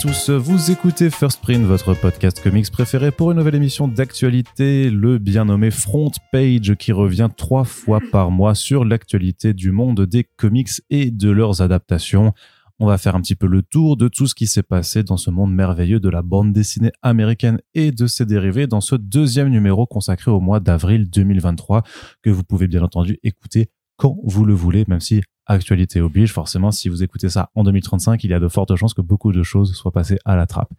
tous, vous écoutez First Print, votre podcast comics préféré pour une nouvelle émission d'actualité, le bien nommé Front Page qui revient trois fois par mois sur l'actualité du monde des comics et de leurs adaptations. On va faire un petit peu le tour de tout ce qui s'est passé dans ce monde merveilleux de la bande dessinée américaine et de ses dérivés dans ce deuxième numéro consacré au mois d'avril 2023 que vous pouvez bien entendu écouter quand vous le voulez, même si actualité oblige, forcément, si vous écoutez ça en 2035, il y a de fortes chances que beaucoup de choses soient passées à la trappe.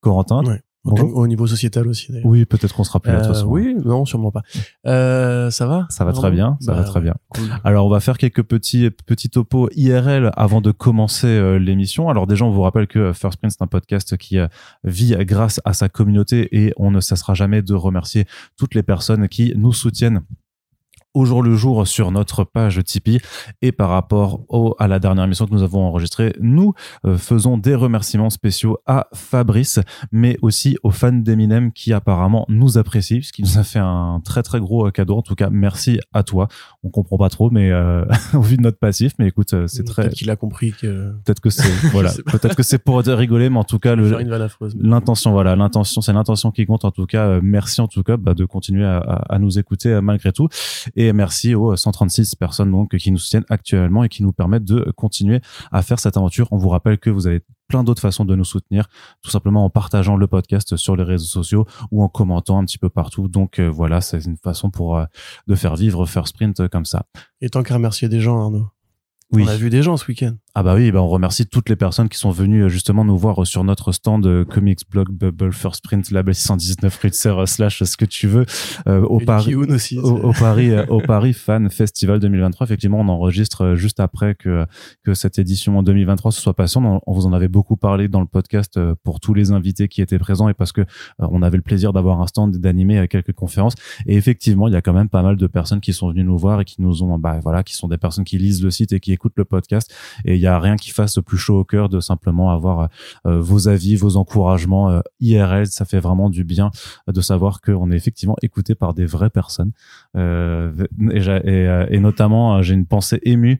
Corentin, Ouais. Au, Bonjour. au niveau sociétal aussi. oui, peut-être qu'on sera plus là de toute Euh, façon. oui, non, sûrement pas. Euh, ça va Ça va très bien, ça va Bah, très bien. cool. Alors, on va faire quelques petits petits topos IRL avant de commencer euh, l'émission. Alors déjà, on vous rappelle que euh, First Print c'est un podcast qui euh, vit grâce à sa communauté et on ne cessera jamais de remercier toutes les personnes qui nous soutiennent au jour le jour sur notre page Tipeee et par rapport au, à la dernière émission que nous avons enregistrée, nous euh, faisons des remerciements spéciaux à Fabrice, mais aussi aux fans d'Eminem qui apparemment nous apprécient puisqu'il nous a fait un très très gros euh, cadeau. En tout cas, merci à toi. On comprend pas trop, mais euh, au vu de notre passif, mais écoute, c'est très Peut-être qu'il a compris que. peut-être que c'est voilà, peut-être que c'est pour rigoler, mais en tout cas L'intention, voilà, l'intention, c'est l'intention qui compte. En tout cas, merci en tout cas bah, de continuer à, à- à nous écouter malgré tout. Et merci aux 136 personnes donc qui nous soutiennent actuellement et qui nous permettent de continuer à faire cette aventure. On vous rappelle que vous avez plein d'autres façons de nous soutenir, tout simplement en partageant le podcast sur les réseaux sociaux ou en commentant un petit peu partout. Donc euh, voilà, c'est une façon pour euh, de faire vivre First Sprint euh, comme ça. Et tant qu'à remercier des gens, Arnaud. Oui. On a vu des gens ce week-end. Ah bah oui, bah on remercie toutes les personnes qui sont venues euh, justement nous voir euh, sur notre stand euh, Comics Blog Bubble First Print Label 619 Rutzer euh, slash ce que tu veux euh, au Paris. Aussi. Au, Paris, au Paris Fan Festival 2023. Effectivement, on enregistre juste après que que cette édition en 2023 se soit passée. On, on vous en avait beaucoup parlé dans le podcast pour tous les invités qui étaient présents et parce que euh, on avait le plaisir d'avoir un stand et d'animer quelques conférences. Et effectivement, il y a quand même pas mal de personnes qui sont venues nous voir et qui nous ont, bah voilà, qui sont des personnes qui lisent le site et qui écoutent le podcast. Et il y a rien qui fasse plus chaud au cœur de simplement avoir euh, vos avis, vos encouragements euh, IRL. Ça fait vraiment du bien de savoir qu'on est effectivement écouté par des vraies personnes. Euh, et, euh, notamment, euh, j'ai une pensée émue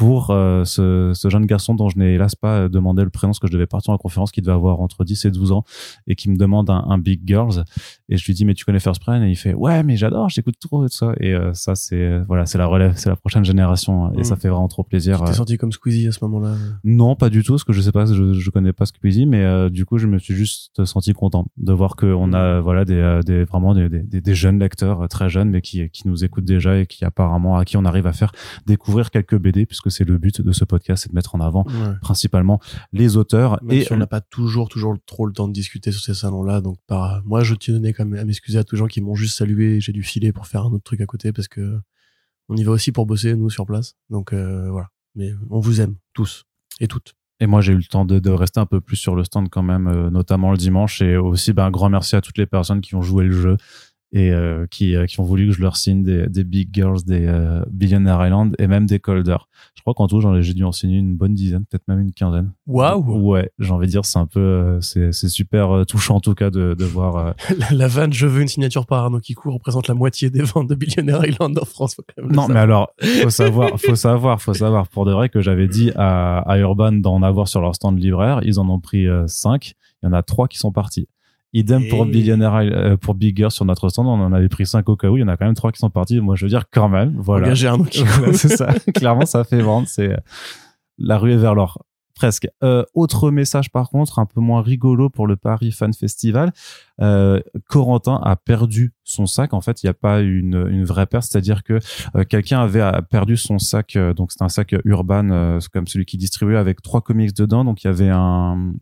pour euh, ce, ce jeune garçon dont je n'ai hélas pas euh, demandé le prénom parce que je devais partir en conférence qui devait avoir entre 10 et 12 ans et qui me demande un, un Big Girls. Et je lui dis mais tu connais First Print et il fait ouais mais j'adore j'écoute trop et tout ça. Et euh, ça c'est voilà c'est la relève c'est la prochaine génération et Mm. ça fait vraiment trop plaisir Tu t'es senti comme Squeezie à ce moment-là? non, pas du tout, parce que je sais pas, je, je connais pas Squeezie, mais euh, du coup, je me suis juste senti content de voir qu'on a voilà des, des vraiment des, des, des jeunes lecteurs très jeunes, mais qui qui nous écoutent déjà et qui apparemment à qui on arrive à faire découvrir quelques BD, puisque c'est le but de ce podcast, c'est de mettre en avant Ouais. principalement les auteurs Même et si on n'a pas toujours, toujours trop le temps de discuter sur ces salons-là. Donc, par, moi, je tenais quand même à m'excuser à tous les gens qui m'ont juste salué. J'ai dû filer pour faire un autre truc à côté parce que on y va aussi pour bosser, nous, sur place. Donc, euh, voilà. Mais on vous aime, tous et toutes. Et moi, j'ai eu le temps de, de rester un peu plus sur le stand quand même, euh, notamment le dimanche. Et aussi, ben, un grand merci à toutes les personnes qui ont joué le jeu et euh, qui, euh, qui ont voulu que je leur signe des, des Big Girls, des euh, Billionaire Island et même des Colder. Je crois qu'en tout, j'en ai- j'ai dû en signer une bonne dizaine, peut-être même une quinzaine. Waouh! Ouais, j'ai envie de dire, c'est un peu, euh, c'est c'est super touchant en tout cas de, de voir. La, la vanne, je veux une signature par Arnaud Kikou représente la moitié des ventes de Billionaire Island en France. quand même Non, mais alors, faut savoir, faut savoir, faut savoir pour de vrai que j'avais dit à, à Urban d'en avoir sur leur stand libraire. Ils en ont pris euh, cinq. Il y en a trois qui sont partis. Idem pour Billionaire, euh, pour Bigger sur notre stand. On en avait pris cinq au cas où. Il y en a quand même trois qui sont partis. Moi, je veux dire quand même. Voilà. Engager. Voilà, c'est ça. Clairement, ça fait vendre. C'est euh, la ruée vers l'or. Presque. Euh, autre message par contre, un peu moins rigolo pour le Paris Fan Festival. Euh, Corentin a perdu son sac. En fait, il n'y a pas une, une vraie perte, c'est-à-dire que euh, quelqu'un avait perdu son sac. donc c'est un sac urban, comme celui qui distribuait avec trois comics dedans. Donc il y avait un,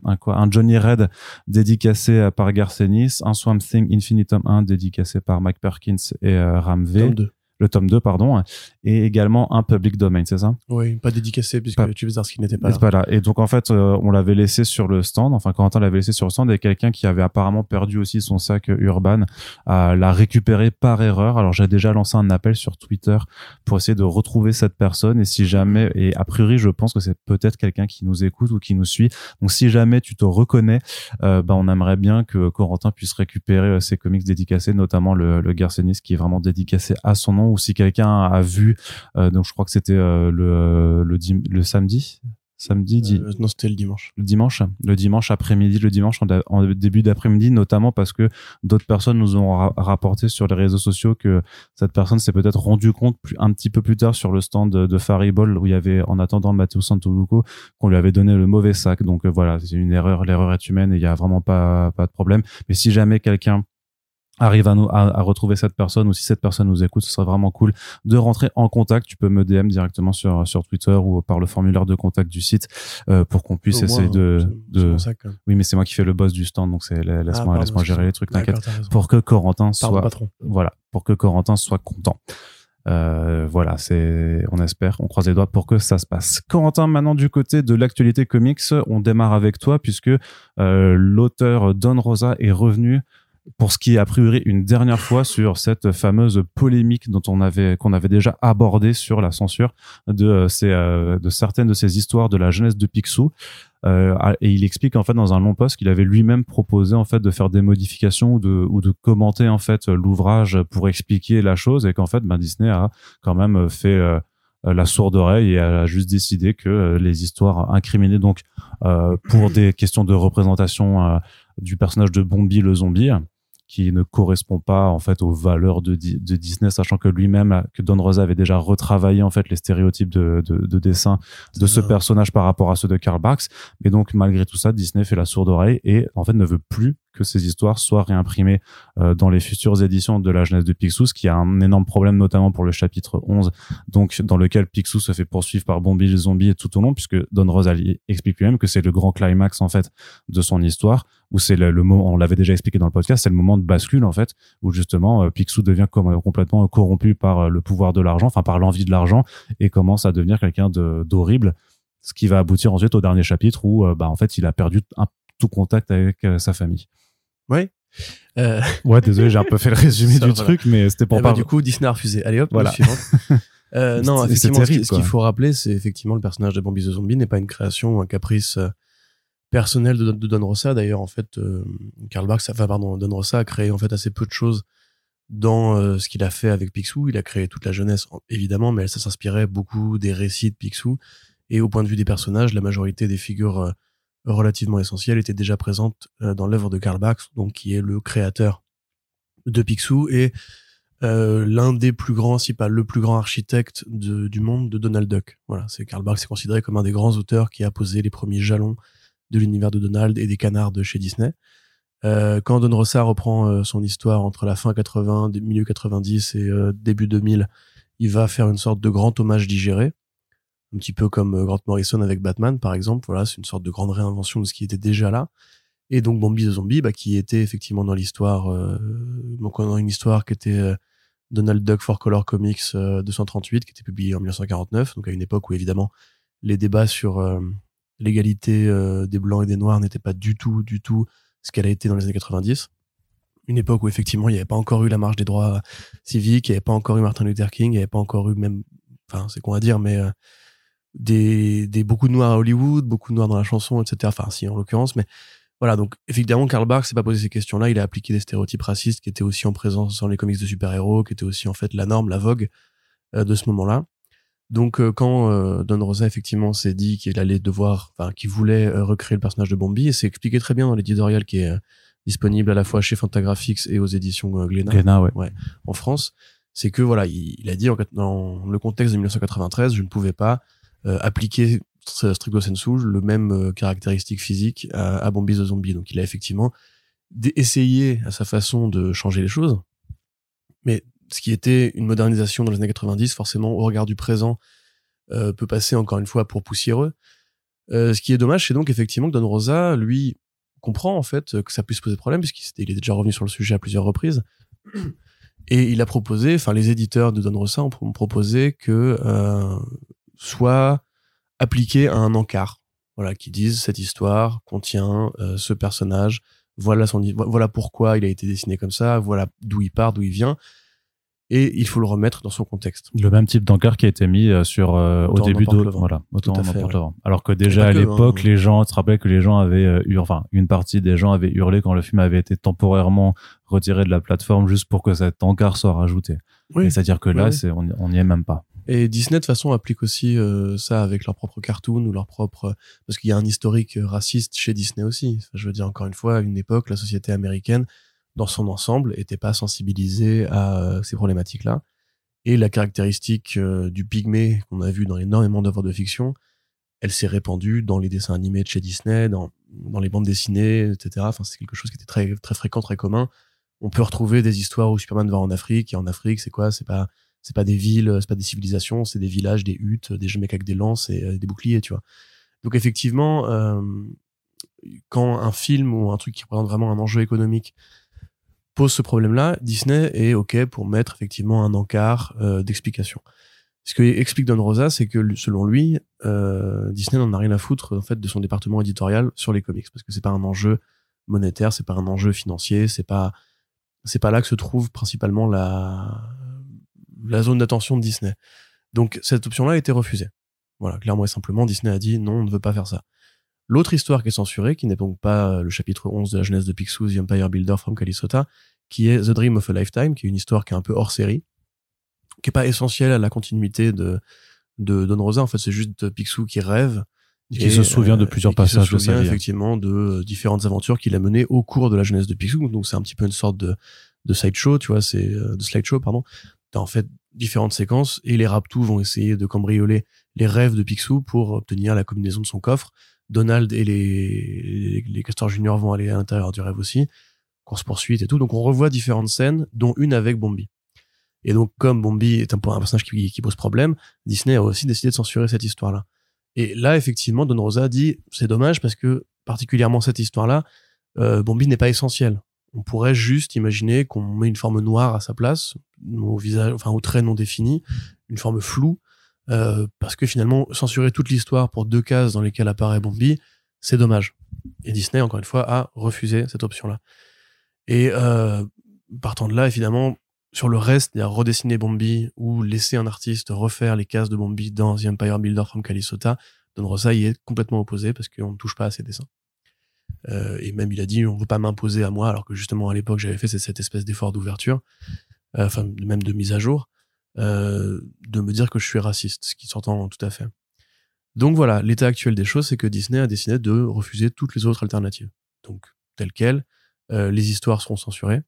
Johnny Red dédicacé par Garcenis, un Swamp Thing Infinitum 1 dédicacé par Mike Perkins et Ram V. le tome 2, pardon, et également un public domain, c'est ça? Oui, pas dédicacé puisque Pas- tu veux dire ce qui n'était pas là. pas là. Et donc, en fait, euh, on l'avait laissé sur le stand, enfin, Quentin l'avait laissé sur le stand, et quelqu'un qui avait apparemment perdu aussi son sac urban euh, l'a récupéré par erreur. Alors, j'ai déjà lancé un appel sur Twitter pour essayer de retrouver cette personne, et si jamais, et a priori, je pense que c'est peut-être quelqu'un qui nous écoute ou qui nous suit. Donc, si jamais tu te reconnais, euh, bah, on aimerait bien que Corentin puisse récupérer euh, ses comics dédicacés, notamment le, le Garcenis qui est vraiment dédicacé à son nom, ou si quelqu'un a vu, euh, donc je crois que c'était euh, le, le, dim- le samedi, Samedi, di- Euh, non, c'était le dimanche. le dimanche, le dimanche après-midi, le dimanche en, début d'après-midi, notamment parce que d'autres personnes nous ont ra- rapporté sur les réseaux sociaux que cette personne s'est peut-être rendu compte plus, un petit peu plus tard sur le stand de, de Faribol où il y avait en attendant Matteo Santoluco qu'on lui avait donné le mauvais sac. Donc euh, voilà, c'est une erreur, l'erreur est humaine et il y a vraiment pas pas de problème. Mais si jamais quelqu'un arrive à, nous, à, à retrouver cette personne ou si cette personne nous écoute, ce serait vraiment cool de rentrer en contact. Tu peux me DM directement sur, sur Twitter ou par le formulaire de contact du site euh, pour qu'on puisse essayer de, même. Oui, mais c'est moi qui fais le boss du stand, donc c'est Ah, laisse-moi pardon, laisse-moi gérer les trucs, t'inquiète. Pour que Corentin soit voilà, pour que Corentin soit content. Euh, voilà, c'est, on espère, on croise les doigts pour que ça se passe. Corentin, maintenant du côté de l'actualité comics, on démarre avec toi puisque euh, l'auteur Don Rosa est revenu pour ce qui est a priori une dernière fois sur cette fameuse polémique dont on avait qu'on avait déjà abordé sur la censure de euh, ces euh, de certaines de ces histoires de la jeunesse de Picsou. Euh, et il explique en fait dans un long post qu'il avait lui-même proposé en fait de faire des modifications ou de ou de commenter en fait l'ouvrage pour expliquer la chose et qu'en fait ben, Disney a quand même fait la sourde oreille et a juste décidé que les histoires incriminées donc pour des questions de représentation du personnage de Bombi le zombie qui ne correspond pas en fait aux valeurs de, Di- de Disney, sachant que lui-même, que Don Rosa avait déjà retravaillé en fait les stéréotypes de, de, de dessin de ce personnage par rapport à ceux de Karl Barks. Mais donc malgré tout ça, Disney fait la sourde oreille et en fait ne veut plus que ces histoires soient réimprimées euh, dans les futures éditions de la jeunesse de Picsou, ce qui a un énorme problème notamment pour le chapitre 11, donc dans lequel Picsou se fait poursuivre par Bombi le zombie tout au long, puisque Don Rosa li- explique lui-même que c'est le grand climax en fait de son histoire, où c'est le, le moment, on l'avait déjà expliqué dans le podcast, c'est le moment de bascule en fait, où justement euh, Picsou devient comme, euh, complètement corrompu par euh, le pouvoir de l'argent, enfin par l'envie de l'argent, et commence à devenir quelqu'un de- d'horrible, ce qui va aboutir ensuite au dernier chapitre où bah en fait il a perdu un- tout contact avec sa famille. Ouais. Euh, Ouais, désolé, j'ai un peu fait le résumé Ça, du voilà. truc, mais c'était pour eh ben, parler. du coup, Disney a refusé. Allez hop, Voilà. Euh, non, effectivement, ce terrible, ce qu'il faut rappeler, c'est effectivement le personnage de Bambi the Zombie n'est pas une création ou un caprice personnel de, Don Rosa. D'ailleurs, en fait, euh, Karl Barks, enfin, pardon, Don Rosa a créé en fait assez peu de choses dans euh, ce qu'il a fait avec Picsou. Il a créé toute la jeunesse, en- évidemment, mais ça s'inspirait beaucoup des récits de Picsou. Et au point de vue des personnages, la majorité des figures euh, relativement essentielles étaient déjà présentes euh, dans l'œuvre de Karl Barks, donc qui est le créateur de Picsou et l'un des plus grands, si pas le plus grand architecte du monde de Donald Duck. Voilà, c'est Karl Barks est considéré comme un des grands auteurs qui a posé les premiers jalons de l'univers de Donald et des canards de chez Disney. Euh, quand Don Rosa reprend euh, son histoire entre la fin 80, des- milieu 90 et euh, début 2000, il va faire une sorte de grand hommage digéré, un petit peu comme Grant Morrison avec Batman par exemple. Voilà, c'est une sorte de grande réinvention de ce qui était déjà là. Et donc Bambi the Zombie, bah, qui était effectivement dans l'histoire, donc on a une histoire qui était Donald Duck for Color Comics euh, 238, qui était publié en 1949, donc à une époque où évidemment les débats sur l'égalité euh, des blancs et des noirs n'étaient pas du tout, du tout ce qu'elle a été dans les années 90. Une époque où effectivement il n'y avait pas encore eu la marche des droits civiques, il n'y avait pas encore eu Martin Luther King, il n'y avait pas encore eu même, enfin c'est qu'on va dire, mais euh, des, des beaucoup de noirs à Hollywood, beaucoup de noirs dans la chanson, etc. Enfin si en l'occurrence, mais voilà, donc évidemment, Karl Barks s'est pas posé ces questions-là. Il a appliqué des stéréotypes racistes qui étaient aussi en présence dans les comics de super-héros, qui étaient aussi en fait la norme, la vogue euh, de ce moment-là. Donc euh, quand euh, Don Rosa effectivement s'est dit qu'il allait devoir, enfin qu'il voulait euh, recréer le personnage de Bombi, et c'est expliqué très bien dans l'éditorial qui est euh, disponible à la fois chez Fantagraphics et aux éditions Glénat Glénat, ouais. en France, c'est que voilà, il, il a dit en, dans le contexte de 1993, je ne pouvais pas euh, appliquer stri- stricto sensu le même euh, caractéristique physique à, à Bambi the Zombie. Donc il a effectivement essayé à sa façon de changer les choses, mais ce qui était une modernisation dans les années 90, forcément au regard du présent, euh, peut passer encore une fois pour poussiéreux. Euh, ce qui est dommage, c'est donc effectivement que Don Rosa, lui, comprend en fait que ça puisse poser problème puisqu'il est déjà revenu sur le sujet à plusieurs reprises. Et il a proposé, enfin les éditeurs de Don Rosa ont proposé que euh, soit appliqué à un encart, voilà, qui disent cette histoire contient ce personnage, voilà son, vo- voilà pourquoi il a été dessiné comme ça, voilà d'où il part, d'où il vient, et il faut le remettre dans son contexte. Le même type d'encart qui a été mis euh, sur euh, au début de voilà autant n'emporte fait, ouais. alors que déjà à que, l'époque hein. les gens tu te rappelles que les gens avaient euh, eu enfin une partie des gens avaient hurlé quand le film avait été temporairement retiré de la plateforme juste pour que cet encart soit rajouté Oui. c'est à dire que là Ouais, c'est on n'y est même pas Et Disney de toute façon applique aussi euh, ça avec leurs propres cartoons ou leurs propres parce qu'il y a un historique raciste chez Disney aussi. Je veux dire encore une fois, à une époque, la société américaine dans son ensemble était pas sensibilisée à euh, ces problématiques-là. Et la caractéristique euh, du pygmée qu'on a vu dans énormément d'œuvres de fiction, elle s'est répandue dans les dessins animés de chez Disney, dans, dans les bandes dessinées, etc. Enfin, c'est quelque chose qui était très, très fréquent, très commun. On peut retrouver des histoires où Superman va en Afrique, et en Afrique, c'est quoi? C'est pas, c'est pas des villes, c'est pas des civilisations, c'est des villages, des huttes, des mecs avec des lances et euh, des boucliers, tu vois. Donc effectivement, quand un film ou un truc qui représente vraiment un enjeu économique pose ce problème-là, Disney est ok pour mettre effectivement un encart euh, d'explication. Ce que explique Don Rosa, c'est que selon lui, euh, Disney n'en a rien à foutre en fait de son département éditorial sur les comics parce que c'est pas un enjeu monétaire, c'est pas un enjeu financier, c'est pas c'est pas là que se trouve principalement la la zone d'attention de Disney. Donc cette option-là a été refusée. Voilà, clairement et simplement, Disney a dit non, on ne veut pas faire ça. L'autre histoire qui est censurée, qui n'est donc pas le chapitre 11 de la jeunesse de Picsou, The Empire Builder from Calisota, qui est The Dream of a Lifetime, qui est une histoire qui est un peu hors série, qui est pas essentielle à la continuité de, de Don Rosa. En fait, c'est juste Picsou qui rêve. Et qui se souvient de plusieurs passages de sa vie. Effectivement de euh, différentes aventures qu'il a menées au cours de la jeunesse de Picsou. Donc c'est un petit peu une sorte de, de sideshow, tu vois, c'est euh, de slideshow, pardon. T'as en fait différentes séquences et les Raptous vont essayer de cambrioler les rêves de Picsou pour obtenir la combinaison de son coffre. Donald et les, les, Castors Junior vont aller à l'intérieur du rêve aussi course poursuite et tout. Donc on revoit différentes scènes, dont une avec Bombi. Et donc comme Bombi est un, un personnage qui, qui, pose problème, Disney a aussi décidé de censurer cette histoire-là. Et là, effectivement, Don Rosa dit c'est dommage parce que particulièrement cette histoire-là, euh, Bombi n'est pas essentiel. On pourrait juste imaginer qu'on met une forme noire à sa place, au visage, enfin au trait non défini, une forme floue, euh, parce que finalement censurer toute l'histoire pour deux cases dans lesquelles apparaît Bombi, c'est dommage. Et Disney, encore une fois, a refusé cette option-là. Et euh, partant de là, évidemment, sur le reste, il y a redessiner Bombi ou laisser un artiste refaire les cases de Bombi dans The Empire Builder from Calisota. Don Rosa y est complètement opposé parce qu'on ne touche pas à ses dessins. Euh, et même il a dit on veut pas m'imposer à moi alors que justement à l'époque j'avais fait cette espèce d'effort d'ouverture, euh, enfin même de mise à jour, euh, de me dire que je suis raciste, ce qui s'entend tout à fait. Donc voilà, l'état actuel des choses, c'est que Disney a décidé de refuser toutes les autres alternatives. Donc telles quelles, euh, les histoires seront censurées.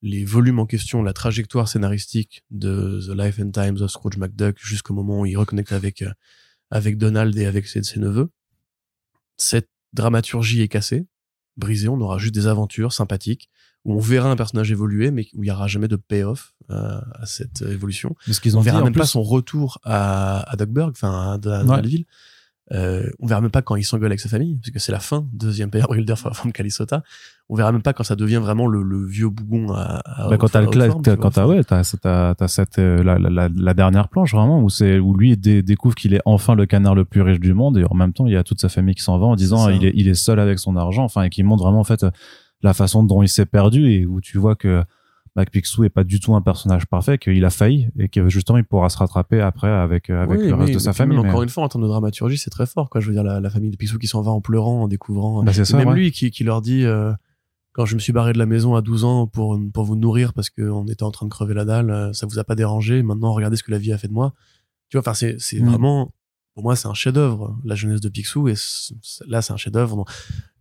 Les volumes en question, la trajectoire scénaristique de The Life and Times of Scrooge McDuck jusqu'au moment où il reconnecte avec, euh, avec Donald et avec ses, ses neveux. Cette dramaturgie est cassée, brisée. On aura juste des aventures sympathiques où on verra un personnage évoluer, mais où il n'y aura jamais de payoff euh, à cette évolution. ce qu'ils ont on verra même pas son retour à, à Duckburg, enfin à, à, euh, on verra même pas quand il s'engueule avec sa famille, parce que c'est la fin de The Empire Builder from Calisota. On verra même pas quand ça devient vraiment le, le vieux bougon à, à bah, quand t'as le quand t'as ouais, t'as t'as cette euh, la, la, la, dernière planche vraiment où c'est où lui découvre qu'il est enfin le canard le plus riche du monde et en même temps il y a toute sa famille qui s'en va en disant il est il est seul avec son argent, enfin et qui montre vraiment en fait la façon dont il s'est perdu et où tu vois que Mac Picsou est pas du tout un personnage parfait, qu'il a failli et que justement il pourra se rattraper après avec euh, avec le reste de sa famille. Encore une fois, en termes de dramaturgie, c'est très fort. Quoi. Je veux dire, la, famille de Picsou qui s'en va en pleurant, en découvrant. Bah, ça, même lui qui, qui leur dit euh, quand je me suis barré de la maison à 12 ans pour pour vous nourrir parce qu'on était en train de crever la dalle, euh, ça vous a pas dérangé. Maintenant, regardez ce que la vie a fait de moi. Tu vois, enfin, c'est c'est mm. vraiment pour moi, c'est un chef-d'œuvre, la jeunesse de Picsou, et là, c'est un chef-d'œuvre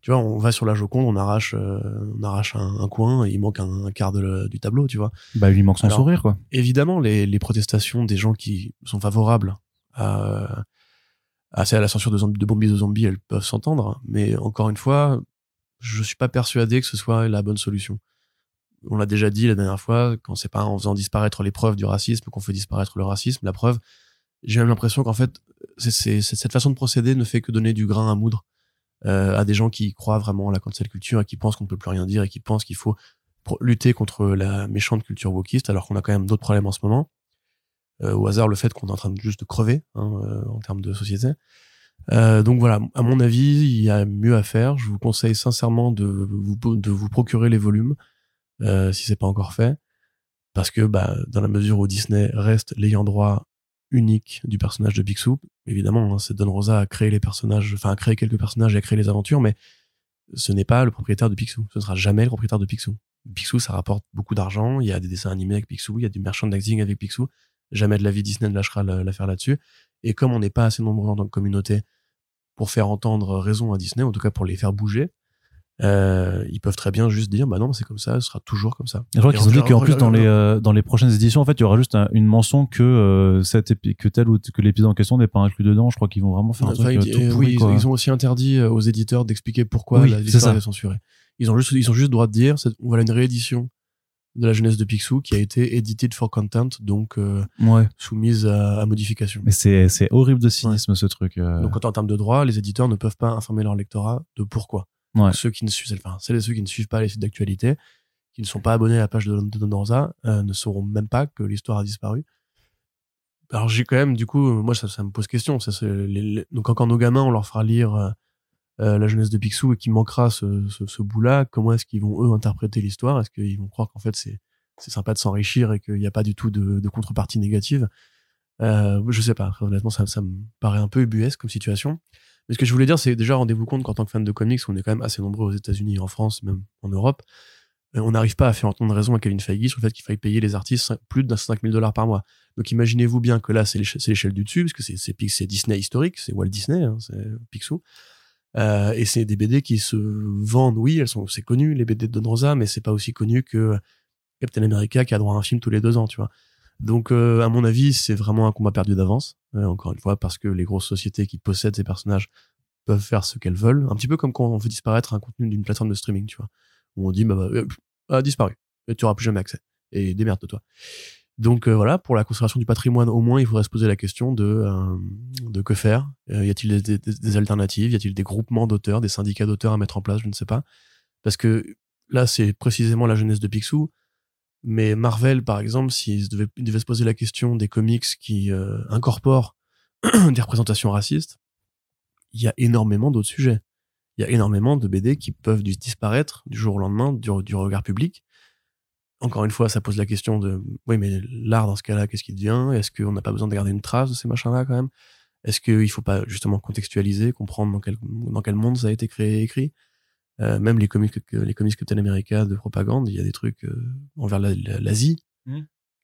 tu vois, on va sur la Joconde, on arrache, euh, on arrache un, coin et il manque un, quart de du tableau, tu vois. Bah, il lui manque son sourire, quoi. Évidemment, les, les, protestations des gens qui sont favorables à, à, à la censure de, zombies, de zombies, elles peuvent s'entendre. Mais encore une fois, je suis pas persuadé que ce soit la bonne solution. On l'a déjà dit la dernière fois, quand c'est pas en faisant disparaître les preuves du racisme qu'on fait disparaître le racisme. La preuve, j'ai même l'impression qu'en fait, c'est, cette façon de procéder ne fait que donner du grain à moudre euh, à des gens qui croient vraiment à la cancel culture et qui pensent qu'on ne peut plus rien dire et qui pensent qu'il faut lutter contre la méchante culture wokiste alors qu'on a quand même d'autres problèmes en ce moment. Euh, au hasard le fait qu'on est en train de juste de crever hein, euh, en termes de société. Euh, donc voilà, à mon avis, il y a mieux à faire. Je vous conseille sincèrement de vous, de vous procurer les volumes euh, si c'est pas encore fait, parce que bah, dans la mesure où Disney reste l'ayant droit unique du personnage de Picsou. Évidemment, hein, c'est Don Rosa a créé les personnages, enfin a créé quelques personnages et a créé les aventures, mais ce n'est pas le propriétaire de Picsou. Ce ne sera jamais le propriétaire de Picsou. Picsou, ça rapporte beaucoup d'argent. Il y a des dessins animés avec Picsou, il y a du merchandising avec Picsou. Jamais de la vie Disney ne lâchera l'affaire là-dessus. Et comme on n'est pas assez nombreux en tant communauté pour faire entendre raison à Disney, en tout cas pour les faire bouger, euh, ils peuvent très bien juste dire bah non c'est comme ça ce sera toujours comme ça. Je crois qu'ils ont dit qu'en plus dans les euh, dans les prochaines éditions en fait il y aura juste une mention que euh, cette que tel ou que l'épisode en question n'est pas inclus dedans. Je crois qu'ils vont vraiment faire un truc tout oui, ils, ont aussi interdit aux éditeurs d'expliquer pourquoi l'histoire est, censurée. Ils ont juste ils ont juste droit de dire voilà une réédition de la jeunesse de Picsou qui a été edited for content donc soumise à, modification. Mais c'est c'est horrible de cynisme ce truc donc en termes de droit les éditeurs ne peuvent pas informer leur lectorat de pourquoi ceux qui ne suivent, qui pas les sites d'actualité, qui ne sont pas abonnés à la page de, de Don Rosa, euh, ne sauront même pas que l'histoire a disparu. Alors j'ai quand même, du coup, moi ça, me pose question. Donc quand, nos gamins, on leur fera lire euh, euh, la jeunesse de Picsou et qu'il manquera ce, ce, bout-là, comment est-ce qu'ils vont eux interpréter l'histoire? Est-ce qu'ils vont croire qu'en fait c'est sympa de s'enrichir et qu'il n'y a pas du tout de, de contrepartie négative? Euh, Je sais pas. Honnêtement, ça, ça me paraît un peu ubuesque comme situation. Mais ce que je voulais dire, c'est déjà rendez-vous compte qu'en tant que fan de comics, on est quand même assez nombreux aux États-Unis, en France, même en Europe. Euh, on n'arrive pas à faire entendre raison à Kevin Feige sur le fait qu'il faille payer les artistes plus de 5000 dollars par mois. Donc imaginez-vous bien que là, c'est l'échelle du dessus, parce que c'est Disney historique, c'est Walt Disney, hein, c'est Picsou. Euh, et c'est des BD qui se vendent, oui, elles sont, c'est connu, les BD de Don Rosa, mais c'est pas aussi connu que Captain America qui a droit à un film tous les deux ans, tu vois. Donc, euh, à mon avis, c'est vraiment un combat perdu d'avance. Euh, encore une fois, parce que les grosses sociétés qui possèdent ces personnages peuvent faire ce qu'elles veulent. Un petit peu comme quand on fait disparaître un contenu d'une plateforme de streaming, tu vois. Où on dit, bah, bah euh, a disparu. Et tu auras plus jamais accès. Et démerde-toi. Donc voilà, pour la conservation du patrimoine, au moins, il faudrait se poser la question de, de que faire. y a-t-il des, des, alternatives? Y a-t-il des groupements d'auteurs, des syndicats d'auteurs à mettre en place? Je ne sais pas. Parce que là, c'est précisément la jeunesse de Picsou. Mais Marvel, par exemple, s'ils devaient, devaient, se poser la question des comics qui euh, incorporent des représentations racistes, il y a énormément d'autres sujets. Il y a énormément de BD qui peuvent disparaître du jour au lendemain du, du regard public. Encore une fois, ça pose la question de oui, mais l'art dans ce cas-là, qu'est-ce qui devient? Est-ce qu'on n'a pas besoin de garder une trace de ces machins-là quand même? Est-ce qu'il ne faut pas justement contextualiser, comprendre dans quel, dans quel monde ça a été créé et écrit? Euh, même les comics, les comics Captain America de propagande, il y a des trucs euh, envers l'Asie mmh.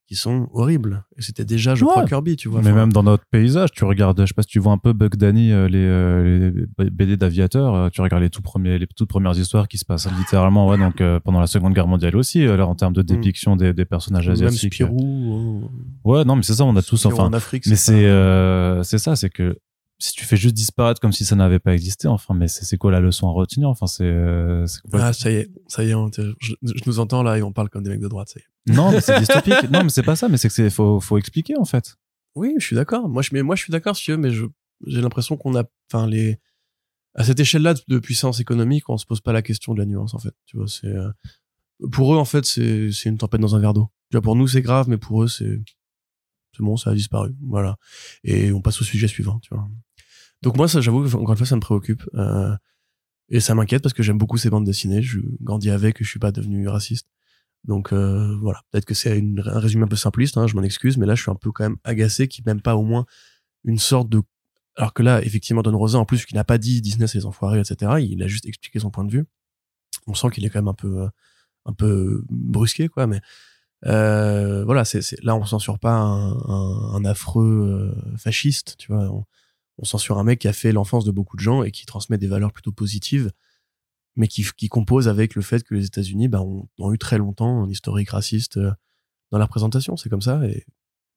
qui sont horribles. Et c'était déjà, je crois, Kirby, tu vois. Mais même dans notre paysage, tu regardes, je sais pas si tu vois un peu Buck Danny, euh, les, les, BD d'aviateurs, tu regardes les tout premiers, les toutes premières histoires qui se passent littéralement, ouais, donc pendant la Seconde Guerre mondiale aussi, là, en termes de mmh. dépiction des, des, personnages asiatiques. Même Spirou. Ouais, non, mais c'est ça, on a tous, enfin. En Afrique, mais c'est, c'est ça, c'est que si tu fais juste disparaître comme si ça n'avait pas existé, enfin, mais c'est quoi la leçon à retenir? Enfin, c'est. Euh, ah, ça y est, ça y est, je, nous entends là et on parle comme des mecs de droite, ça y est. Non, mais c'est dystopique. non, mais c'est pas ça, mais c'est que c'est faut, faut expliquer en fait. Oui, je suis d'accord. Moi, je, mais moi, je suis d'accord, si mais j'ai l'impression qu'on a, enfin, les, à cette échelle-là de, puissance économique, on se pose pas la question de la nuance en fait. Tu vois, c'est, euh, pour eux en fait, c'est, c'est une tempête dans un verre d'eau. Tu vois, pour nous c'est grave, mais pour eux c'est, c'est bon, ça a disparu. Voilà. Et on passe au sujet suivant, tu vois. Donc moi, ça, j'avoue, encore une fois, ça me préoccupe. Euh, et ça m'inquiète parce que j'aime beaucoup ces bandes dessinées. Je grandis avec et je suis pas devenu raciste. Donc euh, voilà, peut-être que c'est un résumé un peu simpliste, hein, je m'en excuse, mais là je suis un peu quand même agacé qu'il même pas au moins une sorte de... Alors que là, effectivement, Don Rosa, en plus, qui n'a pas dit Disney c'est les enfoirés, etc., il a juste expliqué son point de vue. On sent qu'il est quand même un peu, un peu brusqué, quoi, mais euh, voilà, c'est, là on censure pas un, affreux euh, fasciste, tu vois. On censure un mec qui a fait l'enfance de beaucoup de gens et qui transmet des valeurs plutôt positives, mais qui, qui compose avec le fait que les États-Unis bah, ont, ont, eu très longtemps un historique raciste euh, dans la présentation. C'est comme ça. Et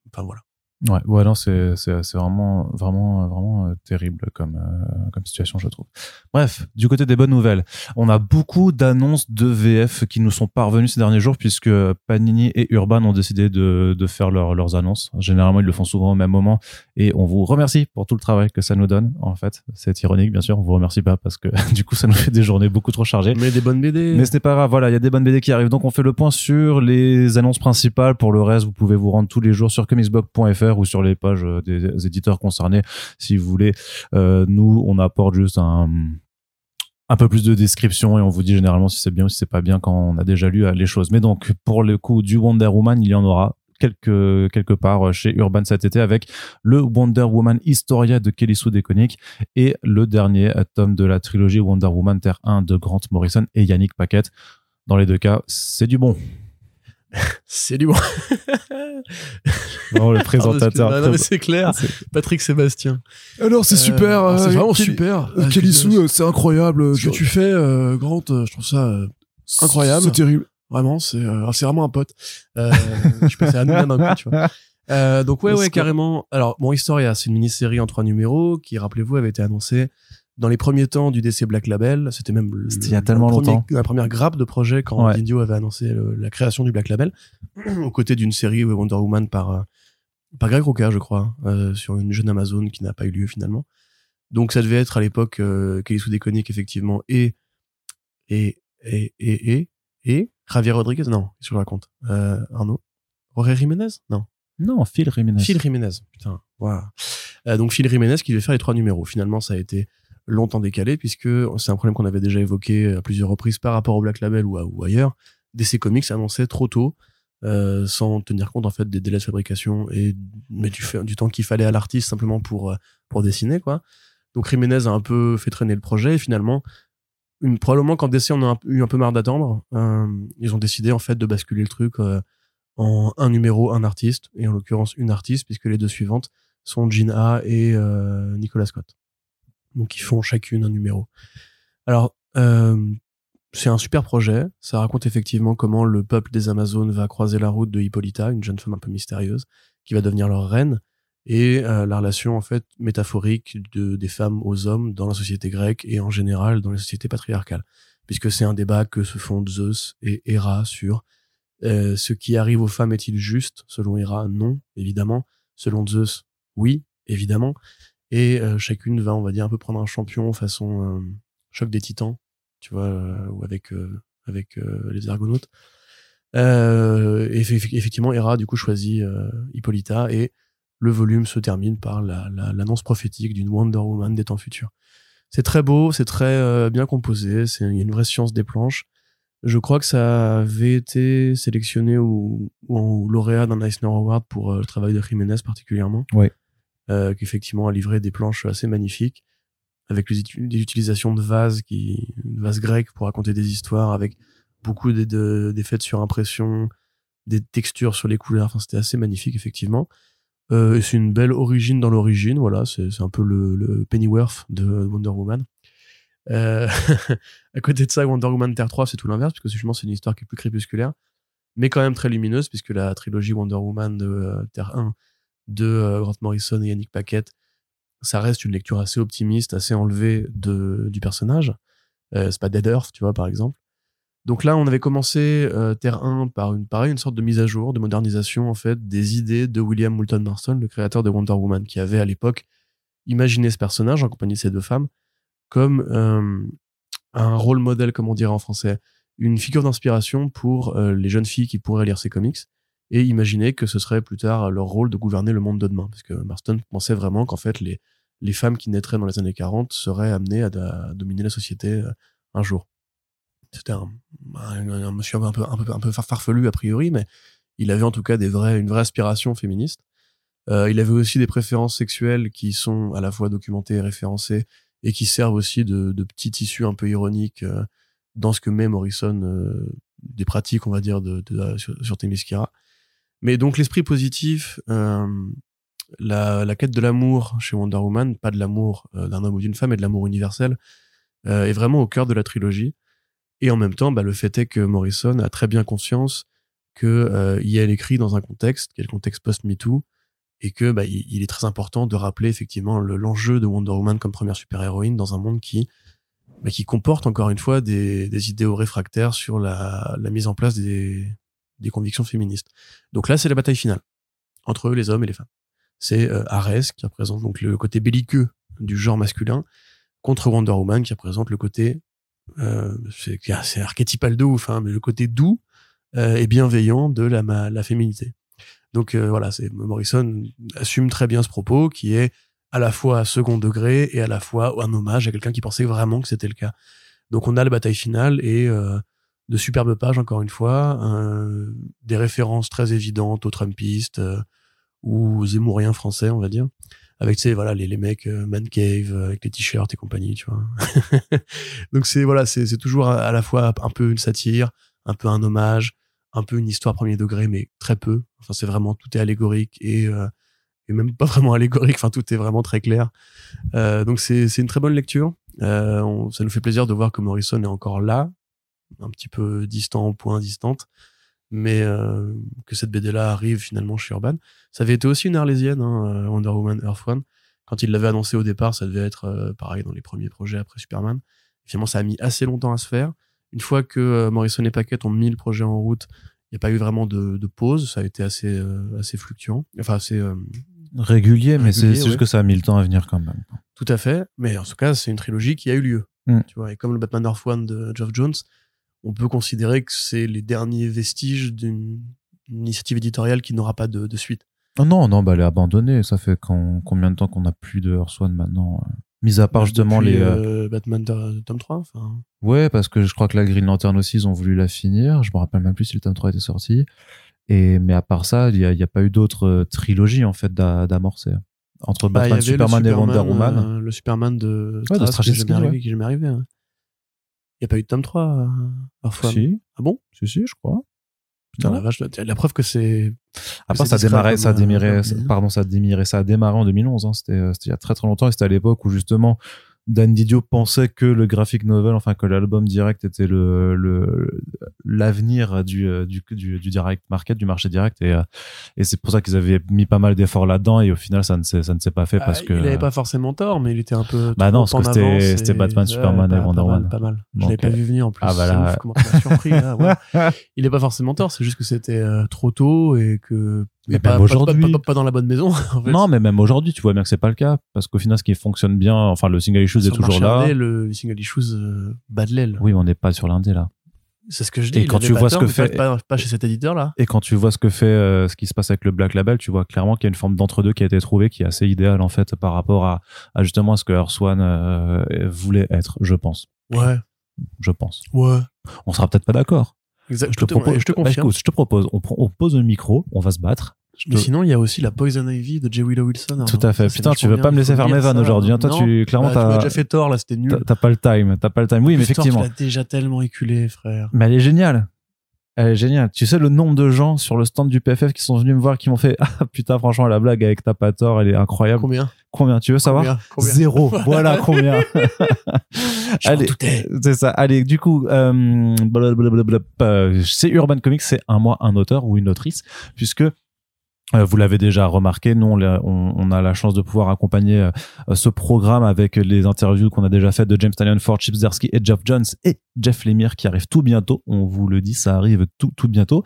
enfin voilà. Ouais, ouais, non, c'est c'est vraiment vraiment vraiment euh, terrible comme euh, comme situation, je trouve. Bref, du côté des bonnes nouvelles, on a beaucoup d'annonces de VF qui nous sont parvenues ces derniers jours puisque Panini et Urban ont décidé de de faire leurs annonces. Généralement, ils le font souvent au même moment et on vous remercie pour tout le travail que ça nous donne. En fait, c'est ironique, bien sûr. On vous remercie pas parce que du coup, ça nous fait des journées beaucoup trop chargées. Mais des bonnes BD. Mais ce n'est pas grave. Voilà, il y a des bonnes BD qui arrivent. Donc, on fait le point sur les annonces principales. Pour le reste, vous pouvez vous rendre tous les jours sur comicsblog.fr ou sur les pages euh, des éditeurs concernés si vous voulez. Euh, nous, on apporte juste un un peu plus de description et on vous dit généralement si c'est bien ou si c'est pas bien quand on a déjà lu euh, les choses. Mais donc pour le coup du Wonder Woman, il y en aura quelque quelque part chez Urban cet été avec le Wonder Woman Historia de Kelly Sue DeConnick et le dernier tome de la trilogie Wonder Woman Terre 1 de Grant Morrison et Yannick Paquette. Dans les deux cas, c'est du bon. c'est du bon. non, le présentateur. non, mais c'est clair. Patrick Sébastien. Alors c'est super. Euh, c'est euh, vraiment Kelly- super. euh, euh, c'est incroyable. Ce que tu fais, euh, Grant, euh, je trouve ça euh, incroyable. C'est terrible. Vraiment, c'est euh, c'est vraiment un pote. Euh, je passais à nous-mêmes un peu, tu vois. Euh, donc ouais, ouais, carrément. Alors, bon, Historia, c'est une mini-série en trois numéros qui, rappelez-vous, avait été annoncée dans les premiers temps du DC Black Label. C'était même le- il y a tellement premier- longtemps. la première grappe de projet quand Ouais. Didio avait annoncé le- la création du Black Label, aux côtés d'une série Wonder Woman par euh, par Greg Rucka, je crois, euh, sur une jeune Amazon qui n'a pas eu lieu finalement. Donc ça devait être à l'époque euh, Kelly Sue Deconic, effectivement et et et et et et Javier Rodriguez? Non qu'est-ce que je raconte? Euh, Arnaud? Jorge Jiménez? Non Non, Phil Jiménez. Phil Jiménez putain voilà Euh, donc Phil Jiménez qui devait faire les trois numéros finalement ça a été longtemps décalé puisque c'est un problème qu'on avait déjà évoqué à plusieurs reprises par rapport au Black Label ou, ailleurs. DC Comics annonçait trop tôt euh, sans tenir compte en fait des délais de fabrication et mais du, temps qu'il fallait à l'artiste simplement pour euh, pour dessiner quoi. Donc Jiménez a un peu fait traîner le projet et finalement probablement quand DC en a eu un peu marre d'attendre euh, ils ont décidé en fait de basculer le truc euh, en un numéro un artiste et en l'occurrence une artiste puisque les deux suivantes sont Jean A et euh, Nicolas Scott donc ils font chacune un numéro alors euh, c'est un super projet. Ça raconte effectivement comment le peuple des Amazones va croiser la route de Hippolyta, une jeune femme un peu mystérieuse, qui va devenir leur reine, et euh, la relation en fait métaphorique de, des femmes aux hommes dans la société grecque et en général dans les sociétés patriarcales, puisque c'est un débat que se font Zeus et Héra sur euh, ce qui arrive aux femmes est-il juste? Selon Héra, non, évidemment. Selon Zeus, oui, évidemment. Et euh, chacune va, on va dire, un peu prendre un champion façon euh, choc des titans, tu vois, euh, ou avec avec les Argonautes. Eff- effectivement, Hera du coup choisit Hippolyta et le volume se termine par la- la- l'annonce prophétique d'une Wonder Woman des temps futurs. C'est très beau, c'est très bien composé, il y a une vraie science des planches. Je crois que ça avait été sélectionné ou, ou lauréat d'un Eisner Award pour le travail de Jiménez particulièrement. Ouais. Euh, qui effectivement a livré des planches assez magnifiques avec des utilisations de vases qui grecs pour raconter des histoires avec beaucoup de- de- d'effets de surimpression des textures sur les couleurs. Enfin c'était assez magnifique effectivement. Euh, c'est une belle origine dans l'origine voilà. C'est un peu le, Pennyworth de Wonder Woman. Euh, à côté de ça Wonder Woman Terre 3 c'est tout l'inverse parce que justement c'est une histoire qui est plus crépusculaire mais quand même très lumineuse puisque la trilogie Wonder Woman de Terre 1 de euh, Grant Morrison et Yannick Paquette ça reste une lecture assez optimiste, assez enlevée du personnage. Euh, c'est pas Dead Earth, tu vois, par exemple. Donc là, on avait commencé euh, Terre 1 par une, pareil, une sorte de mise à jour, de modernisation, en fait, des idées de William Moulton Marston, le créateur de Wonder Woman, qui avait à l'époque imaginé ce personnage en compagnie de ces deux femmes comme euh, un rôle modèle, comme on dirait en français, une figure d'inspiration pour les jeunes filles qui pourraient lire ses comics et imaginer que ce serait plus tard leur rôle de gouverner le monde de demain. Parce que Marston pensait vraiment qu'en fait, les, les femmes qui naîtraient dans les années 40 seraient amenées à, dominer la société euh, un jour. C'était un, monsieur un peu, farfelu a priori, mais il avait en tout cas des vrais, une vraie aspiration féministe. Euh, il avait aussi des préférences sexuelles qui sont à la fois documentées et référencées et qui servent aussi de, de petits tissus un peu ironiques euh, dans ce que met Morrison des pratiques, on va dire, de, sur, sur Themyscira. Mais donc l'esprit positif, euh, la, la quête de l'amour chez Wonder Woman, pas de l'amour euh, d'un homme ou d'une femme, mais de l'amour universel, euh, est vraiment au cœur de la trilogie. Et en même temps, bah, le fait est que Morrison a très bien conscience que euh, il est écrit dans un contexte, qui est le contexte post-MeToo, et que bah, il, est très important de rappeler effectivement le- l'enjeu de Wonder Woman comme première super-héroïne dans un monde qui bah, qui comporte encore une fois des, des idéaux réfractaires sur la, la mise en place des, des convictions féministes. Donc là, c'est la bataille finale entre les hommes et les femmes. C'est euh, Ares qui représente donc le côté belliqueux du genre masculin contre Wonder Woman qui représente le côté euh, c'est c'est archétypal de ouf, hein, mais le côté doux euh, et bienveillant de la, ma- la féminité. Donc euh, voilà, c'est Morrison assume très bien ce propos qui est à la fois second degré et à la fois un hommage à quelqu'un qui pensait vraiment que c'était le cas. Donc on a la bataille finale et euh, de superbes pages encore une fois, euh, des références très évidentes aux Trumpistes euh, ou aux Zemmouriens français, on va dire, avec tu sais voilà les, les mecs euh, man cave euh, avec les t-shirts et compagnie, tu vois. Donc c'est voilà, c'est toujours à, la fois un peu une satire, un peu un hommage, un peu une histoire premier degré, mais très peu. Enfin, c'est vraiment tout est allégorique et, euh, et même pas vraiment allégorique. Enfin, tout est vraiment très clair. Euh, donc c'est c'est une très bonne lecture. Euh, on- ça nous fait plaisir de voir que Morrison est encore là, un petit peu distant au point distante, mais euh, que cette BD là arrive finalement chez Urban. Ça avait été aussi une arlésienne, hein, euh, Wonder Woman Earth One. Quand il l'avait annoncé au départ, ça devait être euh, pareil dans les premiers projets après Superman. Finalement, ça a mis assez longtemps à se faire. Une fois que Morrison et Paquette ont mis le projet en route, il n'y a pas eu vraiment de, de pause. Ça a été assez, assez fluctuant. Enfin, assez. Régulier, mais c'est juste ouais. que ça a mis le temps à venir quand même. tout à fait. Mais en tout cas, c'est une trilogie qui a eu lieu. Mm. Tu vois, et comme le Batman Earth One de Geoff Jones, on peut considérer que c'est les derniers vestiges d'une initiative éditoriale qui n'aura pas de, de suite. Oh non, non, bah elle est abandonnée. Ça fait quand- combien de temps qu'on n'a plus de Earth One maintenant euh, Mis à part justement Depuis, les. euh, euh, Batman de- tome 3. Enfin, Ouais, parce que je crois que la Green Lantern aussi, ils ont voulu la finir. Je me rappelle même plus si le tome 3 était sorti. Et, mais à part ça, il n'y a, pas eu d'autres euh, trilogies, en fait, d'a- d'amorcer. Entre bah, Batman, le Superman, et Wonder Superman, Woman. euh, le Superman de Ouais, de Straczynski, qui est jamais arrivé. qui est jamais arrivé, hein. Il n'y a pas eu de tome 3 euh, One. Si, Ah bon? Si, si, je crois. Putain, Non. la vache, la preuve que c'est. Après, ça ça a euh, pardon, ça a démarré, ça a démarré en 2011. Hein, c'était, euh, c'était il y a très très longtemps et c'était à l'époque où justement Dan Didio pensait que le graphic novel, enfin que l'album direct était le, le l'avenir du, euh, du, du, du direct market, du marché direct et, euh, et c'est pour ça qu'ils avaient mis pas mal d'efforts là-dedans et au final ça ne s'est, ça ne s'est pas fait parce Ah, que Il n'avait pas forcément tort, mais il était un peu. Bah non, parce que c'était- et- Batman, Superman et pas- Wonder pas mal, Woman. Pas mal. Je l'avais pas euh, vu venir en plus. ah bah là, ouf comment surpris. là, ouais. Il est pas forcément tort, c'est juste que c'était euh, trop tôt et que. Mais et pas, même pas- aujourd'hui- pas, pas- pas dans la bonne maison. En fait. non mais même aujourd'hui tu vois bien que c'est pas le cas parce qu'au final ce qui fonctionne bien enfin le single issues est toujours là indé, le, le single issues euh, bat de l'aile. oui mais on n'est pas sur l'indé là C'est ce que je dis. Et quand tu vois ce que fait- Pas, pas chez cet éditeur là. Et quand tu vois ce que fait, euh, ce qui se passe avec le Black Label, tu vois clairement qu'il y a une forme d'entre-deux qui a été trouvée, qui est assez idéale en fait par rapport à, à justement ce que Earth One euh, voulait être, je pense. Ouais. Je pense. Ouais. On sera peut-être pas d'accord. Je te propose. je te Bah, écoute, je te propose. On, on pose le micro, on va se battre. Mais te- sinon, il y a aussi la Poison Ivy de J. Willow Wilson. hein. Tout à fait. Ça, Putain, tu veux pas me laisser faire mes vannes aujourd'hui. hein. Toi, Non. tu clairement Bah, tu m'as t'as déjà fait tort là, c'était nul. t'as- pas le time. T'as pas le time. Oui, mais effectivement. Tu l'as déjà tellement éculé, frère. Mais elle est géniale. Elle est géniale. Tu sais le nombre de gens sur le stand du PFF qui sont venus me voir, qui m'ont fait ah putain franchement la blague avec ta pas tort, elle est incroyable. Combien? Combien? Tu veux savoir? Combien? Combien Zéro. voilà combien? Allez, c'est ça. Allez, du coup, euh, euh, c'est Urban Comics, c'est un mois un auteur ou une autrice, puisque vous l'avez déjà remarqué, nous on, a la chance de pouvoir accompagner euh, ce programme avec les interviews qu'on a déjà faites de James Tynion, Ford Chipsdarsky et Jeff Jones et Jeff Lemire qui arrive tout bientôt. On vous le dit, ça arrive tout tout bientôt.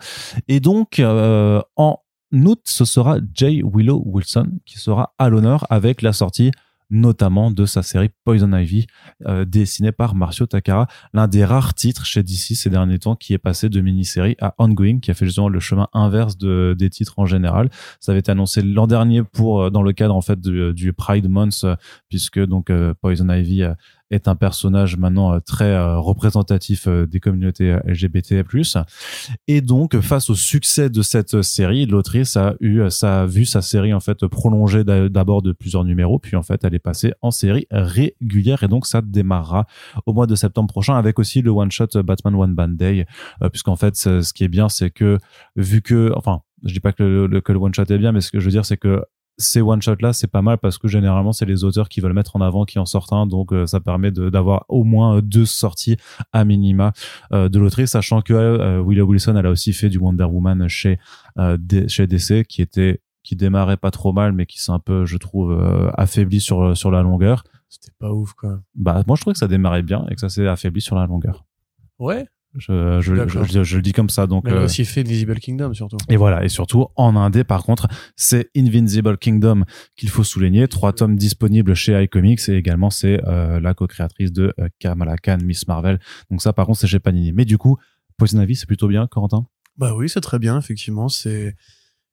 Et donc euh, en août, ce sera J. Willow Wilson qui sera à l'honneur avec la sortie notamment de sa série Poison Ivy euh, dessinée par Marcio Takara, l'un des rares titres chez DC ces derniers temps qui est passé de mini-série à ongoing, qui a fait justement le chemin inverse de, des titres en général. Ça avait été annoncé l'an dernier pour euh, dans le cadre en fait du, Pride Month, euh, puisque donc Poison Ivy est un personnage maintenant euh, très euh, représentatif euh, des communautés LGBT+. Et donc, face au succès de cette série, l'autrice a eu, ça a vu sa série en fait prolongée d'a- d'abord de plusieurs numéros, puis en fait, elle est passée en série régulière et donc ça démarrera au mois de septembre prochain avec aussi le one shot Batman One Band Day, puisqu'en fait, ce qui est bien, c'est que vu que, enfin, je dis pas que le, le- que le one shot est bien, mais ce que je veux dire, c'est que ces one shots là c'est pas mal parce que généralement c'est les auteurs qui veulent mettre en avant qui en sortent un donc euh, ça permet d'avoir au moins deux sorties à minima euh, de l'autrice sachant que euh, Willow Wilson elle a aussi fait du Wonder Woman chez euh, chez DC qui était qui démarrait pas trop mal mais qui s'est un peu je trouve euh, affaibli sur sur la longueur C'était pas ouf, quoi. bah moi je trouvais que ça démarrait bien et que ça s'est affaibli sur la longueur Ouais. Je je, je, D'accord. je- je le dis comme ça donc Mais elle a euh, aussi fait Invisible Kingdom, surtout. et voilà, et surtout en indé par contre, c'est Invincible Kingdom qu'il faut souligner, trois tomes disponibles chez iComics et également c'est euh, la co-créatrice de euh, Kamala Khan, Miss Marvel. Donc ça par contre c'est chez Panini. Mais du coup, Poison Ivy c'est plutôt bien, Corentin? Bah oui, c'est très bien, effectivement. C'est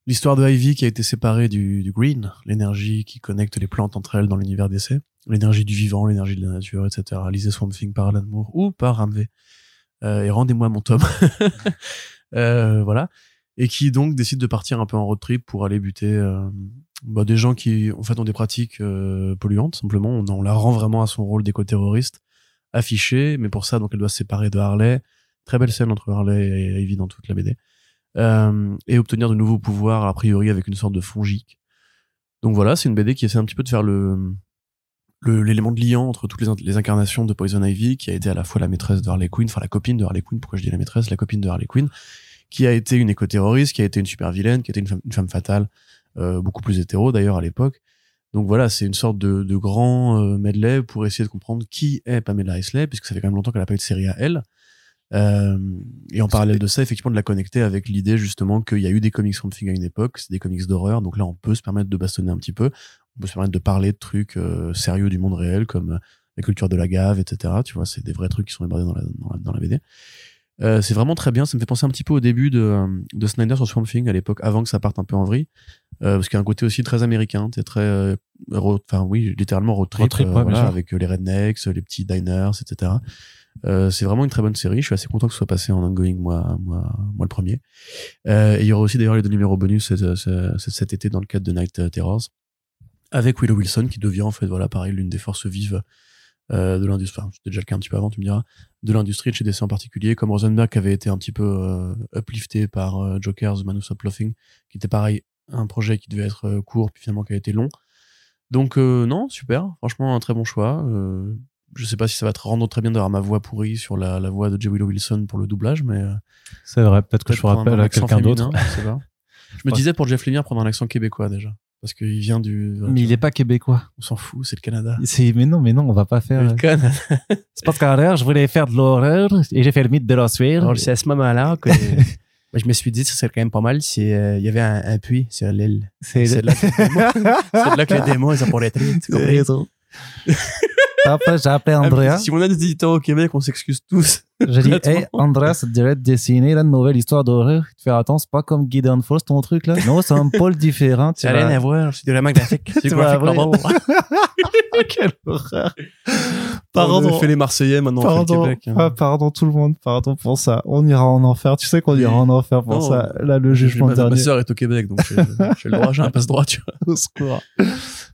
l'histoire de Ivy qui a été séparée du, du Green, l'énergie qui connecte les plantes entre elles dans l'univers d'essai, l'énergie du vivant, l'énergie de la nature, etc. Lisez Swamp Thing par Alan Moore ou par Ramvé. Euh, et rendez-moi mon tome. Euh, voilà. Et qui donc décide de partir un peu en road trip pour aller buter euh, bah, des gens qui en fait ont des pratiques polluantes simplement. On, on la rend vraiment à son rôle d'éco-terroriste affiché, mais pour ça donc elle doit se séparer de Harley. Très belle scène entre Harley et Ivy dans toute la BD. euh, et obtenir de nouveaux pouvoirs a priori avec une sorte de fongique. Donc voilà, c'est une BD qui essaie un petit peu de faire le- l'élément de liant entre toutes les, in- les incarnations de Poison Ivy, qui a été à la fois la maîtresse de Harley Quinn, enfin la copine de Harley Quinn, pourquoi je dis la maîtresse, la copine de Harley Quinn, qui a été une éco-terroriste, qui a été une super vilaine, qui a été une femme, fatale, euh, beaucoup plus hétéro d'ailleurs à l'époque. Donc voilà, c'est une sorte de, de grand euh, medley pour essayer de comprendre qui est Pamela Isley, puisque ça fait quand même longtemps qu'elle n'a pas eu de série à elle. Euh, et en parallèle de ça, effectivement, de la connecter avec l'idée justement qu'il y a eu des comics Swamp Thing à une époque, c'est des comics d'horreur, donc là on peut se permettre de bastonner un petit peu, on peut se permettre de parler de trucs euh, sérieux du monde réel comme euh, la culture de la gave, etc. Tu vois, c'est des vrais trucs qui sont débordés dans la, dans la, dans la BD. Euh, c'est vraiment très bien. Ça me fait penser un petit peu au début de, euh, de Snyder sur Swamp Thing à l'époque, avant que ça parte un peu en vrille, euh, parce qu'il y a un côté aussi très américain. Très, euh, enfin oui, littéralement road trip, Road trip, ouais, voilà, avec les rednecks, les petits diners, etc. Euh, c'est vraiment une très bonne série. Je suis assez content que ce soit passé en ongoing, moi, moi, moi le premier. Euh, et il y aura aussi d'ailleurs les deux numéros bonus euh, ce- ce- cet été dans le cadre de Night Terrors avec Willow Wilson qui devient en fait voilà pareil l'une des forces vives euh, de l'industrie. Enfin, c'était déjà le cas un petit peu avant, tu me diras, de l'industrie de chez DC en particulier, comme Rosenberg avait été un petit peu euh, uplifté par euh, Joker's Man Who Stopped Laughing, qui était pareil un projet qui devait être euh, court puis finalement qui a été long. Donc euh, non, super, franchement un très bon choix. Euh, je sais pas si ça va te rendre très bien d'avoir ma voix pourrie sur la, la voix de J. Willow Wilson pour le doublage, mais C'est vrai, peut-être que je prendre rappelle à accent quelqu'un d'autre. je me disais pour Jeff Lemire prendre un accent québécois déjà, parce qu'il vient du. Mais il est pas québécois. On s'en fout, c'est le Canada. C'est- Mais non, mais non, on va pas faire. Le Canada. C'est parce qu'en je voulais faire de l'horreur et j'ai fait le mythe de. Alors, c'est à ce moment-là que je me suis dit que ça serait quand même pas mal si euh, il y avait un, un puits sur l'île. C'est C'est de là que les démons- c'est de là que les démons, ils ont pour être. Tu comprends? raison. Après, j'ai appelé Andrea. Si on a des éditeurs au Québec, on s'excuse tous. J'ai dit, hey, Andrea, ça te dirait de dessiner une nouvelle histoire d'horreur. Tu fais, attends, c'est pas comme Gideon Falls ton truc là. Non, c'est un pôle différent. Tu Ça n'a rien à voir, c'est graphique. C'est Tu vas graphique avoir- novel. Quelle horreur. On Pardon. fait les Marseillais, maintenant on fait Pardon, le Québec. hein. Ah, pardon tout le monde, pardon pour ça. On ira en enfer. Tu sais qu'on ira en enfer pour Non, ça. Là, le jugement ma, ma dernier. sœur est au Québec, donc j'ai le droit, j'ai un passe droit, tu vois. Au secours.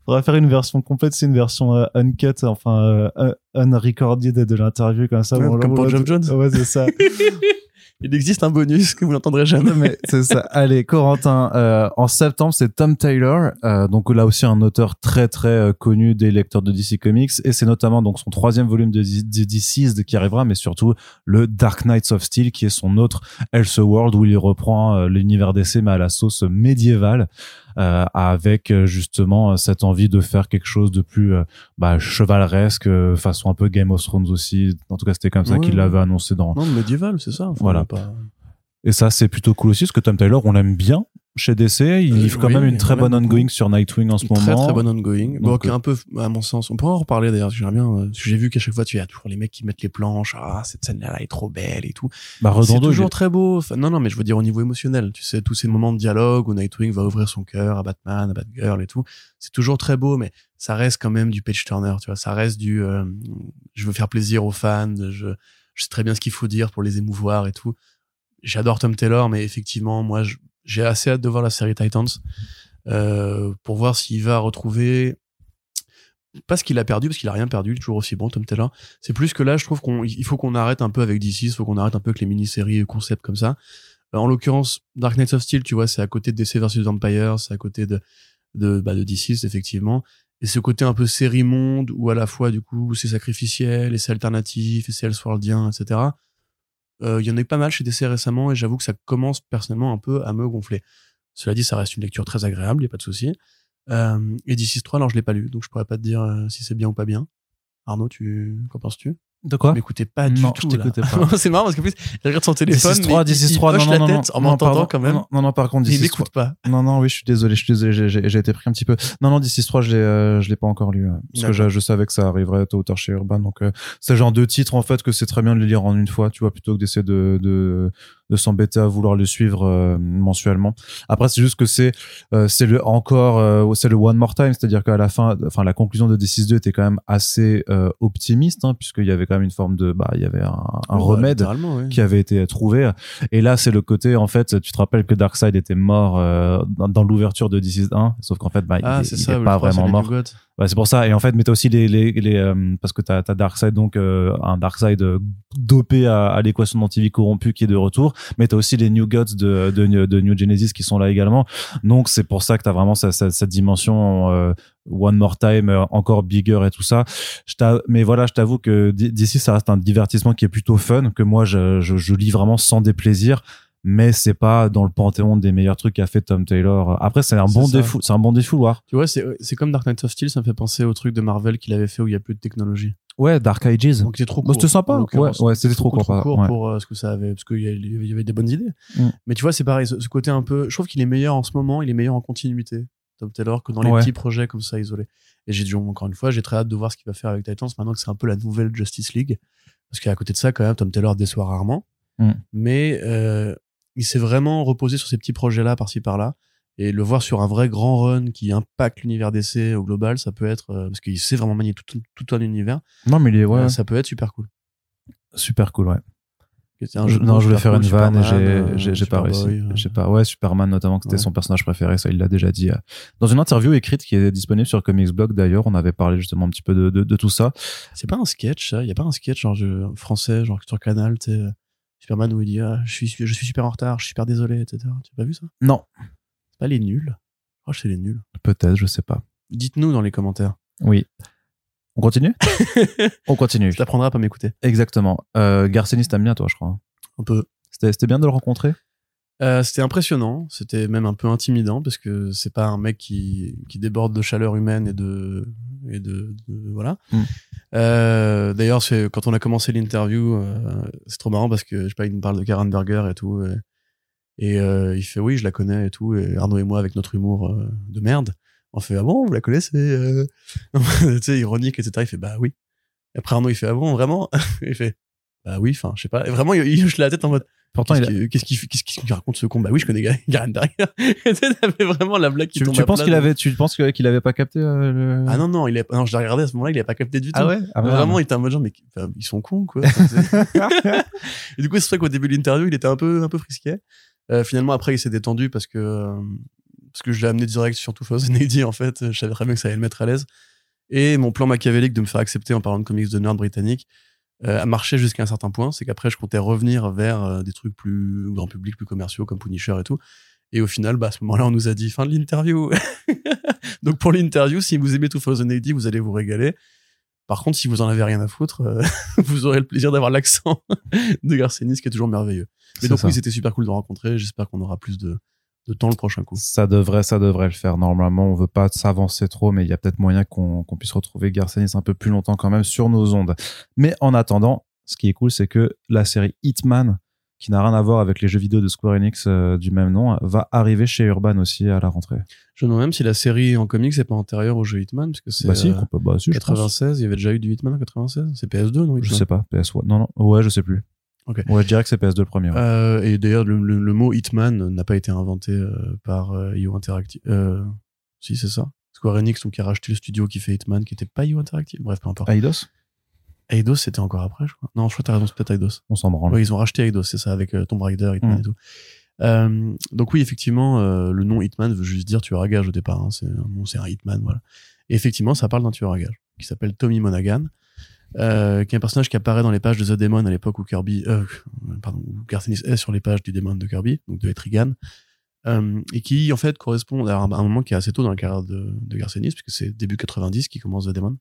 Faudrait faire une version complète, c'est une version euh, uncut, enfin euh, un- unrecorded de l'interview comme ça. Ouais, Bon, là, comme pour là, Jones. Ouais, c'est ça. Il existe un bonus que vous n'entendrez jamais. Mais c'est ça. Allez, Corentin, euh, en septembre, c'est Tom Taylor, euh, donc là aussi un auteur très très euh, connu des lecteurs de DC Comics, et c'est notamment donc son troisième volume de, de DC's qui arrivera, mais surtout le Dark Knights of Steel, qui est son autre Elseworld où il reprend euh, l'univers DC mais à la sauce médiévale, euh, avec euh, justement euh, cette envie de faire quelque chose de plus euh, bah, chevaleresque, euh, façon un peu Game of Thrones aussi. En tout cas, c'était comme ça Ouais, qu'il l'avait annoncé dans Non, médiéval, c'est ça. Enfin, Voilà. pas- et ça, c'est plutôt cool aussi, parce que Tom Taylor, on l'aime bien chez DC. Il Euh, livre quand oui, même une très bonne ongoing sur Nightwing en ce moment. très très bonne ongoing. Bon, Donc, qui est un peu, à mon sens, on pourra en reparler d'ailleurs, j'aimerais bien, euh, j'ai vu qu'à chaque fois, tu as toujours les mecs qui mettent les planches, ah, cette scène-là est trop belle et tout. Bah, C'est toujours il très beau. Enfin, non, non, mais je veux dire au niveau émotionnel. Tu sais, tous ces moments de dialogue où Nightwing va ouvrir son cœur à Batman, à Batgirl et tout. C'est toujours très beau, mais ça reste quand même du page turner, tu vois. Ça reste du, euh, je veux faire plaisir aux fans, je, je sais très bien ce qu'il faut dire pour les émouvoir et tout. J'adore Tom Taylor, mais effectivement, moi, je- j'ai assez hâte de voir la série Titans, euh, pour voir s'il va retrouver, pas ce qu'il a perdu, parce qu'il a rien perdu, toujours aussi bon, Tom Taylor. C'est plus que là, je trouve qu'on, il faut qu'on arrête un peu avec DC, il faut qu'on arrête un peu avec les mini-séries concepts comme ça. Euh, En l'occurrence, Dark Knights of Steel, tu vois, c'est à côté de DC vs Vampire, c'est à côté de, de, bah, de DC, effectivement. Et ce côté un peu série monde, où à la fois, du coup, c'est sacrificiel, et c'est alternatif, et c'est Elseworldien, etc. Euh, Il y en a eu pas mal chez DC récemment, et j'avoue que ça commence personnellement un peu à me gonfler. Cela dit, ça reste une lecture très agréable, il a pas de souci. Euh, et DC 3, alors je l'ai pas lu, donc je pourrais pas te dire euh, si c'est bien ou pas bien. Arnaud, tu, qu'en penses-tu? De quoi m'écoutais pas du Non, tout. je t'écoutais pas. c'est marrant parce qu'en plus, il regarde son téléphone. 6 3 mais il- 6 il 3 non hoche non la non tête non en m'entendant quand même. Non, non par contre il 6 m'écoute pas. Non non oui, je suis désolé, je suis désolé, j'ai- j'ai j'ai été pris un petit peu. Non non 6 3 je l'ai euh, je l'ai pas encore lu euh, parce que je, je savais que ça arriverait tôt ou tard chez Urban donc euh, c'est genre de titre en fait que c'est très bien de les lire en une fois, tu vois plutôt que d'essayer de de de s'embêter à vouloir le suivre euh, mensuellement. Après c'est juste que c'est euh, c'est le encore euh, c'est le one more time, c'est-à-dire qu'à la fin enfin la conclusion de D6-2 était quand même assez euh, optimiste hein, puisqu'il y avait quand même une forme de bah il y avait un, un Ouais, remède qui avait été trouvé. Et là, c'est le côté, en fait, tu te rappelles que Darkseid était mort euh, dans, dans l'ouverture de This Is 1, sauf qu'en fait, bah, Ah, il, c'est il ça. est le pas vraiment mort. C'est pour ça. Et en fait, mais t'as aussi les, les, les euh, parce que t'as, t'as Darkseid, donc, euh, un Darkseid dopé à, à l'équation d'antivie corrompue qui est de retour mais t'as aussi les New Gods de, de, de New Genesis qui sont là également. Donc c'est pour ça que t'as vraiment cette, cette, cette dimension euh, One More Time euh, encore bigger et tout ça. Je mais voilà je t'avoue que d'ici ça reste un divertissement qui est plutôt fun que moi je, je, je lis vraiment sans déplaisir. Mais c'est pas dans le panthéon des meilleurs trucs qu'a fait Tom Taylor. Après c'est un bon un bon défouloir. Tu vois, c'est c'est comme Dark Knight of Steel, ça me fait penser au truc de Marvel qu'il avait fait où il y a plus de technologie. Ouais Dark Ages Donc c'est trop Bah, court. c'était sympa. Ouais, ouais, c'était trop court, Trop court ouais. pour euh, ce que ça avait, parce qu'il y, avait des bonnes idées. Mm. Mais tu vois, c'est pareil, ce, ce côté un peu. Je trouve qu'il est meilleur en ce moment, il est meilleur en continuité, Tom Taylor, que dans les Ouais. petits projets comme ça isolés. Et j'ai dit encore une fois, j'ai très hâte de voir ce qu'il va faire avec Titans maintenant que c'est un peu la nouvelle Justice League. Parce qu'à côté de ça, quand même, Tom Taylor déçoit rarement. Mm. Mais euh, il s'est vraiment reposé sur ces petits projets-là, par-ci par-là. Et le voir sur un vrai grand run qui impacte l'univers DC au global, ça peut être. euh, parce qu'il sait vraiment manier tout, tout un univers. non mais il est ouais euh, ça peut être super cool. super cool ouais un jeu non, je voulais faire une vanne et j'ai- j'ai pas réussi. euh. J'ai pas, ouais, Superman notamment, que c'était Ouais. son personnage préféré, ça il l'a déjà dit. euh. Dans une interview écrite qui est disponible sur Comics Blog d'ailleurs, on avait parlé justement un petit peu de, de, de tout ça. C'est pas un sketch, ça? Il y a pas un sketch genre je- français, genre sur Canal, tu sais, euh, Superman où il dit ah, je suis je suis super en retard, je suis super désolé, etc. Tu as pas vu ça? Non, pas les nuls. Je crois que c'est les nuls. peut-être, je sais pas. Dites-nous dans les commentaires. Oui. On continue On continue. Je t'apprendrai à pas m'écouter. Exactement. Euh, Garcenis, t'aimes bien toi, je crois. Un peu. C'était bien de le rencontrer? Euh, c'était impressionnant, c'était même un peu intimidant parce que c'est pas un mec qui, qui déborde de chaleur humaine et de et de, de- voilà. Mm. Euh, D'ailleurs, quand on a commencé l'interview, euh, c'est trop marrant parce que je sais pas, il nous parle de Karen Berger et tout, et, et, euh, il fait oui, je la connais et tout, et Arnaud et moi avec notre humour euh, de merde, on fait ah bon, vous la connaissez, euh? Tu sais, ironique etc. Il fait bah oui. Et après Arnaud il fait ah bon vraiment, il fait bah oui, enfin je sais pas, Et vraiment il, il hoche la tête en mode Pourtant, Qu'est-ce il a- qu'il raconte ce con? Bah oui, je connais Gar- Garen Berger. T'avais vraiment la blague qui tu, tombe tu à penses qu'il avait, tu penses qu'il avait pas capté euh, le... Ah non, non, il est... non, je l'ai regardé à ce moment-là, il avait pas capté du tout. Ah ouais? Ah, merde. Vraiment, il était en mode genre, mais enfin, ils sont cons, quoi. Et du coup, c'est vrai qu'au début de l'interview, il était un peu, un peu frisqué. Euh, finalement, après, il s'est détendu parce que, euh, parce que je l'ai amené direct sur Two Thousand AD, en fait. Je savais très bien que ça allait le mettre à l'aise. Et mon plan machiavélique de me faire accepter en parlant de comics de nerd britannique euh, a marché jusqu'à un certain point. C'est qu'après, je comptais revenir vers des trucs plus grand public, plus commerciaux, comme Punisher et tout. Et au final, bah, à ce moment-là, on nous a dit fin de l'interview. Donc pour l'interview, si vous aimez 2080, vous allez vous régaler. Par contre, si vous en avez rien à foutre, euh, vous aurez le plaisir d'avoir l'accent de Garcenis qui est toujours merveilleux. Mais donc ça. oui, c'était super cool de rencontrer. J'espère qu'on aura plus de, de temps le prochain coup. Ça devrait, ça devrait le faire. Normalement, on veut pas s'avancer trop, mais il y a peut-être moyen qu'on qu'on puisse retrouver Garcenis un peu plus longtemps quand même sur nos ondes. Mais en attendant, ce qui est cool, c'est que la série Hitman, qui n'a rien à voir avec les jeux vidéo de Square Enix euh, du même nom, va arriver chez Urban aussi à la rentrée. Je me demande même si la série en comics n'est pas antérieure au jeu Hitman, parce que c'est Bah si, euh, on peut- bah si, je pense. 96, il y avait déjà eu du Hitman en 96. C'est PS2, non Je Hitman sais pas, PS1. Non, non, ouais, je sais plus. Ok. Ouais, je dirais que c'est PS2 le premier. ouais. Euh, et d'ailleurs, le, le- le mot Hitman n'a pas été inventé euh, par IO Interactive. Si, c'est ça. Square Enix, donc, qui a racheté le studio qui fait Hitman, qui était pas IO Interactive. Bref, peu importe. Eidos? Eidos, c'était encore après, je crois. Non, je crois que t'as raison, c'est peut-être Eidos. On s'en branle. Oui, ils ont racheté Eidos, c'est ça, avec euh, Tomb Raider, Hitman Mm. et tout. Euh, donc oui, effectivement, euh, le nom Hitman veut juste dire tueur à gage au départ. hein. C'est un nom, c'est un Hitman, voilà. Et effectivement, ça parle d'un tueur à gage qui s'appelle Tommy Monaghan, euh, qui est un personnage qui apparaît dans les pages de The Demon à l'époque où Kirby, euh, pardon, où Garcenis est sur les pages du Demon de Kirby, donc de Etrigan, et qui en fait correspond à un, à un moment qui est assez tôt dans la carrière de, de Garcenis, puisque c'est début 90 qui commence The Demon.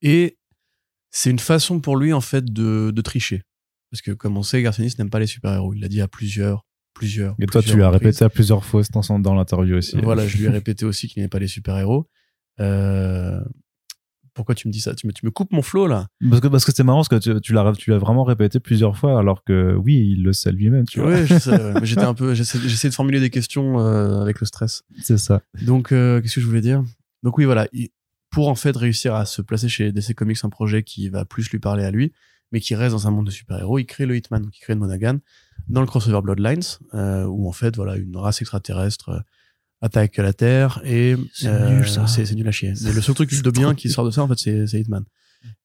Et c'est une façon pour lui en fait de, de tricher. Parce que comme on sait, Garcenis n'aime pas les super-héros. Il l'a dit à plusieurs, plusieurs. Et toi, tu lui as répété à plusieurs fois cet ensemble dans l'interview aussi. Voilà, je lui ai répété aussi qu'il n'aimait pas les super-héros. Euh, Pourquoi tu me dis ça? Tu me, tu me coupes mon flow là Parce que parce que c'est marrant parce que tu, tu l'as tu l'as vraiment répété plusieurs fois alors que oui il le sait lui-même tu vois Ouais, j'étais un peu, j'essaie j'essaie de formuler des questions euh, avec le stress. c'est ça Donc, euh, qu'est-ce que je voulais dire? Donc oui, voilà. il- pour en fait réussir à se placer chez DC Comics, un projet qui va plus lui parler à lui, mais qui reste dans un monde de super-héros, il crée le Hitman, donc il crée le Monaghan, dans le crossover Bloodlines, euh, où en fait, voilà, une race extraterrestre euh, attaque la Terre et C'est euh, nul, ça. C'est c'est nul à chier. Mais le seul truc de bien qui sort de ça, en fait, c'est c'est Hitman.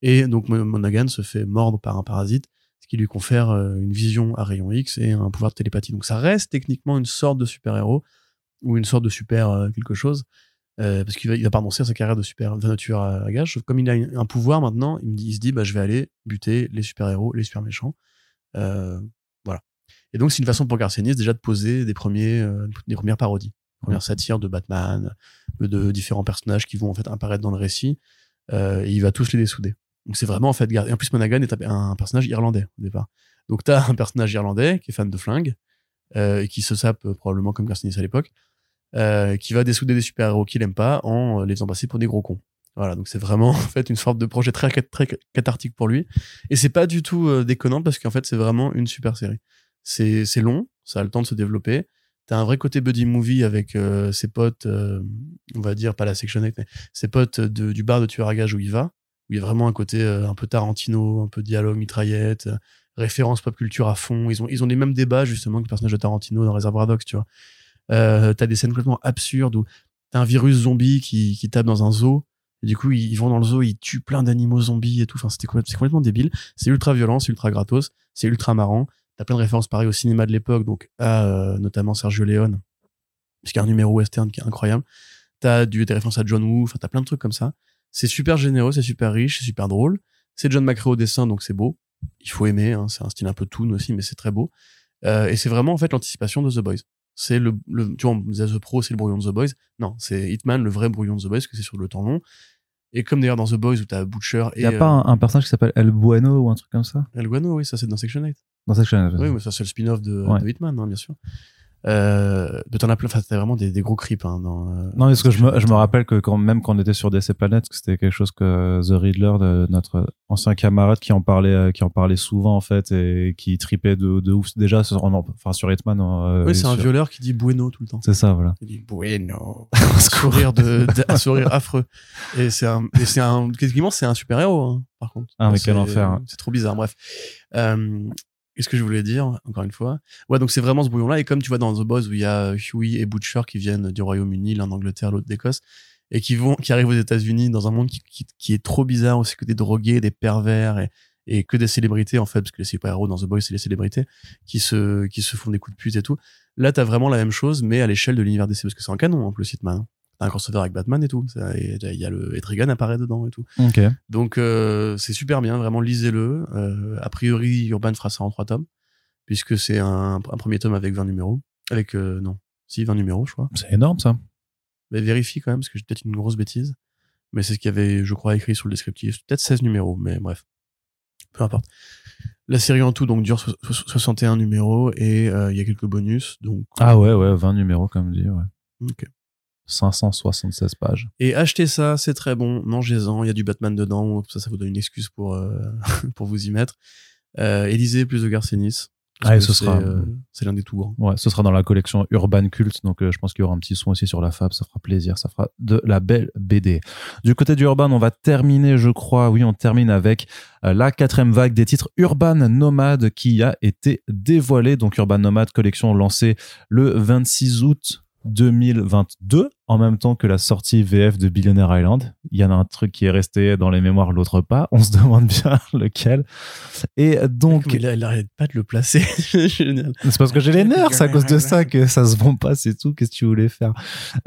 Et donc Mo- Monaghan se fait mordre par un parasite, ce qui lui confère euh, une vision à rayon X et un pouvoir de télépathie. Donc ça reste techniquement une sorte de super-héros ou une sorte de super euh, quelque chose. Euh, parce qu'il va, il va pas renoncer à sa carrière de super de nature à, à gage. Sauf comme il a un, un pouvoir maintenant, il, me dit, il se dit bah, je vais aller buter les super-héros, les super méchants. Euh, voilà. Et donc, c'est une façon pour Garcinis déjà de poser des, premiers, euh, des premières parodies, des premières satires de Batman, de, différents personnages qui vont en fait apparaître dans le récit. Et il va tous les dessouder. Donc, c'est vraiment en fait. Et en plus, Monaghan est un un personnage irlandais au départ. Donc, tu as un personnage irlandais qui est fan de flingue et qui se sape probablement comme Garcinis à l'époque euh, qui va dessouder des super-héros qu'il aime pas en euh, les faisant passer pour des gros cons. Voilà, donc c'est vraiment en fait une sorte de projet très, très cathartique pour lui. Et c'est pas du tout euh, déconnant parce qu'en fait c'est vraiment une super série. C'est long, ça a le temps de se développer. T'as un vrai côté buddy movie avec euh, ses potes, on va dire pas la section 8, mais ses potes du bar de tueur à gage où il va, où il y a vraiment un côté un peu Tarantino, un peu dialogue mitraillette, référence pop culture à fond. Ils ont ils ont les mêmes débats justement que le personnage de Tarantino dans Reservoir Dogs, tu vois. Euh, t'as des scènes complètement absurdes où t'as un virus zombie qui, qui tape dans un zoo. Et du coup, ils, vont dans le zoo, ils tuent plein d'animaux zombies et tout. Enfin, c'était c'est complètement débile. C'est ultra violent, c'est ultra gratos, c'est ultra marrant. T'as plein de références pareilles au cinéma de l'époque, donc à euh, notamment Sergio Leone, puisqu'il y a un numéro western qui est incroyable. T'as des références à John Woo, enfin, t'as plein de trucs comme ça. C'est super généreux, c'est super riche, c'est super drôle. C'est John McCrea au dessin, donc c'est beau. Il faut aimer, hein, c'est un style un peu toon aussi, mais c'est très beau. Euh, et c'est vraiment en fait l'anticipation de The Boys. C'est le, le, tu vois, on disait The Pro, c'est le brouillon de The Boys. Non, c'est Hitman, le vrai brouillon de The Boys, parce que c'est sur le temps long. Et comme d'ailleurs dans The Boys où t'as Butcher et Il y a pas un, un personnage qui s'appelle El Bueno ou un truc comme ça? Euh, El Guano, oui, ça c'est dans Section 8. dans cette chaîne Oui, mais ça c'est le spin-off de, Ouais. de Hitman, hein, bien sûr. Euh, mais t'en as plein, enfin, t'as vraiment des, des gros creeps hein, dans. euh, Non, parce que je me, je 8. me rappelle que quand même quand on était sur DC Planet, que c'était quelque chose que The Riddler, de notre ancien camarade, qui en parlait, euh, qui en parlait souvent en fait et qui tripait de, de ouf déjà sur, en- enfin sur Hitman. euh, Oui, c'est un sur- violeur qui dit Bueno tout le temps. C'est ça, voilà. Il dit Bueno. un sourire de, de- un sourire affreux. Et c'est un, et c'est un, quasiment c'est un super héros, hein, par contre. Ah, mais quel enfer, hein. C'est trop bizarre. Bref. Euh, Qu'est-ce que je voulais dire, encore une fois Ouais, donc c'est vraiment ce brouillon-là. Et comme tu vois dans The Boys où il y a Huey et Butcher qui viennent du Royaume-Uni, l'un d'Angleterre, l'autre d'Écosse, et qui vont, qui arrivent aux États-Unis dans un monde qui, qui, est trop bizarre aussi que des drogués, des pervers et, que des célébrités en fait, parce que les super-héros dans The Boys c'est les célébrités qui se, qui se font des coups de pute et tout. Là, t'as vraiment la même chose, mais à l'échelle de l'univers DC, parce que c'est en canon en plus Hitman. Un crossover avec Batman et tout. Il y a le Etrigan apparaît dedans et tout. Ok. Donc euh, c'est super bien, vraiment lisez-le. Euh, a priori, Urban fera ça en trois tomes, puisque c'est un, un premier tome avec 20 numéros. Avec, euh, non, si, 20 numéros, je crois. C'est énorme ça. Mais vérifie quand même, parce que j'ai peut-être une grosse bêtise. Mais c'est ce qu'il y avait, je crois, écrit sur le descriptif. Peut-être 16 numéros, mais bref. Peu importe. La série en tout, donc, dure so- so- 61 numéros et euh, il y a quelques bonus. Donc, Ah ouais, ouais, 20 numéros comme dit, ouais. Ok. 576 pages. Et achetez ça, c'est très bon. Mangez-en. Il y a du Batman dedans. Ça, ça vous donne une excuse pour, euh, pour vous y mettre. Euh, et lisez plus de Garcenis. Ah, et ce c'est, sera- euh, c'est l'un des tout grands. Ouais, ce sera dans la collection Urban Cult, donc euh, je pense qu'il y aura un petit son aussi sur la fab, ça fera plaisir, ça fera de la belle BD. Du côté du Urban, on va terminer, je crois, oui, on termine avec euh, la quatrième vague des titres Urban Nomad qui a été dévoilée. Donc Urban Nomad, collection lancée le 26 août 2022, en même temps que la sortie VF de Billionaire Island. Il y en a un truc qui est resté dans les mémoires, l'autre pas. On se demande bien lequel. Et donc, Mais là, il arrête pas de le placer. C'est parce que j'ai les nerfs, c'est à cause de ça que ça se vend pas, c'est tout. Qu'est-ce que tu voulais faire?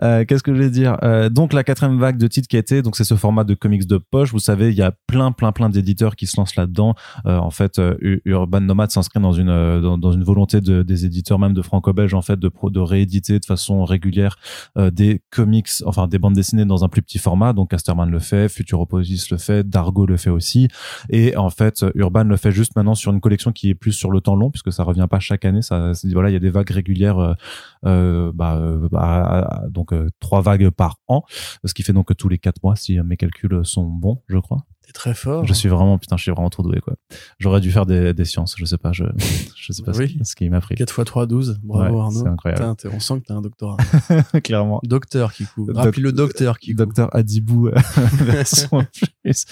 Euh, Qu'est-ce que je voulais dire? Euh, Donc la quatrième vague de titres qui a été, donc c'est ce format de comics de poche. Vous savez, il y a plein, plein, plein d'éditeurs qui se lancent là-dedans. Euh, en fait, Urban Nomad s'inscrit dans une dans, dans une volonté de, des éditeurs, même de franco-belge, en fait, de de rééditer de façon régulière des comics, enfin des bandes dessinées dans un plus petit format. Donc Casterman le fait, Futuropolis le fait, Dargo le fait aussi. Et en fait, Urban le fait juste maintenant sur une collection qui est plus sur le temps long, puisque ça revient pas chaque année. Ça, voilà, il y a des vagues régulières, euh, euh, bah, euh, bah, donc trois vagues par an, ce qui fait donc que tous les quatre mois, si mes calculs sont bons, je crois. T'es très fort. Je suis vraiment, putain, je suis vraiment trop doué, quoi. J'aurais dû faire des, des sciences, je sais pas, je, je sais pas ce Oui. qui- ce qui m'a pris. 4 x 3, 12. Bravo Ouais, Arnaud. c'est incroyable. Putain, on sent que t'as un doctorat. Clairement. Docteur Kikou. Doc- Rappelle le docteur Kikou. Docteur Adibou euh, version plus.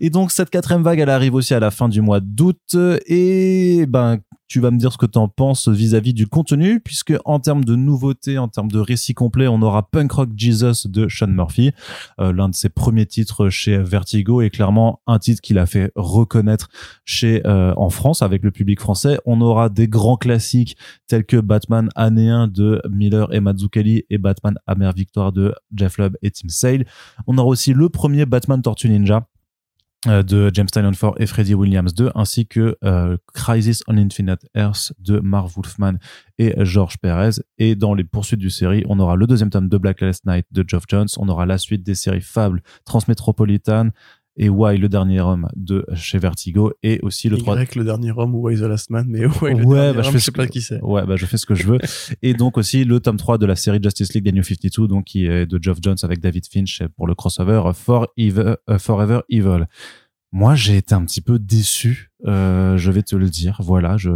Et donc cette quatrième vague, elle arrive aussi à la fin du mois d'août. Et ben Tu vas me dire ce que tu en penses vis-à-vis du contenu, puisque en termes de nouveautés, en termes de récit complet, on aura Punk Rock Jesus de Sean Murphy, euh, l'un de ses premiers titres chez Vertigo et clairement un titre qu'il a fait reconnaître chez euh, en France avec le public français. On aura des grands classiques tels que Batman année 1 de Miller et Mazzucchelli et Batman Amère Victoire de Jeff Lubb et Tim Sale. On aura aussi le premier Batman Tortue Ninja de James Tynion 4 et Freddie Williams 2, ainsi que euh, Crisis on Infinite Earth de Marv Wolfman et George Perez. Et dans les poursuites du série, on aura le deuxième tome de Blacklist Night de Geoff Jones, on aura la suite des séries Fable, Transmétropolitan, et Why le dernier homme de chez Vertigo et aussi le troisième le dernier homme ou Why the Last Man mais Why le Ouais, dernier bah, je fais sais pas qui c'est Ouais, bah, je fais ce que je veux. et donc aussi le tome 3 de la série Justice League des New 52, donc qui est de Geoff Jones avec David Finch pour le crossover For Evil, euh, Forever Evil. Moi, j'ai été un petit peu déçu. euh, je vais te le dire. Voilà, je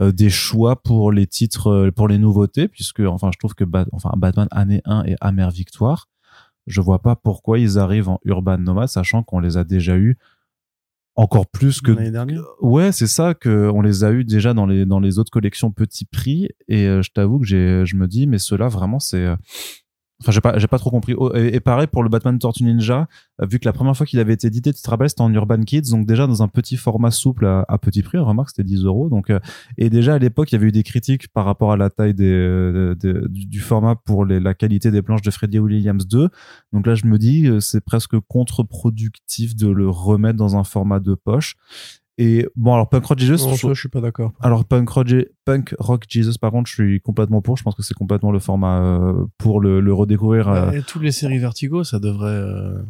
euh, des choix pour les titres, euh, pour les nouveautés, puisque enfin, je trouve que Bat- enfin Batman année 1 et Amère Victoire. Je vois pas pourquoi ils arrivent en Urban Nomad, sachant qu'on les a déjà eu encore plus que l'année dernière. Ouais, c'est ça que on les a eu déjà dans les dans les autres collections petit prix. Et euh, je t'avoue que j'ai je me dis mais ceux-là vraiment c'est euh, enfin j'ai pas j'ai pas trop compris. Oh, et, pareil pour le Batman Tortue Ninja euh, vu que la première fois qu'il avait été édité tu te rappelles c'était en Urban Kids donc déjà dans un petit format souple à, petit prix remarque c'était 10 euros. Donc euh, et déjà à l'époque il y avait eu des critiques par rapport à la taille des, euh, du, format pour la qualité des planches de Freddie Williams 2 donc là je me dis c'est presque contre-productif de le remettre dans un format de poche et bon alors Punk Rock Jesus Non, je- ça, je suis pas d'accord alors Punk Rock, Punk Rock Jesus par contre je suis complètement pour je pense que c'est complètement le format euh, pour le, le redécouvrir euh, Ouais, et toutes les séries Vertigo ça devrait euh,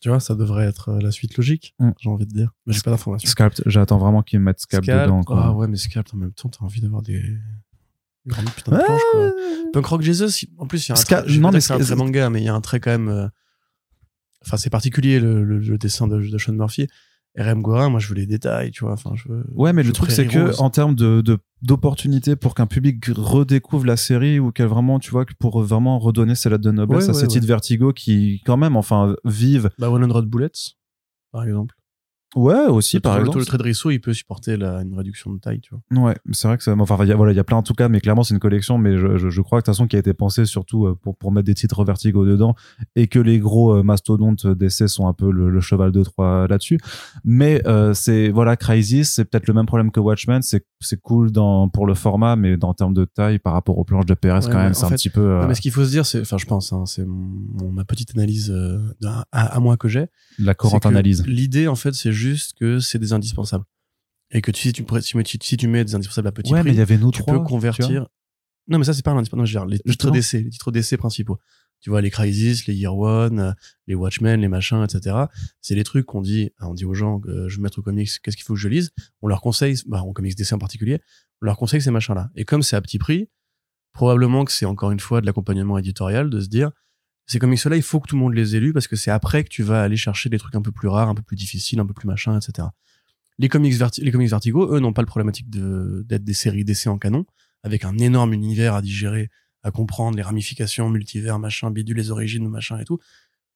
tu vois ça devrait être la suite logique Mm. j'ai envie de dire mais j'ai pas d'informations Sculpt j'attends vraiment qu'ils mettent Sculpt Scalp, dedans quoi. ah ouais mais Scalp en même temps t'as envie d'avoir des des grandes putains de Ouais, planches quoi Punk Rock Jesus, en plus, il y a un trait, non, mais c'est un manga, mais il y a un trait quand même. euh, Enfin, c'est particulier le, le, le dessin de, de Sean Murphy. RM Gorin, moi, je veux les détails, tu vois. Enfin, je veux. Ouais, mais je le truc, c'est que en termes de d'opportunités pour qu'un public redécouvre la série ou qu'elle vraiment, tu vois, que pour vraiment redonner lettres de noblesse Ouais, à ouais, ces ouais. titres Vertigo qui, quand même, enfin, vivent. Bah, 100 Bullets, par exemple. Ouais, aussi, par le- exemple. Le trait de il peut supporter la, une réduction de taille, tu vois. Ouais, c'est vrai que ça, enfin, il voilà, il y a plein en tout cas, mais clairement, c'est une collection, mais je, je, je crois que de toute façon, qui a été pensée surtout euh, pour, pour mettre des titres Vertigo dedans et que les gros euh, mastodontes d'essai sont un peu le, le cheval de Troie là-dessus. Mais, euh, c'est, voilà, Crisis, c'est peut-être le même problème que Watchmen, c'est, c'est cool dans, pour le format, mais dans, en termes de taille, par rapport aux planches de PRS, Ouais, quand même, c'est un petit peu, euh, Non, mais ce qu'il faut se dire, c'est, enfin, je pense, hein, c'est ma petite analyse euh, à, à moi que j'ai. la courante analyse. L'idée, en fait, c'est juste que c'est des indispensables. Et que si, tu, si, tu- mets des indispensables à petit Ouais, prix, mais il y avait nous tu trois. peux convertir. Non, mais ça, c'est pas un indispensable. Non, je veux dire, les titres d'essai, les titres d'essai principaux. Tu vois, les Crisis, les Year One, euh, les Watchmen, les machins, etc. C'est les trucs qu'on dit, on dit aux gens, euh, je veux mettre au comics, qu'est-ce qu'il faut que je lise? On leur conseille, bah, en comics d'essai en particulier, on leur conseille ces machins-là. Et comme c'est à petit prix, probablement que c'est encore une fois de l'accompagnement éditorial de se dire, ces comics-là, il faut que tout le monde les ait lus parce que c'est après que tu vas aller chercher des trucs un peu plus rares, un peu plus difficiles, un peu plus machin, etc. Les comics, Verti- les comics Vertigo, eux, n'ont pas le problématique d'être des séries d'essais en canon, avec un énorme univers à digérer, à comprendre, les ramifications, multivers, machin, bidule, les origines, machin et tout.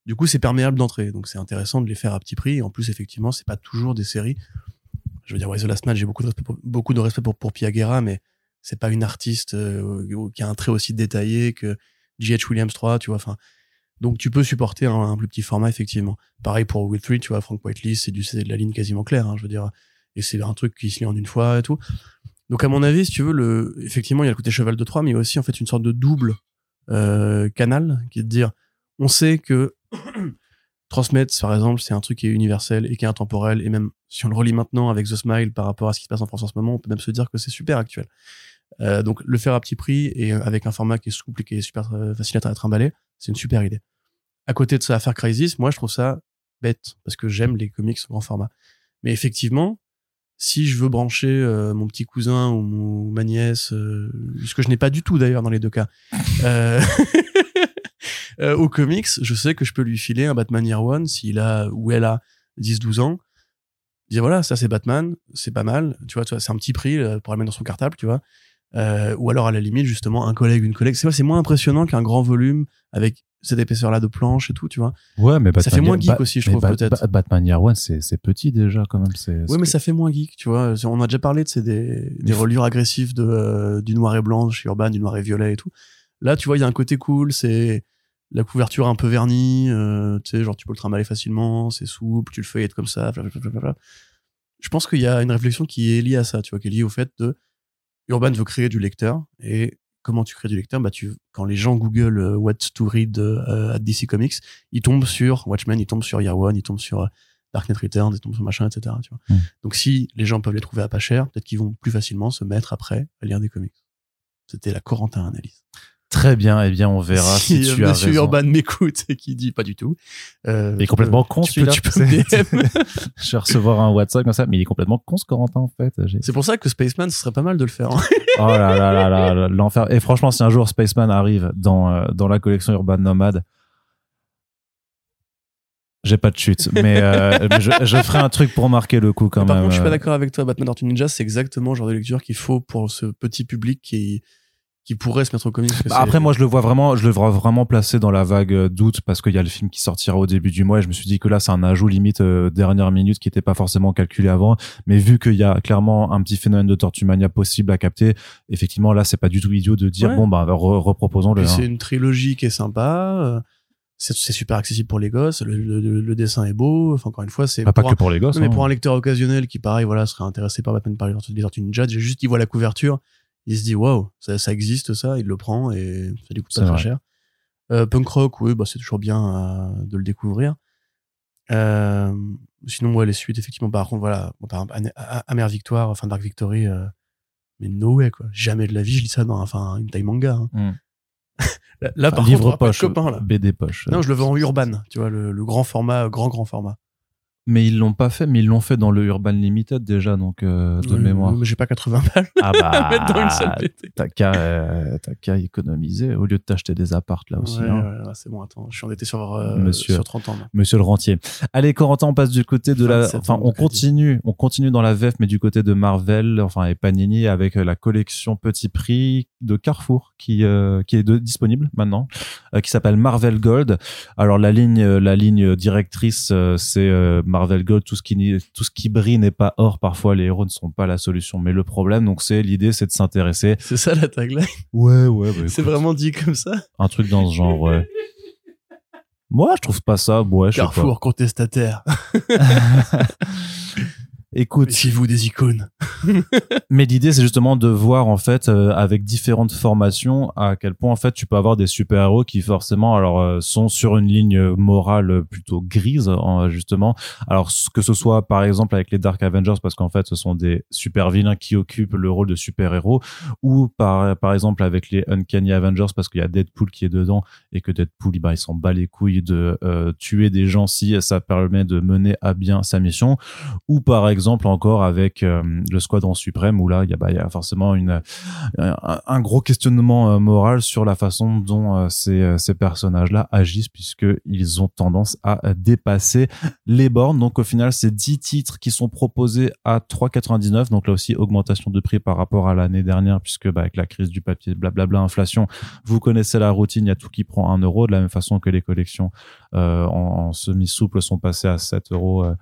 Du coup, c'est perméable d'entrée. Donc, c'est intéressant de les faire à petit prix. Et en plus, effectivement, c'est pas toujours des séries. Je veux dire, ouais, The Last j'ai beaucoup de respect pour, beaucoup de respect pour, pour mais c'est pas une artiste euh, qui a un trait aussi détaillé que J.H. Williams 3, tu vois. Enfin, donc, tu peux supporter un, plus petit format, effectivement. Pareil pour Will 3, tu vois, Frank Whiteley, c'est du, c'est de la ligne quasiment claire, hein, je veux dire. Et c'est un truc qui se lit en une fois et tout. Donc, à mon avis, si tu veux, le, effectivement, il y a le côté cheval de Troie, mais il y a aussi, en fait, une sorte de double, euh, canal, qui est de dire, on sait que transmettre, par exemple, c'est un truc qui est universel et qui est intemporel, et même si on le relit maintenant avec The Smile par rapport à ce qui se passe en France en ce moment, on peut même se dire que c'est super actuel. Euh, donc, le faire à petit prix et euh, avec un format qui est souple et qui est super euh, facile à trimballer, c'est une super idée. À côté de ça, à faire Crisis, moi, je trouve ça bête parce que j'aime les comics grand format. Mais effectivement, si je veux brancher euh, mon petit cousin ou, mon- ou ma nièce, euh, ce que je n'ai pas du tout d'ailleurs dans les deux cas, euh, aux comics, je sais que je peux lui filer un Batman Year One s'il a ou elle a 10-12 ans. Dire voilà, ça c'est Batman, c'est pas mal, tu vois, tu vois, c'est un petit prix pour la mettre dans son cartable, tu vois. Euh, ou alors à la limite justement un collègue, une collègue. C'est c'est moins impressionnant qu'un grand volume avec cette épaisseur là de planche et tout, tu vois. Ouais, mais Ça fait moins geek aussi, je trouve, peut-être. Ba- Batman Year One, c'est c'est petit déjà quand même. C'est Oui, mais ça fait moins geek, tu vois. On a déjà parlé de des, des reliures agressives de euh, du noir et blanc chez Urban, du noir et violet et tout. Là, tu vois, il y a un côté cool, c'est la couverture un peu vernie, euh, tu sais, genre tu peux le trimballer facilement, c'est souple, tu le feuillettes comme ça, blablabla. Je pense qu'il y a une réflexion qui est liée à ça, tu vois, qui est liée au fait de Urban veut créer du lecteur et comment tu crées du lecteur? Bah tu quand les gens google euh, what to read euh, at DC Comics ils tombent sur Watchmen ils tombent sur Year One ils tombent sur euh, Dark Knight Returns ils tombent sur machin etc tu vois. Mm. donc si les gens peuvent les trouver à pas cher peut-être qu'ils vont plus facilement se mettre après à lire des comics. C'était la Corentin analyse Très bien, eh bien on verra si, si, euh, tu as Monsieur raison. Urban m'écoute et qui dit pas du tout euh, Il est complètement peux- con tu peux, celui-là. tu peux me DM. Je vais recevoir un WhatsApp comme ça, mais il est complètement con ce Corentin en fait. C'est pour ça que Spaceman ce serait pas mal de le faire hein. Oh là là là là, l'enfer. Et franchement, si un jour Spaceman arrive dans, euh, dans la collection Urban Nomade, j'ai pas de chute, mais, euh, mais je, je ferai un truc pour marquer le coup quand Par même. contre, je suis pas euh. d'accord avec toi. Batman Tortue Ninja, c'est exactement le genre de lecture qu'il faut pour ce petit public qui, qui pourrait se mettre au comics. Bah, après, moi, je le vois vraiment, je le vois vraiment placé dans la vague euh, d'août parce qu'il y a le film qui sortira au début du mois et je me suis dit que là, c'est un ajout limite euh, dernière minute qui n'était pas forcément calculé avant. Mais vu qu'il y a clairement un petit phénomène de Tortumania possible à capter, effectivement, là, c'est pas du tout idiot de dire Ouais. bon, bah, re- reproposons-le. Hein. c'est une trilogie qui est sympa. euh, C'est super accessible pour les gosses. Le, le- le- le dessin est beau. Enfin, encore une fois, c'est Pas, pas que pour les gosses. Mais hein. pour un lecteur occasionnel qui, pareil, voilà, serait intéressé par Batman par les Tortues- les Tortues Ninja, déjà juste il voit la couverture, il se dit waouh, ça, ça existe ça, il le prend et ça lui coûte pas très cher. Euh, Punk Rock, oui, bah, c'est toujours bien euh, de le découvrir. Euh, sinon, ouais, les suites, effectivement, par contre, voilà, bon, par exemple, Amère Victoire, enfin Dark Victory, mais no way, quoi. Jamais de la vie, je lis ça dans enfin, une taille manga. hein. Hmm. Là, là, par livre contre, poche, copain, là. BD poche. Non, je le veux en urban, tu vois, le, le grand format, grand, grand format. Mais ils l'ont pas fait, mais ils l'ont fait dans le Urban Limited déjà, donc euh, de Euh, mémoire. Mais j'ai pas 80 balles Ah à mettre dans une seule bah, t'as qu'à euh, t'as qu'à économiser au lieu de t'acheter des appartes là aussi. Ouais, hein. ouais, ouais, c'est bon, attends, je suis endetté sur, euh, Monsieur. sur 30 ans. Monsieur le rentier. Allez, Corentin, on passe du côté de la. 27 Enfin, on continue, on continue dans la VF, mais du côté de Marvel, enfin et Panini avec euh, la collection Petit Prix de Carrefour qui euh, qui est de- disponible maintenant, euh, qui s'appelle Marvel Gold. Alors la ligne euh, la ligne directrice euh, c'est Marvel Gold. Tout ce qui tout ce qui brille n'est pas or. Parfois les héros ne sont pas la solution, mais le problème donc c'est l'idée c'est de s'intéresser. C'est ça la tagline Ouais ouais. bah, C'est vraiment dit comme ça un truc dans ce genre. Ouais. Moi, je trouve pas ça. Ouais, je sais pas. Carrefour contestataire. Écoute, Chez vous des icônes. Mais l'idée, c'est justement de voir en fait euh, avec différentes formations à quel point en fait tu peux avoir des super héros qui forcément alors euh, sont sur une ligne morale plutôt grise en- justement. Alors que ce soit par exemple avec les Dark Avengers parce qu'en fait ce sont des super vilains qui occupent le rôle de super héros ou par par exemple avec les Uncanny Avengers parce qu'il y a Deadpool qui est dedans et que Deadpool bah, il s'en bat les couilles de euh, tuer des gens si ça permet de mener à bien sa mission ou par exemple encore avec euh, le Squadron Suprême où là il y a, bah, forcément une un, gros questionnement euh, moral sur la façon dont euh, ces, ces personnages-là agissent puisque ils ont tendance à dépasser les bornes. Donc au final, c'est 10 titres qui sont proposés à 3,99. Donc là aussi, augmentation de prix par rapport à l'année dernière puisque bah, avec la crise du papier, blablabla, inflation, vous connaissez la routine, il y a tout qui prend 1 euro de la même façon que les collections en, en semi-souple sont passées à 7 euros. euh,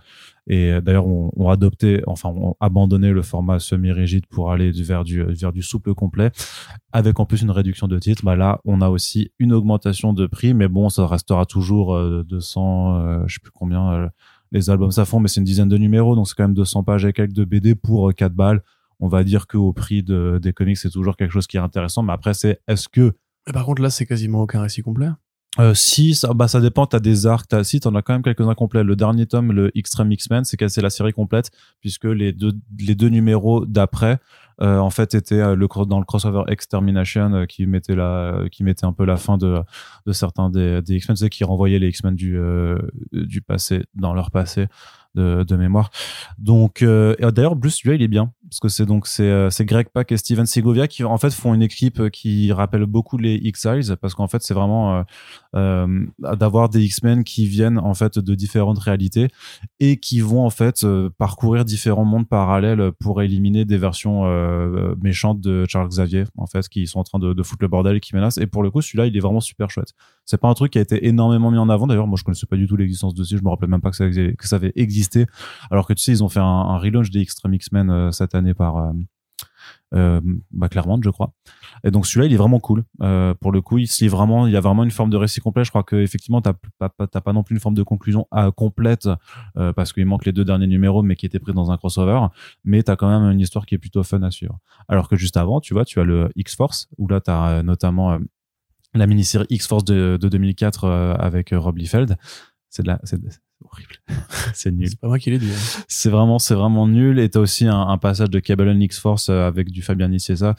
et euh, d'ailleurs, on, on adopté, enfin, on abandonné le format semi-rigide pour aller vers du, vers du souple complet, avec en plus une réduction de titres. Bah là, on a aussi une augmentation de prix, mais bon, ça restera toujours euh, 200, euh, je sais plus combien euh, les albums ça font, mais c'est une dizaine de numéros, donc c'est quand même 200 pages et quelques de BD pour euh, 4 balles. On va dire qu'au prix de, des comics, c'est toujours quelque chose qui est intéressant, mais après, c'est est-ce que Mais par contre, là, c'est quasiment aucun récit complet. Euh, si, ça, bah, ça dépend. T'as des arcs, t'as, si t'en as quand même quelques-uns complets. Le dernier tome, le Extreme X-Men, c'est c'est la série complète puisque les deux, les deux numéros d'après, euh, en fait, étaient euh, le dans le crossover Extermination euh, qui mettait la, qui mettait un peu la fin de, de certains des, des X-Men, c'est qui renvoyaient les X-Men du, euh, du passé dans leur passé de, mémoire. Donc, euh, d'ailleurs, Bruce, celui-là, il est bien. parce que c'est donc c'est euh, Greg Pak et Steven Segovia qui en fait font une équipe euh, qui rappelle beaucoup les X-Files parce qu'en fait c'est vraiment d'avoir des X-Men qui viennent en fait de différentes réalités et qui vont en fait parcourir différents mondes parallèles pour éliminer des versions méchantes de Charles Xavier en fait qui sont en train de, de foutre le bordel et qui menacent et pour le coup celui-là il est vraiment super chouette c'est pas un truc qui a été énormément mis en avant. D'ailleurs moi je connaissais pas du tout l'existence de ce je me rappelais même pas que ça, avait existé. Alors que tu sais ils ont fait un, un relaunch des Extreme X-Men euh, cette année par euh, euh, bah, Claremont je crois. Et donc celui-là il est vraiment cool. Euh, pour le coup il se lit vraiment il y a vraiment une forme de récit complet. Je crois que effectivement t'as pas, pas- non plus une forme de conclusion euh, complète euh, parce qu'il manque les deux derniers numéros mais qui étaient pris dans un crossover. Mais t'as quand même une histoire qui est plutôt fun à suivre. Alors que juste avant tu vois tu as le X-Force où là t'as euh, notamment la mini-série X-Force de, de 2004 euh, avec euh, Rob Liefeld. C'est de la c'est c'est horrible. C'est nul. C'est pas moi qui l'ai dit. hein. c'est vraiment c'est vraiment nul. Et t'as aussi un, un passage de Cable and X-Force euh, avec du Fabien Nicieza.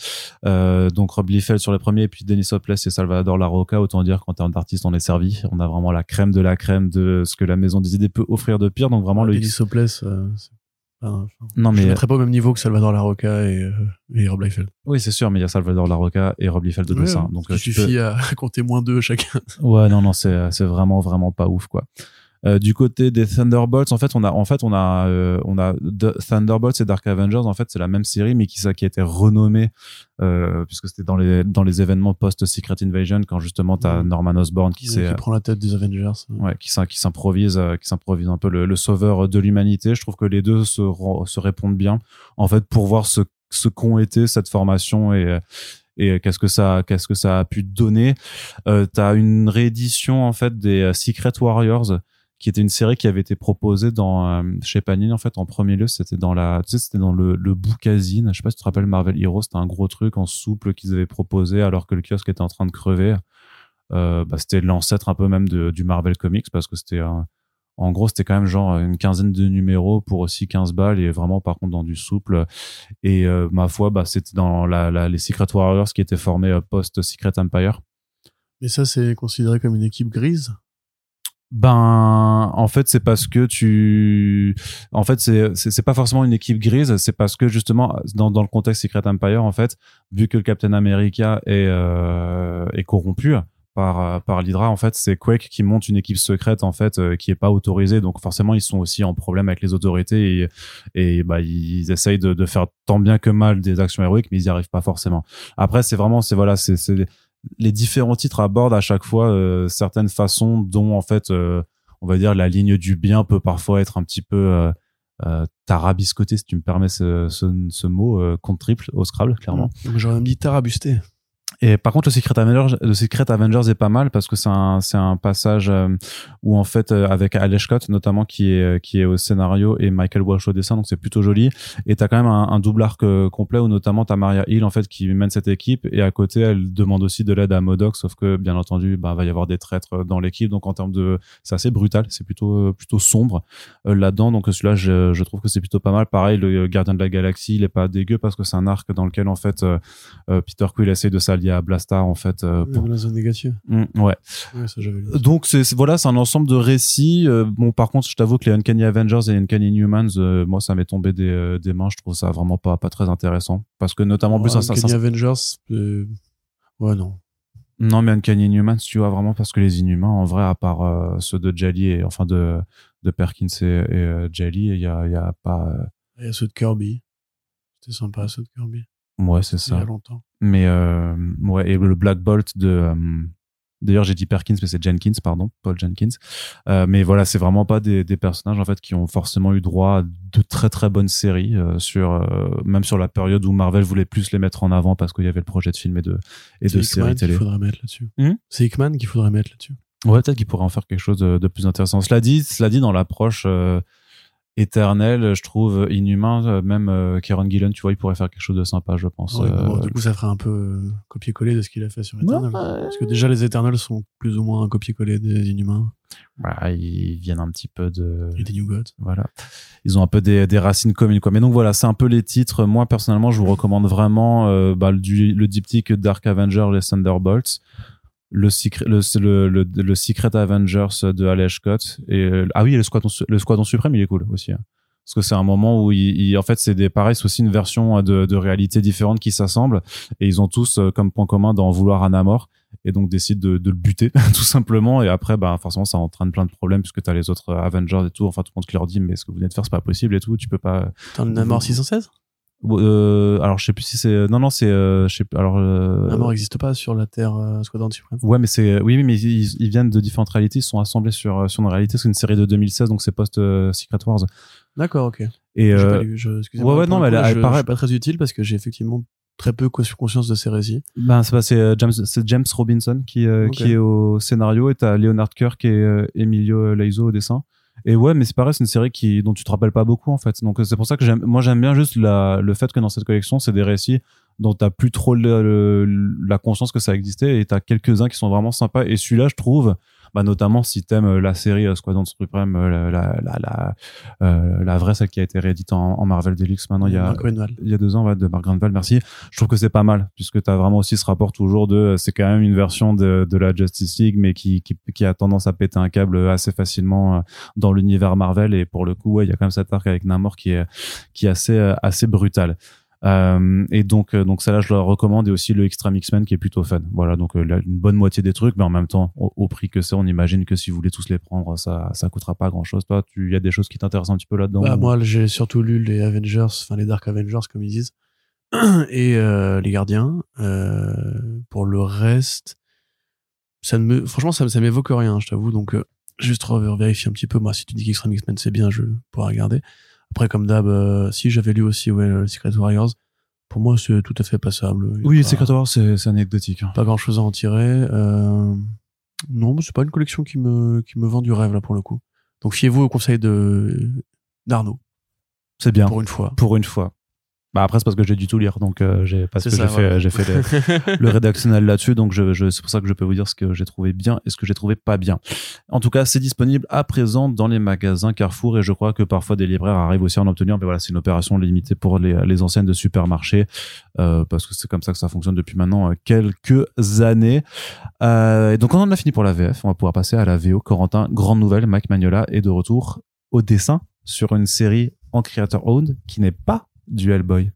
Euh, donc Rob Liefeld sur les premiers et puis Denis Hopeless et Salvador Larroca. Autant dire qu'en termes d'artistes on est servi. On a vraiment la crème de la crème de ce que la maison des idées peut offrir de pire. Donc vraiment le Denis Hopeless, euh, c'est enfin, non Je mais ne mettrais pas au même niveau que Salvador Larroca et, euh, et Rob Liefeld. oui c'est sûr mais il y a Salvador Larroca et Rob Liefeld de Ouais, dessin donc il euh, peux- suffit à compter moins deux chacun. Ouais, non, non, c'est c'est vraiment vraiment pas ouf quoi. Euh, du côté des Thunderbolts, en fait, on a en fait on a euh, on a Thunderbolts et Dark Avengers. En fait, c'est la même série, mais qui ça qui a été renommée euh, puisque c'était dans les dans les événements post Secret Invasion quand justement t'as Mhm. Norman Osborn qui qui, prend la tête des Avengers. ouais, qui, s'im- qui s'improvise, qui s'improvise un peu le, le sauveur de l'humanité. Je trouve que les deux se, répondent bien, en fait, pour voir ce, ce qu'ont été cette formation et, et qu'est-ce que ça, qu'est-ce que ça a pu donner. Euh, T'as une réédition en fait des Secret Warriors, qui était une série qui avait été proposée dans euh, chez Panini en fait en premier lieu. C'était dans la, tu sais, c'était dans le, le bookazine. Je sais pas si tu te rappelles Marvel Heroes, c'était un gros truc en souple qu'ils avaient proposé alors que le kiosque était en train de crever. Euh, bah, c'était l'ancêtre un peu même de, du Marvel Comics parce que c'était en gros c'était quand même genre une quinzaine de numéros pour aussi 15 balles et vraiment par contre dans du souple et euh, ma foi bah c'était dans la, les Secret Warriors qui étaient formés post Secret Empire Mais ça, c'est considéré comme une équipe grise. Ben en fait c'est parce que tu en fait c'est c'est pas forcément une équipe grise. C'est parce que justement dans dans le contexte Secret Empire en fait vu que le Captain America est euh, est corrompu par par l'Hydra en fait c'est Quake qui monte une équipe secrète en fait euh, qui est pas autorisée. Donc forcément ils sont aussi en problème avec les autorités et et bah ils essayent de, de faire tant bien que mal des actions héroïques mais ils y arrivent pas forcément. Après c'est vraiment c'est voilà c'est les différents titres abordent à chaque fois euh, certaines façons dont en fait euh, on va dire la ligne du bien peut parfois être un petit peu euh, euh, tarabiscoté si tu me permets ce, ce, mot compte triple au Scrabble clairement Mmh. J'aurais même dit tarabusté. Et par contre, le Secret Avengers, le Secret Avengers est pas mal parce que c'est un, c'est un passage euh, où en fait, euh, avec Alex Scott notamment qui est, euh, qui est au scénario et Michael Walsh au dessin, donc c'est plutôt joli. Et t'as quand même un, double arc complet où notamment t'as Maria Hill en fait qui mène cette équipe et à côté elle demande aussi de l'aide à Modoc, sauf que bien entendu, bah va y avoir des traîtres dans l'équipe, donc en termes de, c'est assez brutal, c'est plutôt, plutôt sombre là-dedans. Donc celui-là, je, trouve que c'est plutôt pas mal. Pareil, le Gardien de la Galaxie, il est pas dégueu parce que c'est un arc dans lequel en fait Peter Quill essaie de s'allier à Blastar en fait. euh, pour- La zone négative. Mm, ouais. Ça. Donc c'est voilà, c'est un ensemble de récits. Euh, bon, par contre, je t'avoue que les Uncanny Avengers et Uncanny Inhumans, euh, moi, ça m'est tombé des, euh, des mains. Je trouve ça vraiment pas pas très intéressant parce que notamment en plus, Ouais, ça, ça- Uncanny Avengers, ouais, non. non mais Uncanny Inhumans, tu vois vraiment parce que les Inhumains, en vrai, à part euh, ceux de Jelly et enfin de de Perkins et, et Jelly, il y a y a pas. euh, Il y a ceux de Kirby. C'était sympa, ceux de Kirby. Ouais, c'est Il y a ça. longtemps. Mais euh, ouais, et le Black Bolt de. euh, D'ailleurs, j'ai dit Perkins, mais c'est Jenkins, pardon, Paul Jenkins. Euh, mais voilà, c'est vraiment pas des, des personnages en fait qui ont forcément eu droit à de très très bonnes séries sur même sur la période où Marvel voulait plus les mettre en avant parce qu'il y avait le projet de film et de et C'est de Hickman séries qu'il télé. faudrait mettre là-dessus. Hmm? C'est Hickman qu'il faudrait mettre là-dessus. Ouais, peut-être qu'ils pourraient en faire quelque chose de, de plus intéressant. Cela dit, cela dit dans l'approche euh, éternelle, je trouve inhumain. euh, Même euh, Kieron Gillen, tu vois, il pourrait faire quelque chose de sympa, je pense. Ouais, Euh, bon, du coup, ça ferait un peu euh, copier-coller de ce qu'il a fait sur Eternal. Parce que déjà, les Eternals sont plus ou moins un copier-coller des Inhumains voilà, ils viennent un petit peu de et des New Gods. Voilà. Ils ont un peu des, des racines communes, quoi. Mais donc voilà, c'est un peu les titres. Moi, personnellement, je vous recommande vraiment euh, bah, le, le diptyque Dark Avenger, les Thunderbolts, le, secret, le, le, le, le Secret Avengers de Alex Scott. Et, euh, ah oui, le Squadron, le Squadron Suprême, il est cool aussi. hein. parce que c'est un moment où il, il- en fait c'est des pareil c'est aussi une version euh, de, de réalité différente qui s'assemble et ils ont tous euh, comme point commun d'en vouloir à Namor et donc décident de, de le buter tout simplement et après bah forcément ça entraîne plein de problèmes puisque t'as les autres Avengers et tout enfin tout le monde qui leur dit mais ce que vous venez de faire c'est pas possible et tout tu peux pas T'en as mort 616 euh, alors je sais plus si c'est non non c'est euh, je sais alors euh, La mort n'existe pas sur la Terre euh, Squadron Suprême. Ouais, mais c'est oui, mais ils, ils viennent de différentes réalités. Ils sont assemblés sur euh, sur une réalité. C'est une série de 2016, donc c'est post Secret Wars. D'accord, ok. Et pas lu, je- ouais, ouais, non, mais coup, elle- elle je, paraît- je suis pas très utile parce que j'ai effectivement très peu co- conscience de ces récits. ben c'est c'est James c'est James Robinson qui qui est au scénario et t'as Leonard Kirk et Emilio Laizo au dessin. Et ouais, mais c'est pareil, c'est une série qui dont tu te rappelles pas beaucoup en fait. Donc c'est pour ça que moi j'aime bien juste le fait que dans cette collection c'est des récits dont t'as plus trop la conscience que ça existait et t'as quelques uns qui sont vraiment sympas. Et celui-là, je trouve, bah notamment si t'aimes euh, la série euh, Squadron Supreme, euh, la la la la, euh, la vraie celle qui a été rééditée en, en Marvel Deluxe maintenant il y a il y a deux ans ouais, de Mark Grunwald, merci. Je trouve que c'est pas mal puisque tu as vraiment aussi ce rapport toujours de c'est quand même une version de, de la Justice League mais qui, qui, qui a tendance à péter un câble assez facilement dans l'univers Marvel et pour le coup ouais, il y a quand même cet arc avec Namor qui est qui est assez assez brutal. Euh, et donc, euh, donc ça là, je le recommande et aussi le Extreme X-Men qui est plutôt fun. Voilà, donc euh, là, une bonne moitié des trucs, mais en même temps, au, au prix que c'est, on imagine que si vous voulez tous les prendre, ça, ça coûtera pas grand chose. Toi, il y a des choses qui t'intéressent un petit peu là-dedans. Bah, ou- moi, j'ai surtout lu les Avengers, enfin les Dark Avengers comme ils disent, et euh, les Gardiens. Euh, pour le reste, ça ne me, franchement, ça, ça m'évoque rien, je t'avoue. Donc, juste vérifier un petit peu. Moi, si tu dis qu'Extreme X-Men c'est bien, je pourrais regarder. Après, comme d'hab, euh, si j'avais lu aussi ouais, le Secret Warriors, pour moi, c'est tout à fait passable. Oui, pas- Secret Wars, c'est anecdotique. hein. pas grand chose à en tirer. Euh, non, c'est pas une collection qui me, qui me vend du rêve là pour le coup. Donc fiez-vous au conseil de d'Arnaud C'est bien. pour une fois. pour une fois. Bah après c'est parce que j'ai dû tout lire donc euh, j'ai parce que j'ai fait j'ai fait le, le rédactionnel là-dessus donc je, je c'est pour ça que je peux vous dire ce que j'ai trouvé bien et ce que j'ai trouvé pas bien. En tout cas, c'est disponible à présent dans les magasins Carrefour et je crois que parfois des libraires arrivent aussi à en obtenir mais voilà, c'est une opération limitée pour les, les enseignes de supermarchés euh, parce que c'est comme ça que ça fonctionne depuis maintenant euh, quelques années. Euh, et donc on en a fini pour la VF, on va pouvoir passer à la VO Corentin, grande nouvelle, Mike Magnola est de retour au dessin sur une série en creator owned qui n'est pas du Hellboy.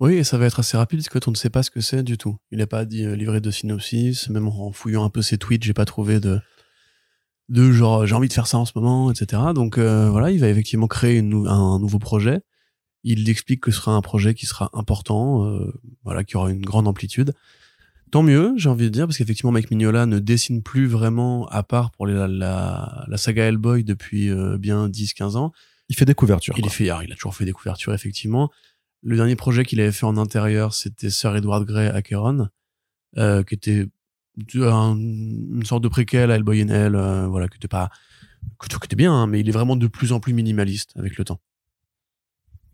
Oui, et ça va être assez rapide parce que on ne sait pas ce que c'est du tout. Il n'a pas dit, euh, livré de synopsis, même en fouillant un peu ses tweets, j'ai pas trouvé de de genre j'ai envie de faire ça en ce moment, etc. Donc euh, voilà, il va effectivement créer une un nouveau projet. Il explique que ce sera un projet qui sera important, euh, voilà, qui aura une grande amplitude. Tant mieux, j'ai envie de dire, parce qu'effectivement, Mike Mignola ne dessine plus vraiment, à part pour les- la, la, saga Hellboy depuis euh, bien 10-15 ans. Il fait des couvertures. Il, fait, il a toujours fait des couvertures, effectivement. Le dernier projet qu'il avait fait en intérieur, c'était Sir Edward Grey Acheron, euh, qui était un- une sorte de préquel à Hellboy and euh, voilà, qui était pas, que était bien, hein, mais il est vraiment de plus en plus minimaliste avec le temps.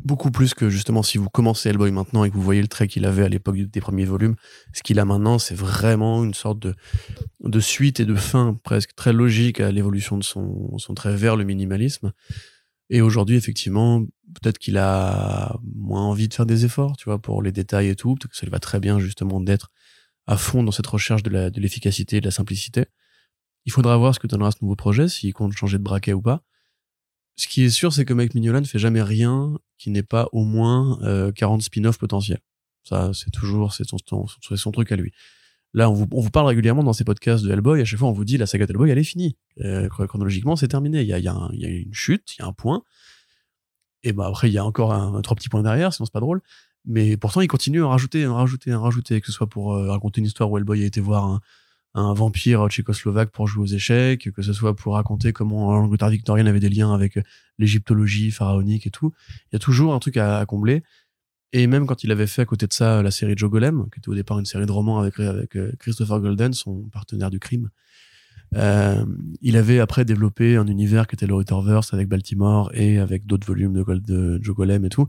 Beaucoup plus que justement si vous commencez Hellboy maintenant et que vous voyez le trait qu'il avait à l'époque des premiers volumes, ce qu'il a maintenant, c'est vraiment une sorte de, de suite et de fin presque très logique à l'évolution de son, son trait vers le minimalisme. Et aujourd'hui, effectivement, peut-être qu'il a moins envie de faire des efforts, tu vois, pour les détails et tout. Peut-être que ça lui va très bien, justement, d'être à fond dans cette recherche de la- de l'efficacité et de la simplicité. Il faudra voir ce que donnera ce nouveau projet, s'il compte changer de braquet ou pas. Ce qui est sûr, c'est que Mike Mignola ne fait jamais rien qui n'ait pas au moins euh, 40 spin-offs potentiels. Ça, c'est toujours, c'est son, son truc à lui. Là, on vous, on vous parle régulièrement dans ces podcasts de Hellboy. À chaque fois, on vous dit la saga de Hellboy, elle est finie. Euh, chronologiquement, c'est terminé. Il y a, il y, a un- une chute, il y a un point. Et ben après, il y a encore un, trois petits points derrière, sinon c'est pas drôle. Mais pourtant, il continue à rajouter, à rajouter, à rajouter, que ce soit pour euh, raconter une histoire où Hellboy a été voir un, un vampire tchécoslovaque pour jouer aux échecs, que ce soit pour raconter comment l'Angleterre victorienne avait des liens avec l'égyptologie pharaonique et tout. Il y a toujours un truc à, à combler. Et même quand il avait fait à côté de ça la série Joe Golem, qui était au départ une série de romans avec, euh, Christopher Golden, son partenaire du crime, euh, il avait après développé un univers qui était le Retterverse avec Baltimore et avec d'autres volumes de, de Joe Golem et tout.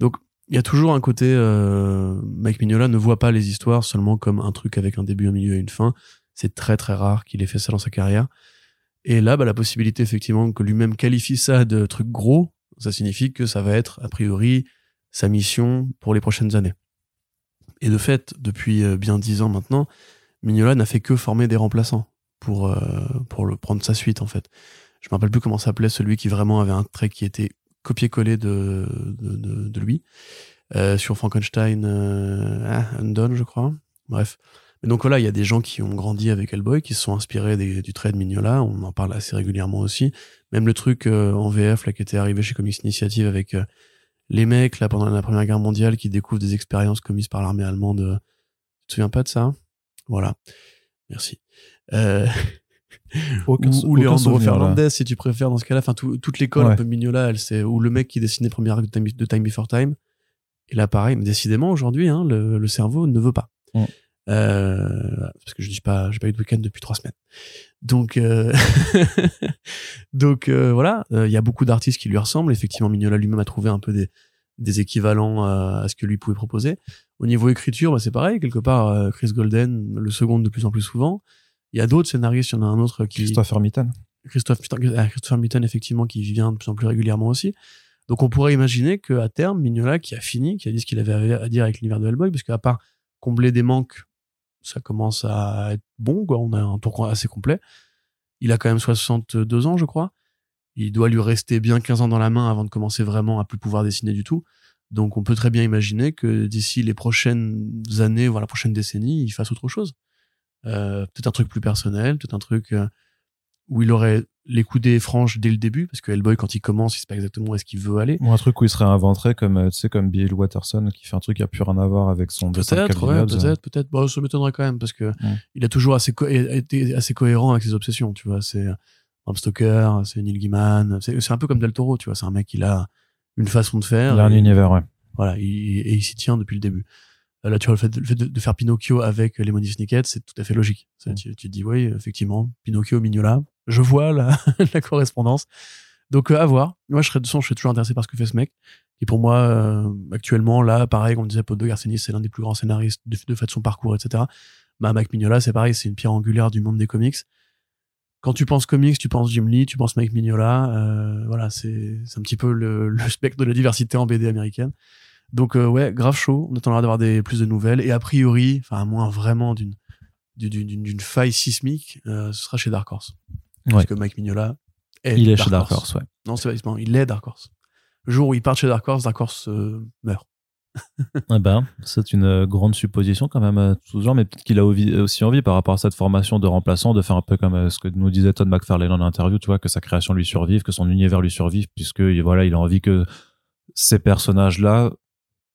Donc il y a toujours un côté euh, Mike Mignola ne voit pas les histoires seulement comme un truc avec un début, un milieu et une fin. C'est très très rare qu'il ait fait ça dans sa carrière. Et là, bah, la possibilité effectivement que lui-même qualifie ça de truc gros, ça signifie que ça va être a priori sa mission pour les prochaines années. Et de fait, depuis euh, bien dix ans maintenant, Mignola n'a fait que former des remplaçants pour, euh, pour le prendre sa suite en fait. Je me rappelle plus comment s'appelait celui qui vraiment avait un trait qui était copier-coller de, de, lui euh, sur Frankenstein euh, ah, Undone, je crois. Bref. Mais donc voilà, il y a des gens qui ont grandi avec Hellboy, qui se sont inspirés du trait de Mignola. On en parle assez régulièrement aussi. Même le truc en VF là qui était arrivé chez Comics Initiative avec les mecs là pendant la Première Guerre mondiale qui découvrent des expériences commises par l'armée allemande. euh, Tu te souviens pas de ça? Voilà. Merci. Euh, Aucun, ou, ou Leandro souvenir, là. Fernandez, si tu préfères, dans ce cas-là. Enfin, tout- toute l'école Ouais. un peu Mignola, elle, c'est, ou le mec qui dessinait première arc de Time, de Time Before Time. Et là, pareil, mais décidément, aujourd'hui, hein, le, le cerveau ne veut pas. Mm. Euh, parce que je dis pas, j'ai pas eu de week-end depuis trois semaines. Donc, euh, donc euh, voilà, il y a beaucoup d'artistes qui lui ressemblent. Effectivement, Mignola lui-même a trouvé un peu des, des équivalents à, à ce que lui pouvait proposer. Au niveau écriture, bah, c'est pareil. Quelque part, euh, Chris Golden le seconde de plus en plus souvent. Il y a d'autres scénaristes. Il y en a un autre qui Christopher Mitten. Christophe, Christopher Mitten, effectivement, qui vient de plus en plus régulièrement aussi. Donc, on pourrait imaginer qu'à terme, Mignola, qui a fini, qui a dit ce qu'il avait à dire avec l'univers de Hellboy, parce qu'à part combler des manques, ça commence à être bon, quoi. On a un tour assez complet. Il a quand même 62 ans, je crois. Il doit lui rester bien 15 ans dans la main avant de commencer vraiment à plus pouvoir dessiner du tout. Donc, on peut très bien imaginer que d'ici les prochaines années, voire la prochaine décennie, il fasse autre chose. Euh, peut-être un truc plus personnel, peut-être un truc euh, où il aurait les coudées franches dès le début, parce que Hellboy, quand il commence, il sait pas exactement où est-ce qu'il veut aller. Ou un truc où il se réinventerait comme, euh, tu sais, comme Bill Watterson qui fait un truc qui a plus rien à voir avec son Peut-être, ouais, peut-être, peut-être. Bon, ça m'étonnerait quand même, parce que il a toujours assez été assez cohérent avec ses obsessions, tu vois. C'est Bram Stoker, c'est Neil Gaiman, c'est un peu comme Del Toro, tu vois. C'est un mec, il a une façon de faire. Il a un et- univers, ouais. Voilà, il- et il s'y tient depuis le début. Euh, Là, tu vois, le fait de, le fait de- de faire Pinocchio avec Lemony Snicket, c'est tout à fait logique. Ça, tu, tu te dis, oui, effectivement, Pinocchio, Mignola, je vois la, la correspondance. Donc, euh, à voir. Moi, je serais, de façon, je suis toujours intéressé par ce que fait ce mec. Et pour moi, euh, actuellement, là, pareil, comme disait Paul de c'est l'un des plus grands scénaristes de, fait de son parcours, etc. Bah, Mike Mignola, c'est pareil, c'est une pierre angulaire du monde des comics. Quand tu penses comics, tu penses Jim Lee, tu penses Mike Mignola. euh, voilà, c'est un petit peu le, le spectre de la diversité en BD américaine. Donc euh, ouais, grave chaud. On attendra d'avoir plus de nouvelles. Et a priori, enfin à moins vraiment d'une d'une faille sismique, euh, ce sera chez Dark Horse. Parce Ouais. que Mike Mignola est Il est chez Dark Horse, ouais. Non, c'est pas il est Dark Horse. Le jour où il part chez Dark Horse, Dark Horse euh, meurt. Eh ben, c'est une euh, grande supposition quand même, euh, tout ce genre, mais peut-être qu'il a aussi envie par rapport à cette formation de remplaçant de faire un peu comme ce que nous disait Todd McFarlane en interview, tu vois, que sa création lui survive, que son univers lui survive, puisque il- voilà, il a envie que ces personnages-là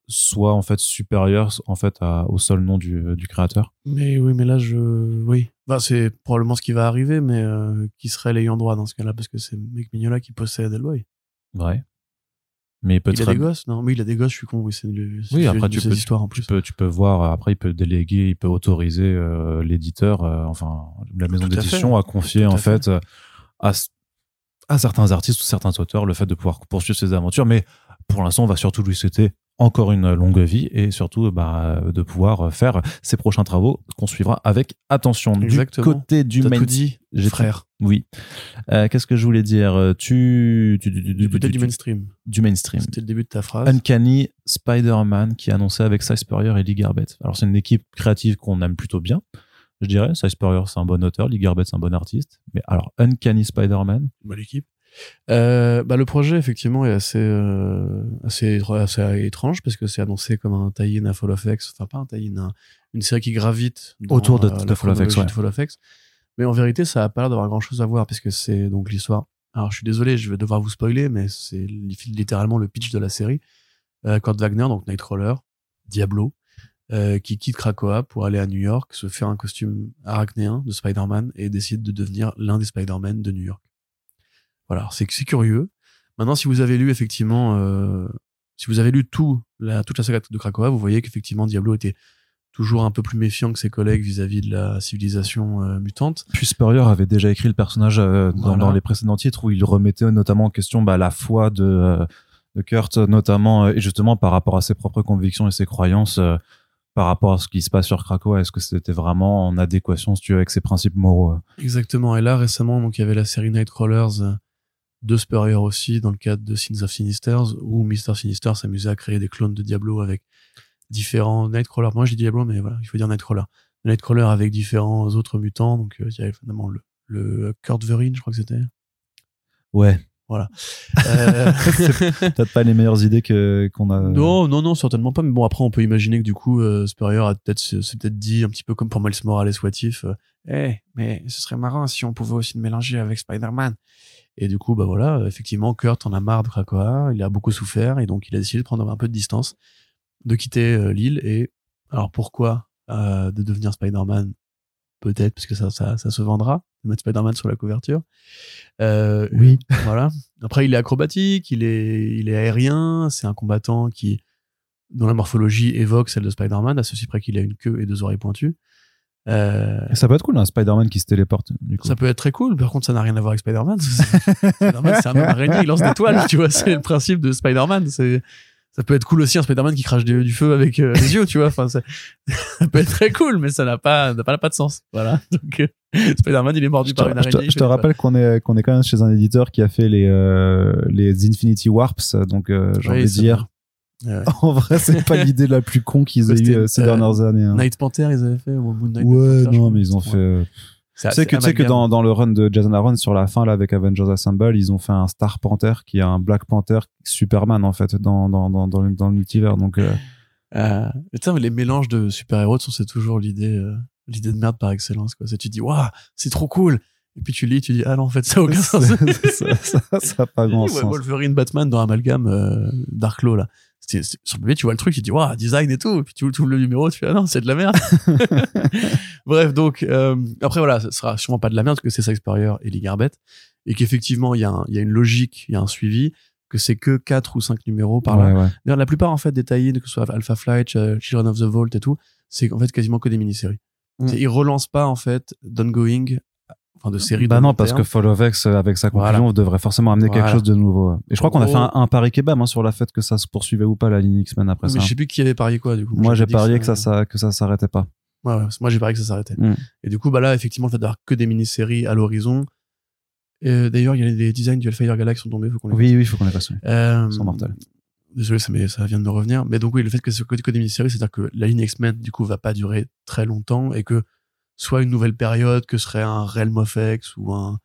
soient en fait supérieurs en fait à- au seul nom du, du créateur. Mais oui, mais là je oui. C'est probablement ce qui va arriver, mais euh, qui serait l'ayant droit dans ce cas-là parce que c'est Mike Mignola qui possède Hellboy. Ouais. Mais Il a peut-être des gosses? Non, mais il a des gosses, je suis con. Oui, c'est Oui, après, tu peux- histoires en tu plus. peux, tu peux voir, après, il peut déléguer, il peut autoriser euh, l'éditeur, euh, enfin, la maison à d'édition à confier, Tout en fait. fait, à, à certains artistes ou certains auteurs le fait de pouvoir poursuivre ses aventures. Mais pour l'instant, on va surtout lui souhaiter encore une longue vie et surtout bah, de pouvoir faire ses prochains travaux qu'on suivra avec attention. Exactement. Du côté du main- tout dit, J'ai frère. Oui. Euh, Qu'est-ce que je voulais dire? Tu, tu, tu- tu- Du mainstream. du mainstream. C'était le début de ta phrase. Uncanny Spider-Man qui est annoncé avec Cy Spurrier et Lee Garbett. Alors c'est une équipe créative qu'on aime plutôt bien, je dirais. Cy Spurrier c'est un bon auteur, Lee Garbett c'est un bon artiste. Mais alors Uncanny Spider-Man, Bonne équipe. Euh, bah, le projet, effectivement, est assez, euh, assez, assez étrange parce que c'est annoncé comme un tie-in à Fall of X. Enfin, pas un tie-in, un- une série qui gravite dans, Autour de- Fall of X, chronologie ouais. de Fall of X. Mais en vérité, ça a pas l'air d'avoir grand chose à voir puisque c'est donc l'histoire. Alors, je suis désolé, je vais devoir vous spoiler, mais c'est li- littéralement le pitch de la série. Euh, Kurt Wagner, donc Nightcrawler, Diablo, euh, qui quitte Krakoa pour aller à New York, se fait un costume arachnéen de Spider-Man et décide de devenir l'un des Spider-Man de New York. Voilà, c'est curieux. Maintenant, si vous avez lu effectivement, euh, si vous avez lu tout, la, toute la saga de Krakoa, vous voyez qu'effectivement Diablo était toujours un peu plus méfiant que ses collègues vis-à-vis de la civilisation euh, mutante. puis Spurrier avait déjà écrit le personnage euh, dans, Voilà. dans les précédents titres où il remettait notamment en question bah, la foi de, de Kurt, notamment et justement par rapport à ses propres convictions et ses croyances. par rapport à ce qui se passe sur Krakow, est-ce que c'était vraiment en adéquation, si tu veux, avec ses principes moraux Exactement. Et là, récemment, donc il y avait la série Nightcrawlers de Spurrier aussi, dans le cadre de Sins of Sinisters, où Mr. Sinister s'amusait à créer des clones de Diablo avec différents Nightcrawlers. Moi, j'ai dit Diablo, mais voilà, il faut dire Nightcrawler. Nightcrawler avec différents autres mutants. Donc, euh, il y avait finalement le, le Kurt je crois que c'était. Ouais, Voilà. Euh, Peut-être pas les meilleures idées que qu'on a. non, non, non, certainement pas. Mais bon, après, on peut imaginer que du coup, euh, Spurrier a peut-être, c'est peut-être dit un petit peu comme pour Miles Morales What If, euh, Eh, mais ce serait marrant si on pouvait aussi le mélanger avec Spider-Man. Et du coup, bah voilà, effectivement, Kurt en a marre de Krakoa, il a beaucoup souffert et donc il a décidé de prendre un peu de distance, de quitter euh, l'île. Et alors pourquoi euh, de devenir Spider-Man? Peut-être parce que ça, ça, ça se vendra de mettre Spider-Man sur la couverture. Euh, Oui. Voilà. Après, il est acrobatique, il est, il est aérien, c'est un combattant qui, dont la morphologie évoque celle de Spider-Man, à ceci près qu'il a une queue et deux oreilles pointues. Euh, Ça peut être cool, un Spider-Man qui se téléporte. Du coup. ça peut être très cool. Par contre, ça n'a rien à voir avec Spider-Man. Spider-Man, c'est un homme araignée, il lance des toiles, tu vois. C'est le principe de Spider-Man. C'est, ça peut être cool aussi un Spider-Man qui crache du, du feu avec euh, les yeux, tu vois. Enfin, ça peut être très cool, mais ça n'a pas, n'a pas, pas de sens. Voilà. Donc, euh, Spider-Man, il est mordu Je par te, une je te- araignée. je te rappelle qu'on est qu'on est quand même chez un éditeur qui a fait les euh, les Infinity Warps, donc euh, j'ai envie de dire. Ouais. En vrai, c'est pas l'idée la plus con qu'ils aient Ouais, eu c'était, euh, ces euh, dernières années. hein. Night Panther, ils avaient fait, ou Moon Knight. Ouais, Panther, non, mais ils ont fait. euh, Tu sais que, tu sais que dans, dans le run de Jason Aaron sur la fin là avec Avengers Assemble, ils ont fait un Star Panther qui est un Black Panther Superman en fait dans dans dans dans, le- dans le multivers. Donc euh, Euh, mais tu sais, les mélanges de super-héros, c'est toujours l'idée, euh, l'idée de merde par excellence, quoi. C'est, tu dis, waouh, c'est trop cool. Et puis tu lis, tu dis, ah non, en fait, ça n'a aucun sens. ça, ça, ça a pas grand Ouais, sens. Wolverine, Batman dans Amalgam, euh, Dark Law, là. Sur le papier, tu vois le truc, tu dis, waouh, design et tout. Et puis tu ouvres le numéro, tu fais, ah non, c'est de la merde. Bref, donc, euh, après, voilà, ce sera sûrement pas de la merde, parce que c'est Sax Spurrier et Lee Garbett. Et qu'effectivement, il y, a un- y a une logique, il y a un suivi, que c'est que quatre ou cinq numéros par là. Ouais, ouais. D'ailleurs, la plupart, en fait, des tie que ce soit Alpha Flight, euh, Children of the Vault et tout, c'est en fait quasiment que des mini-séries. Mm. C'est- Ils relancent pas, en fait, d'ongoing, enfin, de séries Bah de non, parce que terme. Fall of X, euh, avec sa conclusion, Voilà. devrait forcément amener quelque chose de nouveau. Et je crois qu'on a fait un, un pari kebab hein, sur la fait que ça se poursuivait ou pas la ligne X-Men après Mais ça. je sais plus qui avait parié quoi, du coup. Moi, j'ai parié que ça, ça, que ça s'arrêtait pas. Ouais, ouais, moi, j'ai parié que ça s'arrêtait. Mm. Et du coup, bah là, effectivement, le fait d'avoir que des mini-séries à l'horizon. Euh, D'ailleurs, il y a les designs du Hellfire Galaxy qui sont tombés, faut qu'on les Oui, oui, il faut qu'on les fasse. oui. Euh, Ils sont mortels. Désolé, ça, ça vient de me revenir. Mais donc, oui, le fait que ce que, que des mini-séries, c'est-à-dire que la ligne X-Men, du coup, va pas durer très longtemps et que soit une nouvelle période, que serait un Realm of X ou un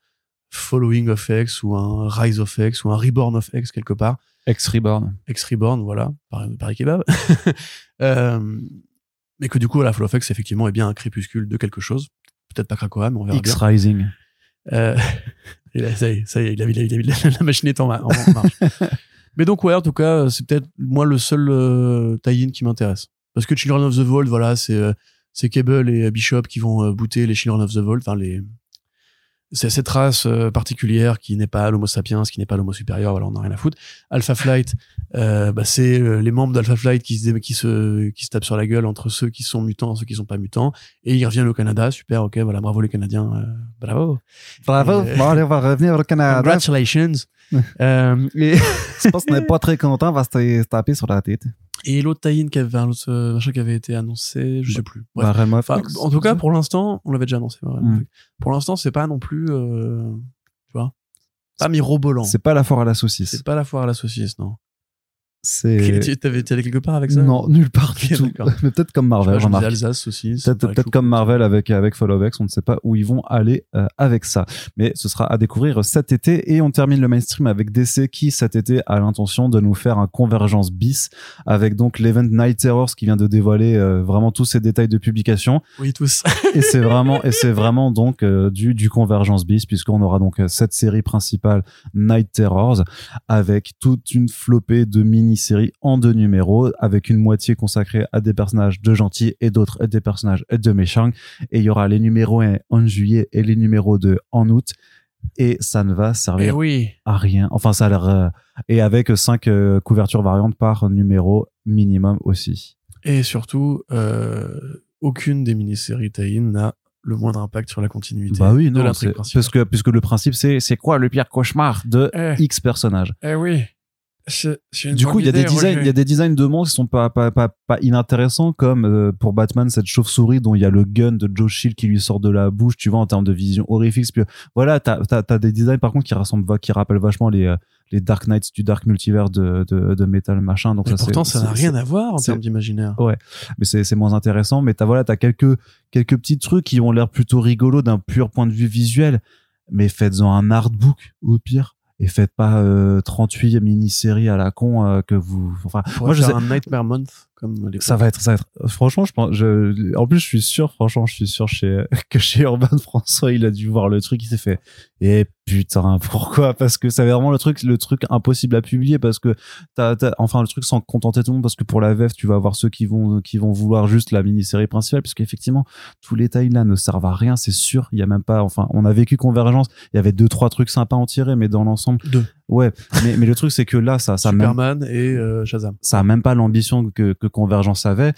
Following of X ou un Rise of X ou un Reborn of X quelque part. Ex-Reborn. X Reborn, voilà, par, par kebab. euh, mais que du coup, la Fall of X, effectivement, est bien un crépuscule de quelque chose. Peut-être pas Krakoa, mais on verra bien. X-Rising. Euh, et là, ça y est, ça y est, il a, il a- il a- il a- la machine est en, ma- en marche. Mais donc, ouais, en tout cas, c'est peut-être moi le seul euh, tie-in qui m'intéresse. Parce que Children of the Vault, voilà, c'est euh, c'est Cable et Bishop qui vont euh, booter les Children of the Vault, enfin les c'est cette race euh, particulière qui n'est pas l'homo sapiens, qui n'est pas l'homo supérieur, voilà, on n'a rien à foutre. Alpha Flight, euh, bah, c'est euh, les membres d'Alpha Flight qui se, qui se qui se tapent sur la gueule entre ceux qui sont mutants et ceux qui sont pas mutants, et ils reviennent au Canada, super, ok, voilà, bravo les Canadiens, euh, bravo. Bravo. Euh, Bon, allez, on va revenir au Canada. Congratulations. euh, et Je pense qu'on n'est pas très content, on va se taper sur la tête. Et l'autre tie-in qui avait euh, machin qui avait été annoncé, je sais plus. Bah, Enfin, X, en tout cas, pour l'instant, on l'avait déjà annoncé. ouais, Mm. Pour l'instant, c'est pas non plus, euh, tu vois, pas mirobolant. c'est pas la foire à la saucisse. C'est pas la foire à la saucisse, non. C'est. Tu t'avais été allé quelque part avec ça? Non, nulle part du tout. Mais peut-être comme Marvel, pas, Alsace aussi. Peut-être comme Marvel avec avec Fall of X, on ne sait pas où ils vont aller euh, avec ça. Mais ce sera à découvrir cet été et on termine le mainstream avec DC qui cet été a l'intention de nous faire un convergence bis avec donc l'event Night Terrors qui vient de dévoiler euh, vraiment tous ces détails de publication Oui, tous. et c'est vraiment et c'est vraiment donc euh, du du convergence bis puisqu'on aura donc cette série principale Night Terrors avec toute une flopée de mini-séries en deux numéros avec une moitié consacrée à des personnages de gentils et d'autres des personnages de méchants et il y aura les numéros 1 en juillet et les numéros 2 en août et ça ne va Eh servir oui. à rien enfin ça a l'air euh, et avec cinq euh, couvertures variantes par numéro minimum aussi Et surtout, euh, aucune des mini-séries tie n'a le moindre impact sur la continuité bah oui de non l'intrigue c'est- principale. parce que puisque le principe c'est c'est quoi le pire cauchemar de Eh. X personnages? Eh oui. Du coup, il y a des designs, il y a des designs de monstres qui sont pas pas pas, pas inintéressants comme euh, pour Batman cette chauve-souris dont il y a le gun de Joe Shield qui lui sort de la bouche, tu vois en termes de vision horrifique. Puis, voilà, t'as t'as t'as des designs par contre qui ressemblent qui rappellent vachement les euh, les Dark Knights du Dark Multiverse de de, de Metal machin. Donc Mais ça, c'est- pourtant, ça n'a rien à voir en termes d'imaginaire. mais c'est c'est moins intéressant mais t'as voilà t'as quelques quelques petits trucs qui ont l'air plutôt rigolos d'un pur point de vue visuel mais faites-en un artbook au pire et faites pas euh, 38 mini-séries à la con euh, que vous. Enfin, Moi, je je sais- un Nightmare Month comme les ça va être, ça va être. Franchement, je pense. Je, en plus, je suis sûr, franchement, je suis sûr chez, que chez Urban François, il a dû voir le truc, il s'est fait. Et putain, pourquoi? Parce que c'est vraiment le truc, le truc impossible à publier parce que t'as, t'as- enfin, le truc sans contenter tout le monde parce que pour la VF, tu vas avoir ceux qui vont, qui vont vouloir juste la mini-série principale puisque effectivement, tous les tailles là ne servent à rien, c'est sûr. Il y a même pas, enfin, on a vécu Convergence, il y avait deux, trois trucs sympas à en tirer, mais dans l'ensemble. Deux. Ouais. Mais, mais le truc, c'est que là, ça, ça même et euh, Shazam. ça a même pas l'ambition que, que Convergence avait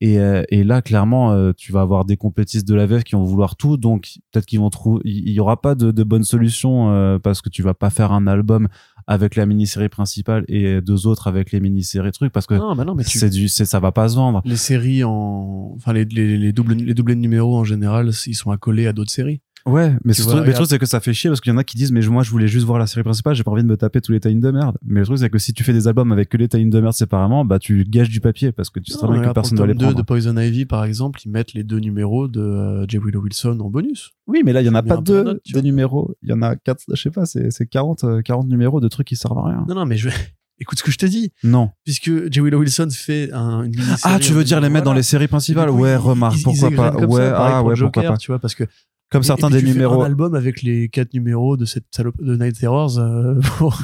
et, euh, et là clairement euh, tu vas avoir des complétistes de la VF qui vont vouloir tout donc peut-être qu'ils vont trouver il y aura pas de, de bonne solution parce que tu vas pas faire un album avec la mini-série principale et deux autres avec les mini-séries trucs parce que Non, bah non, mais tu, c'est du c'est ça va pas se vendre les séries en, enfin les, les, les doubles les doublés de numéros en général, ils sont accolés à d'autres séries. Ouais mais ce truc, le truc c'est que ça fait chier parce qu'il y en a qui disent mais moi je voulais juste voir la série principale j'ai pas envie de me taper tous les tie de merde mais le truc c'est que si tu fais des albums avec que les tie de merde séparément bah tu gages du papier parce que tu sais très bien que personne le doit les tome 2 prendre de Poison Ivy, par exemple, ils mettent les deux numéros de euh, J. Willow Wilson en bonus. Oui, mais là, il y en a pas deux, note, deux numéros. Il y en a quatre, je sais pas, c'est c'est 40, euh, 40 numéros de trucs qui servent à rien. Non, non, mais je écoute ce que je te dis, Non. puisque J. Willow Wilson fait un, une mini Ah, tu veux dire les mettre dans les séries principales? Ouais, remarque, pourquoi pas. Ouais, ah, ouais, pourquoi pas. Tu vois, parce que Comme Et- certains et puis des tu fais numéros. un album avec les quatre numéros de cette salope de Night Terrors euh, pour,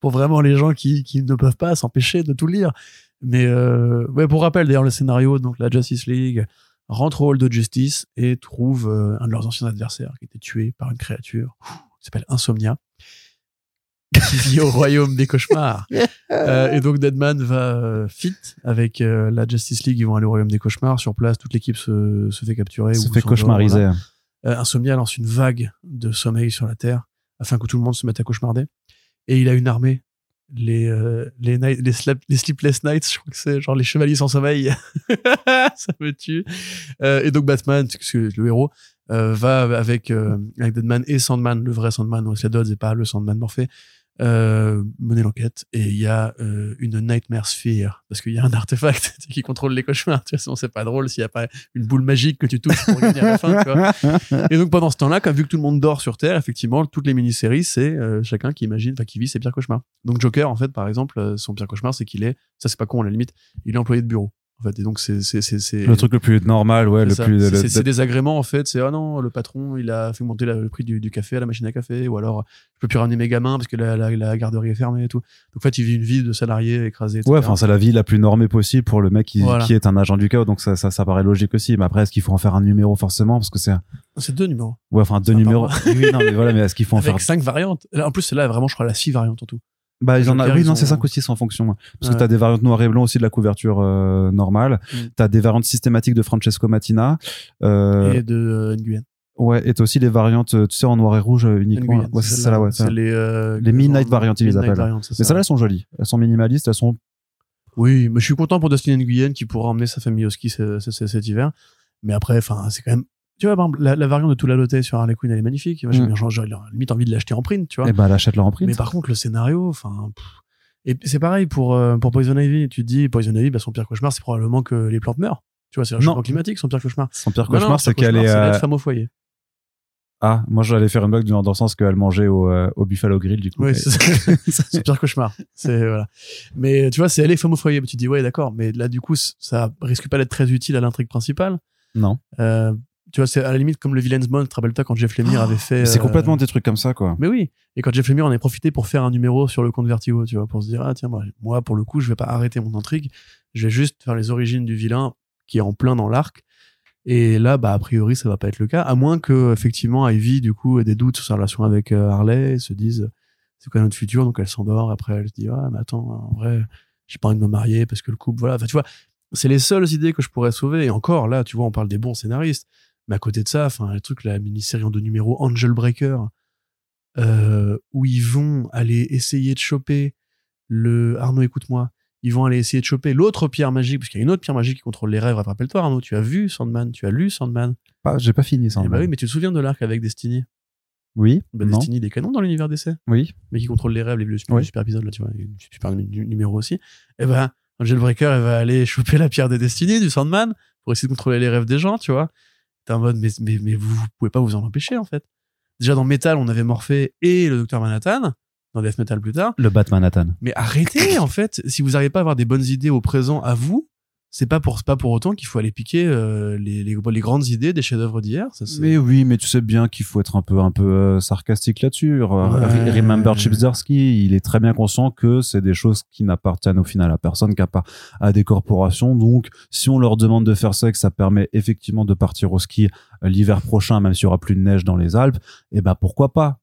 pour vraiment les gens qui, qui ne peuvent pas s'empêcher de tout lire. Mais euh, ouais, pour rappel, d'ailleurs, le scénario, donc la Justice League rentre au hall de justice et trouve euh, un de leurs anciens adversaires qui était tué par une créature qui s'appelle Insomnia qui vit au royaume des cauchemars. Euh, et donc Deadman va euh, fit avec euh, la Justice League, ils vont aller au royaume des cauchemars. Sur place, toute l'équipe se, se fait capturer. se ou fait cauchemariser. voilà. Euh, Insomnia lance une vague de sommeil sur la Terre afin que tout le monde se mette à cauchemarder. Et il a une armée. Les, euh, les, les, les Sleepless Nights, je crois que c'est genre les chevaliers sans sommeil. ça me tue. Euh, et donc Batman, le héros, va avec, avec Deadman et Sandman, le vrai Sandman, Wesley Dodds et pas le Sandman morphé, euh, mener l'enquête et il y a euh, une Nightmare Sphere parce qu'il y a un artefact qui contrôle les cauchemars tu vois sinon c'est pas drôle s'il y a pas une boule magique que tu touches pour gagner à la fin tu vois et donc pendant ce temps-là, quand vu que tout le monde dort sur Terre, effectivement, toutes les mini-séries, c'est euh, chacun qui imagine, enfin qui vit ses pires cauchemars. Donc Joker, en fait, par exemple, euh, son pire cauchemar, c'est qu'il est, ça c'est pas con à la limite, il est employé de bureau. En fait, et donc c'est c'est c'est c'est Le truc le plus normal, ouais, le ça. plus. C'est- des agréments en fait. C'est ah non, le patron il a fait monter la- le prix du, du café à la machine à café, ou alors je peux plus ramener mes gamins parce que la, la, la garderie est fermée et tout. Donc en fait, il vit une vie de salarié écrasé. etc. Ouais, enfin, c'est la vie la plus normée possible pour le mec qui, Voilà. qui est un agent du chaos, donc ça, ça, ça paraît logique aussi. Mais après, est-ce qu'il faut en faire un numéro forcément? Parce que c'est. c'est deux numéros Ouais, enfin, deux par numéros. oui, non, mais voilà, mais est-ce qu'il faut en faire. avec cinq variantes. En plus, c'est là vraiment, je crois, la six variantes en tout. Bah, ils en a, oui, non, c'est 5 ou 6 en fonction. hein. Parce Ouais. que t'as des variantes noir et blanc aussi de la couverture euh, normale. Mm. T'as des variantes systématiques de Francesco Mattina. Euh, Et de euh, Nguyen. Ouais, et t'as aussi les variantes, tu sais, en noir et rouge uniquement. Nguyen, Ouais, c'est celle-là, ouais. C'est ça. les, euh, Les Midnight variantes, ils les appellent. Mais ça. celles-là, elles sont jolies. Elles sont minimalistes, elles sont. Oui, mais je suis content pour Dustin Nguyen qui pourra emmener sa famille au ski ce- ce- ce- cet hiver. Mais après, enfin, c'est quand même. Tu vois, par exemple, la, la variante de Tula Lotte sur Harley Quinn, elle est magnifique. Moi, Mm. bien- J'ai limite envie de l'acheter en print, tu vois. Eh ben, elle achète leur empreinte. Mais par contre, le scénario, enfin. Et c'est pareil pour, euh, pour Poison Ivy. Tu te dis, Poison Ivy, bah, son pire cauchemar, c'est probablement que les plantes meurent. Tu vois, c'est le changement climatique, son pire cauchemar. Son pire cauchemar, c'est qu'elle est. euh, femme au foyer. Ah, moi, j'allais faire une blague dans le sens qu'elle mangeait au, euh, au Buffalo Grill, du coup. Oui, c'est son pire cauchemar. C'est voilà. Mais tu vois, c'est elle est femme au foyer. Mais tu te dis ouais, d'accord. Mais là, du coup, ça risque pas d'être très utile à l'intrigue principale. non. Euh, tu vois, c'est à la limite comme le Villain's Bond. Rappelles-toi quand Jeff Lemire avait fait. C'est euh, complètement des trucs comme ça, quoi. Mais oui. Et quand Jeff Lemire en a profité pour faire un numéro sur le compte Vertigo, tu vois, pour se dire ah tiens moi, moi pour le coup je vais pas arrêter mon intrigue, je vais juste faire les origines du vilain qui est en plein dans l'arc. Et là, bah a priori ça va pas être le cas, à moins que effectivement Ivy du coup ait des doutes sur sa relation avec euh, Harley, et se dise c'est quoi notre futur, donc elle s'endort. Après elle se dit ah mais attends en vrai j'ai pas envie de me marier parce que le couple voilà. Enfin tu vois, c'est les seules idées que je pourrais sauver. Et encore là, tu vois, on parle des bons scénaristes. Mais à côté de ça, enfin, le truc, la mini-série en deux numéros, Angel Breaker, euh, où ils vont aller essayer de choper le Arnaud, écoute-moi. Ils vont aller essayer de choper l'autre pierre magique, parce qu'il y a une autre pierre magique qui contrôle les rêves. Rappelle-toi, Arnaud, tu as vu Sandman, tu as lu Sandman. J'ai pas fini ça. Eh bah oui, mais tu te souviens de l'arc avec Destiny? Oui. bah, non. Destiny, des canons dans l'univers d'essai, Oui. mais qui contrôle les rêves, les, le, super épisode, là, tu vois, le super nu- numéro aussi. Et ben, Angel Breaker, elle va aller choper la pierre des Destiny du Sandman pour essayer de contrôler les rêves des gens, tu vois. T'es en mode, mais, mais, mais vous, vous pouvez pas vous en empêcher, en fait. Déjà, dans Metal, on avait Morphée et le Docteur Manhattan. dans Death Metal plus tard. Le Batman Nathan. Mais arrêtez, en fait. Si vous n'arrivez pas à avoir des bonnes idées au présent à vous, c'est pas pour pas pour autant qu'il faut aller piquer euh, les, les, les grandes idées des chefs-d'œuvre d'hier. Mais oui, mais tu sais bien qu'il faut être un peu un peu euh, sarcastique là-dessus. Ouais. Remember Chip Zdarsky, il est très bien conscient que c'est des choses qui n'appartiennent au final à personne qu'à à des corporations. Donc, si on leur demande de faire ça et que ça permet effectivement de partir au ski euh, l'hiver prochain, même s'il y aura plus de neige dans les Alpes, eh ben pourquoi pas?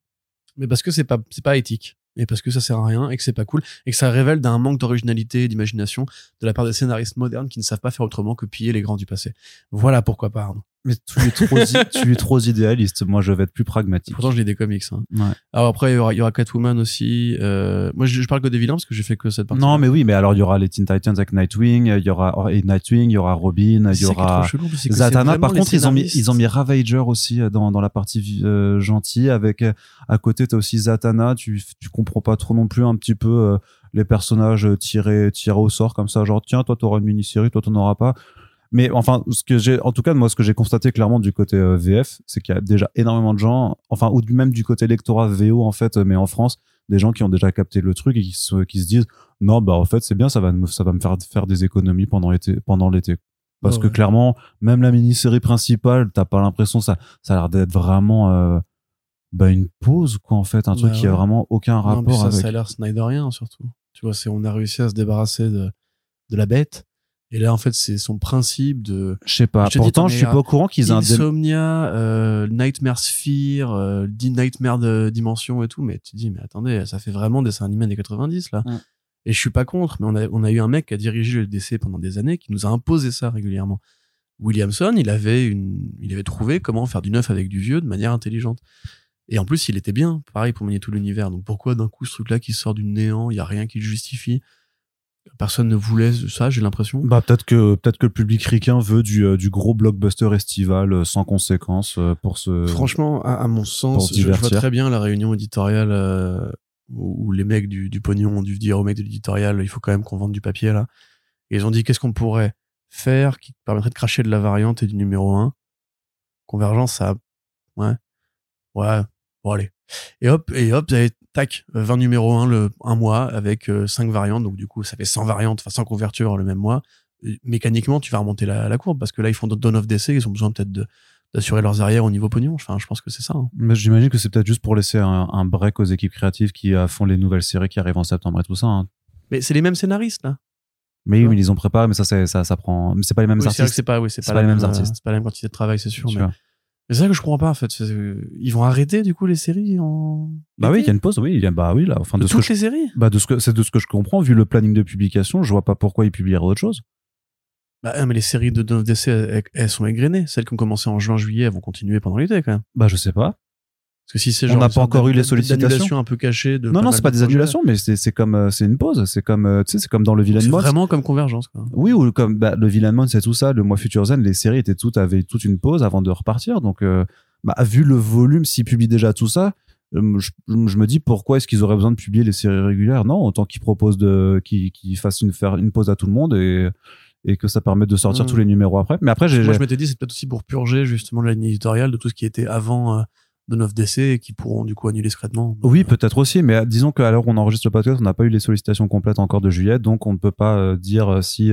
Mais parce que c'est pas c'est pas éthique et parce que ça sert à rien et que c'est pas cool et que ça révèle d'un manque d'originalité et d'imagination de la part des scénaristes modernes qui ne savent pas faire autrement que piller les grands du passé. Voilà pourquoi pas. Arnaud. Mais tu es trop, tu es trop idéaliste. Moi, je vais être plus pragmatique. Pourtant, je lis des comics. Hein. Ouais. Alors après, il y aura, il y aura Catwoman aussi. Euh, moi, je, je parle que des vilains parce que j'ai fait que cette partie. Non, mais oui, mais alors il y aura les Teen Titans avec Nightwing, il y aura et Nightwing, il y aura Robin, il y aura Zatanna. Par contre, ils ont mis ils ont mis Ravager aussi euh, dans dans la partie euh, gentille avec euh, à côté t'as aussi Zatanna. Tu tu comprends pas trop non plus un petit peu euh, les personnages euh, tirés tirés au sort comme ça. Genre tiens, toi t'auras une mini-série, toi t'en auras pas. Mais enfin, ce que j'ai, en tout cas, moi, ce que j'ai constaté clairement du côté euh, VF, c'est qu'il y a déjà énormément de gens, enfin, ou même du côté lectorat VO, en fait, mais en France, des gens qui ont déjà capté le truc et qui se, qui se disent, non, bah, en fait, c'est bien, ça va me, ça va me faire faire des économies pendant l'été, pendant l'été. Parce que ouais. clairement, même la mini-série principale, t'as pas l'impression, ça, ça a l'air d'être vraiment, euh, bah, une pause, quoi, en fait, un truc Bah qui a vraiment aucun Non, rapport ça, avec. ça a l'air Snyderien surtout. Tu vois, c'est on a réussi à se débarrasser de de la bête. Et là, en fait, c'est son principe de Je sais pas. Je Pourtant, t'en je suis pas au courant qu'ils aient un Insomnia, euh, Nightmare Sphere, euh, Nightmare de Dimension et tout. Mais tu te dis, mais attendez, ça fait vraiment dessin animé des 90 là. Et je suis pas contre, mais on a, on a eu un mec qui a dirigé le DC pendant des années qui nous a imposé ça régulièrement. Williamson, il avait une, il avait trouvé comment faire du neuf avec du vieux de manière intelligente. Et en plus, il était bien, pareil pour manier tout l'univers. Donc pourquoi d'un coup ce truc-là qui sort du néant, il y a rien qui le justifie? Personne ne voulait ça, j'ai l'impression. Bah peut-être que peut-être que le public ricain veut du, euh, du gros blockbuster estival euh, sans conséquence euh, pour se Franchement, à, à mon sens, se je, je vois très bien la réunion éditoriale euh, où, où les mecs du, du pognon ont dû dire aux mecs de l'éditorial, il faut quand même qu'on vende du papier là. Et ils ont dit qu'est-ce qu'on pourrait faire qui permettrait de cracher de la variante et du numéro 1. Convergence, ça, ouais, ouais, bon allez. Et hop, et hop, vous avez tac, 20 numéros 1 le un mois avec 5 variantes, donc du coup ça fait 100 variantes, enfin 100 couvertures le même mois. Et mécaniquement, tu vas remonter la, la courbe parce que là ils font d'autres Dawn of DC, ils ont besoin peut-être de d'assurer leurs arrières au niveau pognon. Enfin, je pense que c'est ça. hein. Mais j'imagine que c'est peut-être juste pour laisser un, un break aux équipes créatives qui euh, font les nouvelles séries qui arrivent en septembre et tout ça. hein. Mais c'est les mêmes scénaristes là. Mais oui, Ouais. mais ils ont préparé, mais ça, ça, ça prend. Mais c'est pas les mêmes Oui, artistes. c'est pas, oui, c'est C'est pas, les mêmes même, euh, artistes. C'est pas la même quantité de travail, c'est sûr. mais c'est ça que je comprends pas en fait. Ils vont arrêter du coup les séries en. Bah oui, il y a une pause. Oui, il y a, bah oui là. Enfin de, de ce que toutes je, les séries? bah de ce que c'est de ce que je comprends vu le planning de publication, je vois pas pourquoi ils publieraient autre chose. Bah, euh, mais les séries de Dawn of DC, elles, elles sont égrenées. Celles qui ont commencé en juin, juillet, elles vont continuer pendant l'été quand même. Bah je sais pas. Parce que si c'est On n'a pas encore eu les sollicitations. un peu cachée de. non non, c'est pas de des projets. annulations, mais c'est comme euh, c'est une pause. C'est comme euh, tu sais, c'est comme dans le Villain C'est Mode. vraiment comme Convergence quoi. Oui, ou comme bah, le Villain Mode, c'est tout ça. Le mois Future Zen, les séries étaient toutes avaient toute une pause avant de repartir. Donc, euh, bah, vu le volume, s'ils publient déjà tout ça, je, je me dis pourquoi est-ce qu'ils auraient besoin de publier les séries régulières? Non, autant qu'ils proposent de, qu'ils qu'ils fassent une faire une pause à tout le monde et et que ça permette de sortir Mm. tous les numéros après. Mais après, j'ai Moi, je m'étais dit, c'est peut-être aussi pour purger justement la ligne éditoriale de tout ce qui était avant euh, de 9 DC et qui pourront du coup annuler secrètement. Oui, peut-être aussi, mais euh, disons qu'à l'heure où on enregistre le podcast, on n'a pas eu les sollicitations complètes encore de juillet, donc on ne peut pas euh, dire euh, si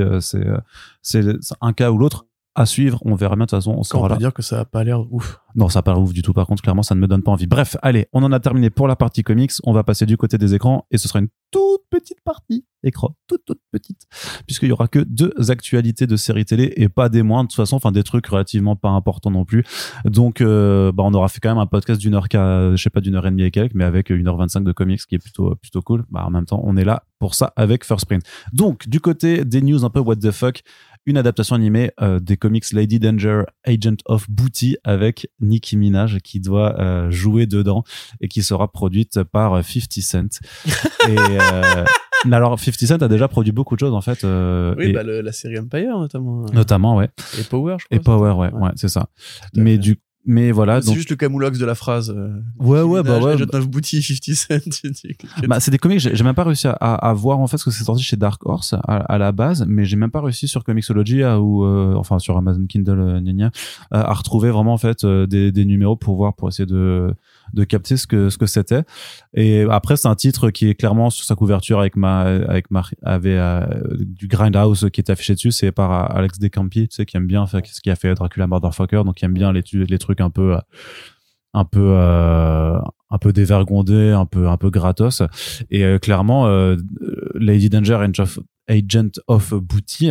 c'est un cas ou l'autre. À suivre, on verra bien de toute façon, on sera on là. peut dire que ça a pas l'air ouf. Non, ça paraît ouf du tout. Par contre, clairement, ça ne me donne pas envie. Bref, allez, on en a terminé pour la partie comics. On va passer du côté des écrans et ce sera une toute petite partie écran, toute toute petite, puisqu'il y aura que deux actualités de séries télé et pas des moindres de toute façon, enfin des trucs relativement pas importants non plus. Donc, euh, bah, on aura fait quand même un podcast d'une heure, je sais pas d'une heure et demie et quelques, mais avec une heure vingt-cinq de comics, qui est plutôt plutôt cool. Bah, en même temps, on est là pour ça avec First Print. Donc, du côté des news un peu what the fuck, une adaptation animée euh, des comics Lady Danger, Agent of Booty avec Nicki Minaj qui doit euh, jouer dedans et qui sera produite par euh, 50 Cent. et euh, mais alors 50 Cent a déjà produit beaucoup de choses en fait, euh, Oui, et- bah, le- la série Empire notamment. euh, notamment ouais. Et Power, je crois. Et Power, ouais, Ouais. ouais, c'est ça. Mais fait. du mais voilà. c'est juste le camoulox de la phrase. euh, ouais, ouais, bah ouais. Don't have booty 50 cent. Tu dis, Bah, c'est des comics, j'ai même pas réussi à, voir en fait ce que c'est sorti chez Dark Horse à, à la base, mais j'ai même pas réussi sur Comixology à, ou euh, enfin sur Amazon Kindle euh, gna gna, à, retrouver vraiment en fait des, des numéros pour voir pour essayer de de capter ce que ce que c'était. Et après c'est un titre qui est clairement sur sa couverture avec ma avec ma avait euh, du Grindhouse qui est affiché dessus, c'est par euh, Alex Descampi, tu sais qui aime bien faire ce qui a fait Dracula Motherfucker, donc qui aime bien les les trucs un peu euh, un peu euh, un peu dévergondé, un peu un peu gratos. Et euh, clairement, euh, Lady Danger Agent of, Agent of Booty,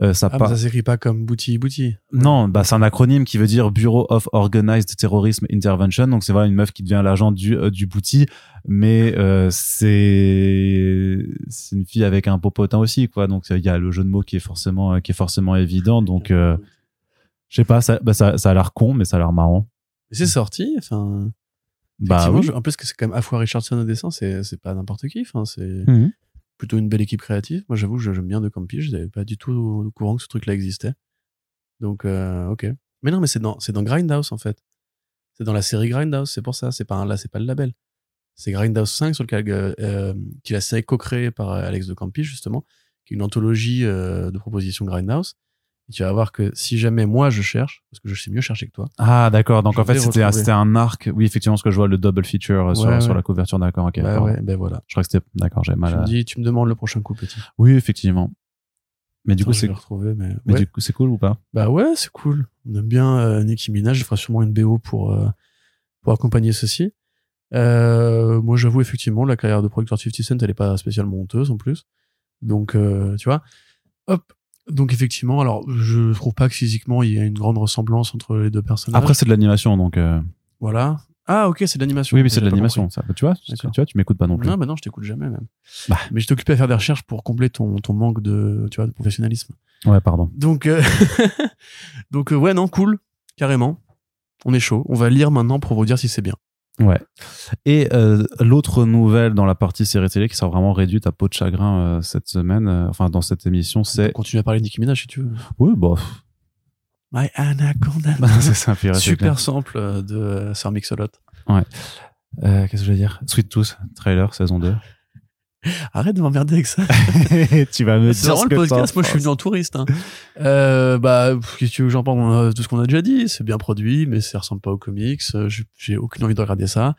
euh, ça Ah, ça s'écrit pas comme booty booty. Non, bah c'est un acronyme qui veut dire Bureau of Organized Terrorism Intervention. Donc c'est voilà une meuf qui devient l'agent du euh, du booty, mais euh, c'est c'est une fille avec un popotin aussi quoi. Donc il y a le jeu de mots qui est forcément qui est forcément évident. Donc euh, je sais pas, ça, bah, ça ça a l'air con, mais ça a l'air marrant. Mais c'est sorti. Enfin, Bah effectivement, oui. je- en plus que c'est quand même Afua Richardson au dessin, c'est c'est pas n'importe qui. Enfin, c'est Mhm. Plutôt une belle équipe créative. Moi, j'avoue, je- j'aime bien De Campi. Je n'avais pas du tout au courant que ce truc-là existait. Donc, euh, ok. Mais non, mais c'est dans, c'est dans Grindhouse, en fait. C'est dans la série Grindhouse, c'est pour ça. C'est pas un, là, c'est pas le label. C'est Grindhouse 5, sur lequel, euh, euh, qui est la série co-créée par euh, Alex De Campi, justement, qui est une anthologie euh, de propositions Grindhouse. Et tu vas voir que si jamais moi je cherche, parce que je sais mieux chercher que toi, Ah d'accord, donc en fait c'était un arc. Oui effectivement ce que je vois le double feature euh, sur, Ouais, sur la couverture d'accord. Ok. bah ouais, ben voilà. Je crois que c'était d'accord. J'avais mal. Tu à- me dis, tu me demandes le prochain coup, petit. Oui effectivement. Mais du coup c'est mais, mais ouais. du coup c'est cool ou pas? Bah ouais, c'est cool. On aime bien euh, Nicki Minaj. Je ferai sûrement une BO pour, euh, pour accompagner ceci. Euh, moi, j'avoue, effectivement, la carrière de producteur de 50 Cent, elle est pas spécialement honteuse en plus. Donc, euh, tu vois. Hop. Donc, effectivement, alors, je trouve pas que physiquement, il y a une grande ressemblance entre les deux personnages. Après c'est de l'animation donc. euh, voilà. Ah, ok, c'est de l'animation. Oui mais c'est de l'animation. Ça tu vois tu vois tu m'écoutes pas non plus. Non, bah non, je t'écoute jamais même. Bah. Mais je t'occupé à faire des recherches pour combler ton, ton manque de, tu vois, de professionnalisme. Ouais pardon. Donc, euh, donc euh, ouais, non, cool, carrément. On est chaud. On va lire maintenant pour vous dire si c'est bien. Ouais. Et euh, l'autre nouvelle dans la partie série télé qui sera vraiment réduite à peau de chagrin euh, cette semaine, euh, enfin dans cette émission, On c'est continue à parler de Nicki Minaj si tu veux. oui bof. My Anaconda. c'est ouais. Super sample euh, de euh, Sir Mix-a-Lot. Euh, Qu'est-ce que je vais dire? Sweet Tooth trailer saison 2. Arrête de m'emmerder avec ça. tu vas me C'est vraiment le podcast. Moi, je suis venu en touriste. Hein. Euh, bah, qu'est-ce que tu veux j'en parle Tout ce qu'on a déjà dit? C'est bien produit, mais ça ressemble pas aux comics. Euh, j'ai- aucune envie de regarder ça.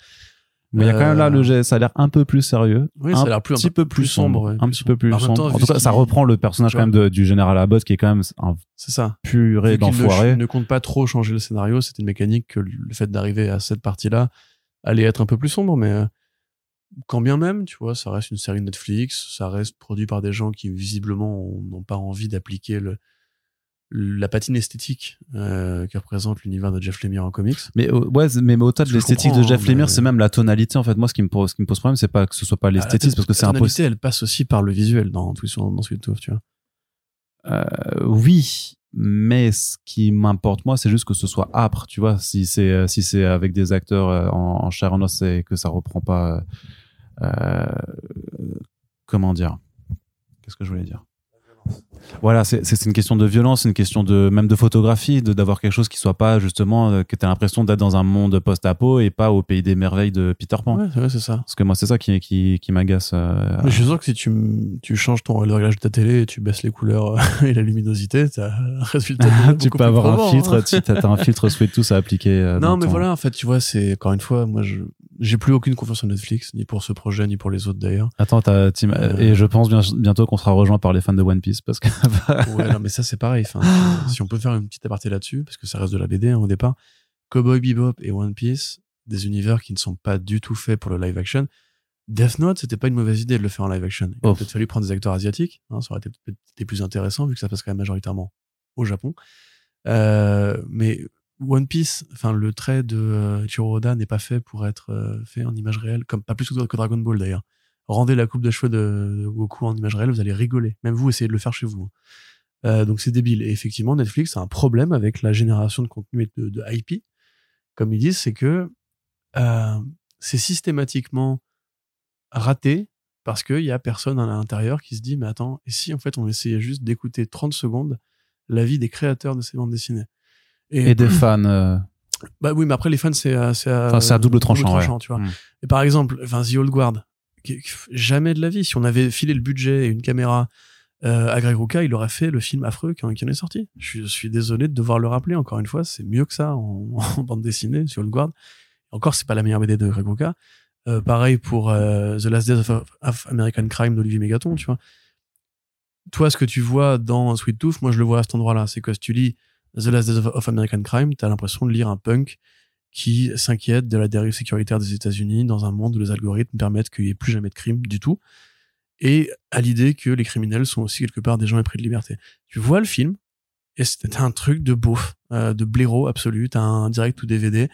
Mais il y a quand même là Euh, le jet, ça a l'air un peu plus sérieux. Oui, ça a l'air plus- petit peu plus sombre, un petit peu plus sombre. En même sombre. temps, en tout cas, ça reprend le personnage quand même de- du général Abbott qui est quand même un C'est ça. purée ne, d'enfoiré. ne compte pas trop changer le scénario, c'était une mécanique que le fait d'arriver à cette partie-là allait être un peu plus sombre, mais euh, quand bien même, tu vois, ça reste une série Netflix, ça reste produit par des gens qui visiblement ont- n'ont pas envie d'appliquer le, la patine esthétique euh, que représente l'univers de Jeff Lemire en comics. Mais euh, ouais, c'est- mais, mais au-delà de l'esthétique de Jeff hein, Lemire, mais- c'est même la tonalité en fait. Moi, ce qui me pose, ce qui me pose problème, c'est pas que ce soit pas l'esthétisme, parce que c'est impossible. elle passe aussi par le visuel dans, dans, dans Sweet Tooth, tu vois. Euh, oui, mais ce qui m'importe moi, c'est juste que ce soit âpre, tu vois. Si c'est euh, si c'est avec des acteurs euh, en, en chair en os et que ça reprend pas, comment dire? Qu'est-ce que je voulais dire? Voilà, c'est une question de violence, une question de même de photographie, de d'avoir quelque chose qui soit pas justement euh, que tu as l'impression d'être dans un monde post-apo et pas au pays des merveilles de Peter Pan. Ouais, ouais, c'est ça. Parce que moi, c'est ça qui qui, qui m'agace. euh, Mais je suis sûr que si tu, tu changes ton le réglage de ta télé et tu baisses les couleurs et la luminosité, t'as un résultat. tu peux avoir probant, un filtre, hein. tu as un filtre sweet tout à appliquer. euh, Non, mais ton- voilà, en fait, tu vois, c'est encore une fois, moi, je j'ai plus aucune confiance en Netflix, ni pour ce projet, ni pour les autres d'ailleurs. Attends, t'as- t'im- Euh. et je pense bien- bientôt qu'on sera rejoint par les fans de One Piece parce que Ouais, non, mais ça, c'est pareil. Enfin, euh, si on peut faire une petite aparté là-dessus, parce que ça reste de la BD hein, au départ. Cowboy Bebop et One Piece, des univers qui ne sont pas du tout faits pour le live action. Death Note, c'était pas une mauvaise idée de le faire en live action. Il Oh. aurait peut-être fallu prendre des acteurs asiatiques, hein, ça aurait été peut-être été plus intéressant vu que ça passe quand même majoritairement au Japon. Euh, mais One Piece, enfin le trait de euh, Ichiro Oda n'est pas fait pour être euh, fait en image réelle, comme pas plus que Dragon Ball d'ailleurs. Rendez la coupe de cheveux de, Goku en image réelle, vous allez rigoler. Même vous, essayez de le faire chez vous. Euh, donc c'est débile. Et effectivement, Netflix a un problème avec la génération de contenu et de, de IP. Comme ils disent, c'est que c'est systématiquement raté parce qu'il y a personne à l'intérieur qui se dit mais attends, et si en fait on essayait juste d'écouter 30 secondes l'avis des créateurs de ces bandes dessinées? Et des fans. euh, Bah oui, mais après, les fans, c'est à, Enfin, c'est à double tranchant, ouais. tu vois. Mm. Et par exemple, enfin, The Old Guard, jamais de la vie, si on avait filé le budget et une caméra euh, à Greg Rucka, il aurait fait le film affreux qui en, est sorti. Je suis, je suis désolé de devoir le rappeler, encore une fois, c'est mieux que ça en, en bande dessinée, The Old Guard. Encore, c'est pas la meilleure BD de Greg Rucka. Euh, pareil pour euh, The Last Days of, of American Crime d'Olivier Mégaton, tu vois. Toi, ce que tu vois dans Sweet Tooth, moi, je le vois à cet endroit-là. C'est que si tu lis The Last Days of, American Crime, t'as l'impression de lire un punk qui s'inquiète de la dérive sécuritaire des États-Unis dans un monde où les algorithmes permettent qu'il n'y ait plus jamais de crime du tout. Et à l'idée que les criminels sont aussi quelque part des gens épris de liberté. Tu vois le film, et c'est un truc de beauf, euh, de blaireau absolu. T'as un direct ou DVD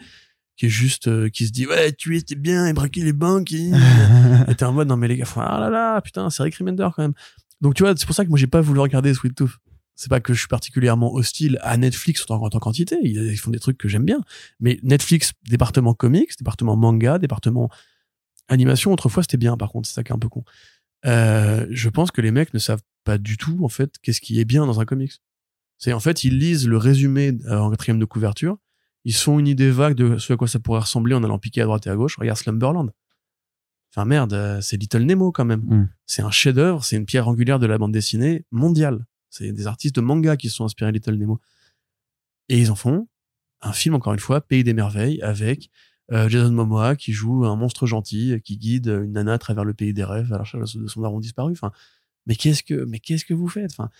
qui est juste, euh, qui se dit, ouais, tuer c'était bien, et braquer les banques, et t'es en mode, non mais les gars, ah là là, putain, c'est Rick Remender quand même. Donc tu vois, c'est pour ça que moi j'ai pas voulu regarder Sweet Tooth. C'est pas que je suis particulièrement hostile à Netflix en tant quantité, ils font des trucs que j'aime bien. Mais Netflix, département comics, département manga, département animation, autrefois c'était bien par contre, c'est ça qui est un peu con. Euh, je pense que les mecs ne savent pas du tout en fait qu'est-ce qui est bien dans un comics. C'est en fait ils lisent le résumé euh, en quatrième de couverture, ils sont une idée vague de ce à quoi ça pourrait ressembler en allant piquer à droite et à gauche. Regarde Slumberland. Enfin merde, euh, c'est Little Nemo quand même. Mm. C'est un chef-d'œuvre, c'est une pierre angulaire de la bande dessinée mondiale. C'est des artistes de manga qui se sont inspirés de Little Nemo. Et ils en font un film encore une fois, Pays des merveilles, avec euh, Jason Momoa qui joue un monstre gentil euh, qui guide une nana à travers le pays des rêves à la recherche de son daron disparu. Enfin, mais qu'est-ce que, mais qu'est-ce que vous faites? Enfin,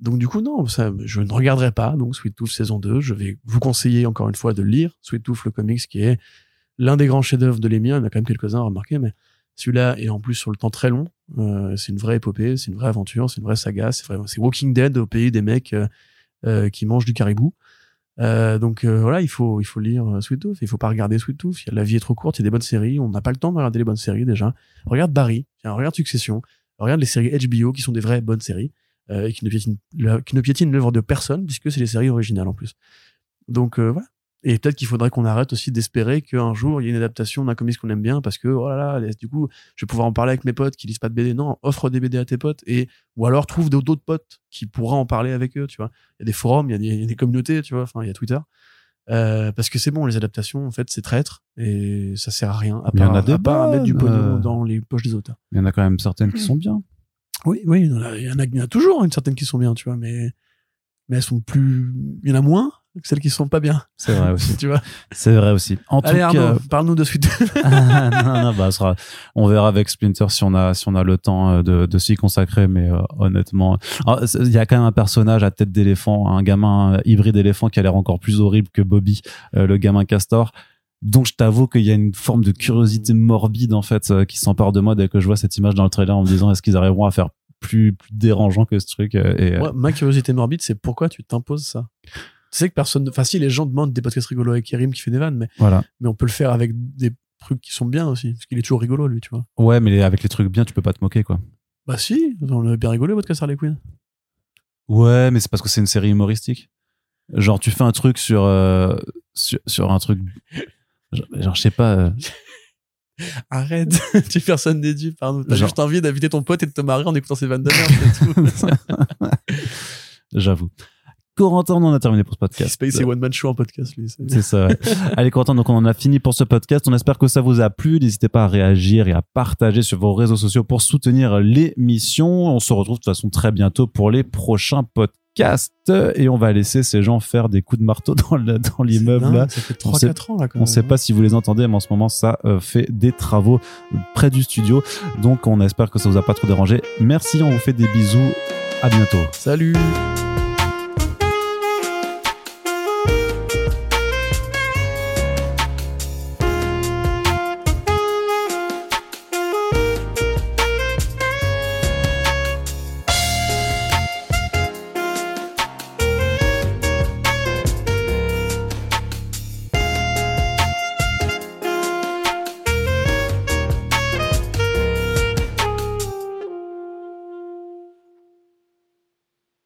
donc du coup non, je ne regarderai pas donc Sweet Tooth saison 2. Je vais vous conseiller encore une fois de lire Sweet Tooth le comics qui est l'un des grands chefs-d'œuvre de l'émir. Il y en a quand même quelques-uns à remarquer, mais celui-là est en plus sur le temps très long. Euh, c'est une vraie épopée, c'est une vraie aventure, c'est une vraie saga. C'est vraiment, c'est Walking Dead au pays des mecs euh, euh, qui mangent du caribou. Donc voilà, il faut il faut lire Sweet Tooth, il faut pas regarder Sweet Tooth. La vie est trop courte, il y a des bonnes séries, on n'a pas le temps de regarder les bonnes séries déjà. Regarde Barry, regarde Succession, regarde les séries HBO qui sont des vraies bonnes séries et qui ne piétinent qui ne piétinent l'œuvre de personne puisque c'est les séries originales en plus. Donc voilà. Et peut-être qu'il faudrait qu'on arrête aussi d'espérer qu'un jour il y ait une adaptation d'un comics qu'on aime bien parce que oh là là, du coup, je vais pouvoir en parler avec mes potes qui lisent pas de BD. Non, offre des BD à tes potes et ou alors trouve d'autres potes qui pourra en parler avec eux, tu vois. Il y a des forums, il y a des, il y a des communautés, tu vois, enfin, il y a Twitter. Euh, parce que c'est bon, les adaptations, en fait, c'est traître et ça sert à rien à Il y en part, à part à mettre du pognon euh. dans les poches des auteurs. Il y en a quand même certaines qui sont bien. Oui, oui, il y en a, il y en toujours une certaine qui sont bien, tu vois, mais, mais elles sont plus, il y en a moins celles qui sont pas bien, C'est vrai aussi. tu vois. C'est vrai aussi. En Allez, tout cas, parle-nous de suite. Ah, non, non, bah, sera- on verra avec Splinter si on a, si on a le temps euh, de, de s'y consacrer, mais euh, honnêtement, c'est- il y a quand même un personnage à tête d'éléphant, un gamin euh, hybride éléphant qui a l'air encore plus horrible que Bobby, euh, le gamin castor. Donc, je t'avoue qu'il y a une forme de curiosité morbide, en fait, euh, qui s'empare de moi dès que je vois cette image dans le trailer en me disant est-ce qu'ils arriveront à faire plus, plus dérangeant que ce truc et, ma curiosité morbide, c'est pourquoi tu t'imposes ça? Sais que personne, enfin, si les gens demandent des podcasts rigolos avec Kerim qui fait des vannes, mais, voilà. mais on peut le faire avec des trucs qui sont bien aussi, parce qu'il est toujours rigolo, lui, tu vois. Ouais, mais avec les trucs bien, tu peux pas te moquer, quoi. Bah si, on a bien rigolé, votre podcast Harley Quinn. Ouais, mais c'est parce que c'est une série humoristique. Genre, tu fais un truc sur, euh, sur, sur un truc. Genre, genre, je sais pas. euh, Arrête, tu es personne déduit, pardon. T'as Genre- juste envie d'inviter ton pote et de te marrer en écoutant ses vannes de merde, c'est tout. J'avoue. Corentin, on en a terminé pour ce podcast. Space et One Man Show en podcast, lui. c'est- ça. ouais. Allez, Corentin, donc on en a fini pour ce podcast. On espère que ça vous a plu. N'hésitez pas à réagir et à partager sur vos réseaux sociaux pour soutenir l'émission. On se retrouve de toute façon très bientôt pour les prochains podcasts. Et on va laisser ces gens faire des coups de marteau dans le- dans l'immeuble là. Ça fait On sait- 3-4 ans, là, quand On ne sait pas si vous les entendez, mais en ce moment, ça euh, fait des travaux près du studio. Donc, on espère que ça vous a pas trop dérangé. Merci, on vous fait des bisous. À bientôt. Salut!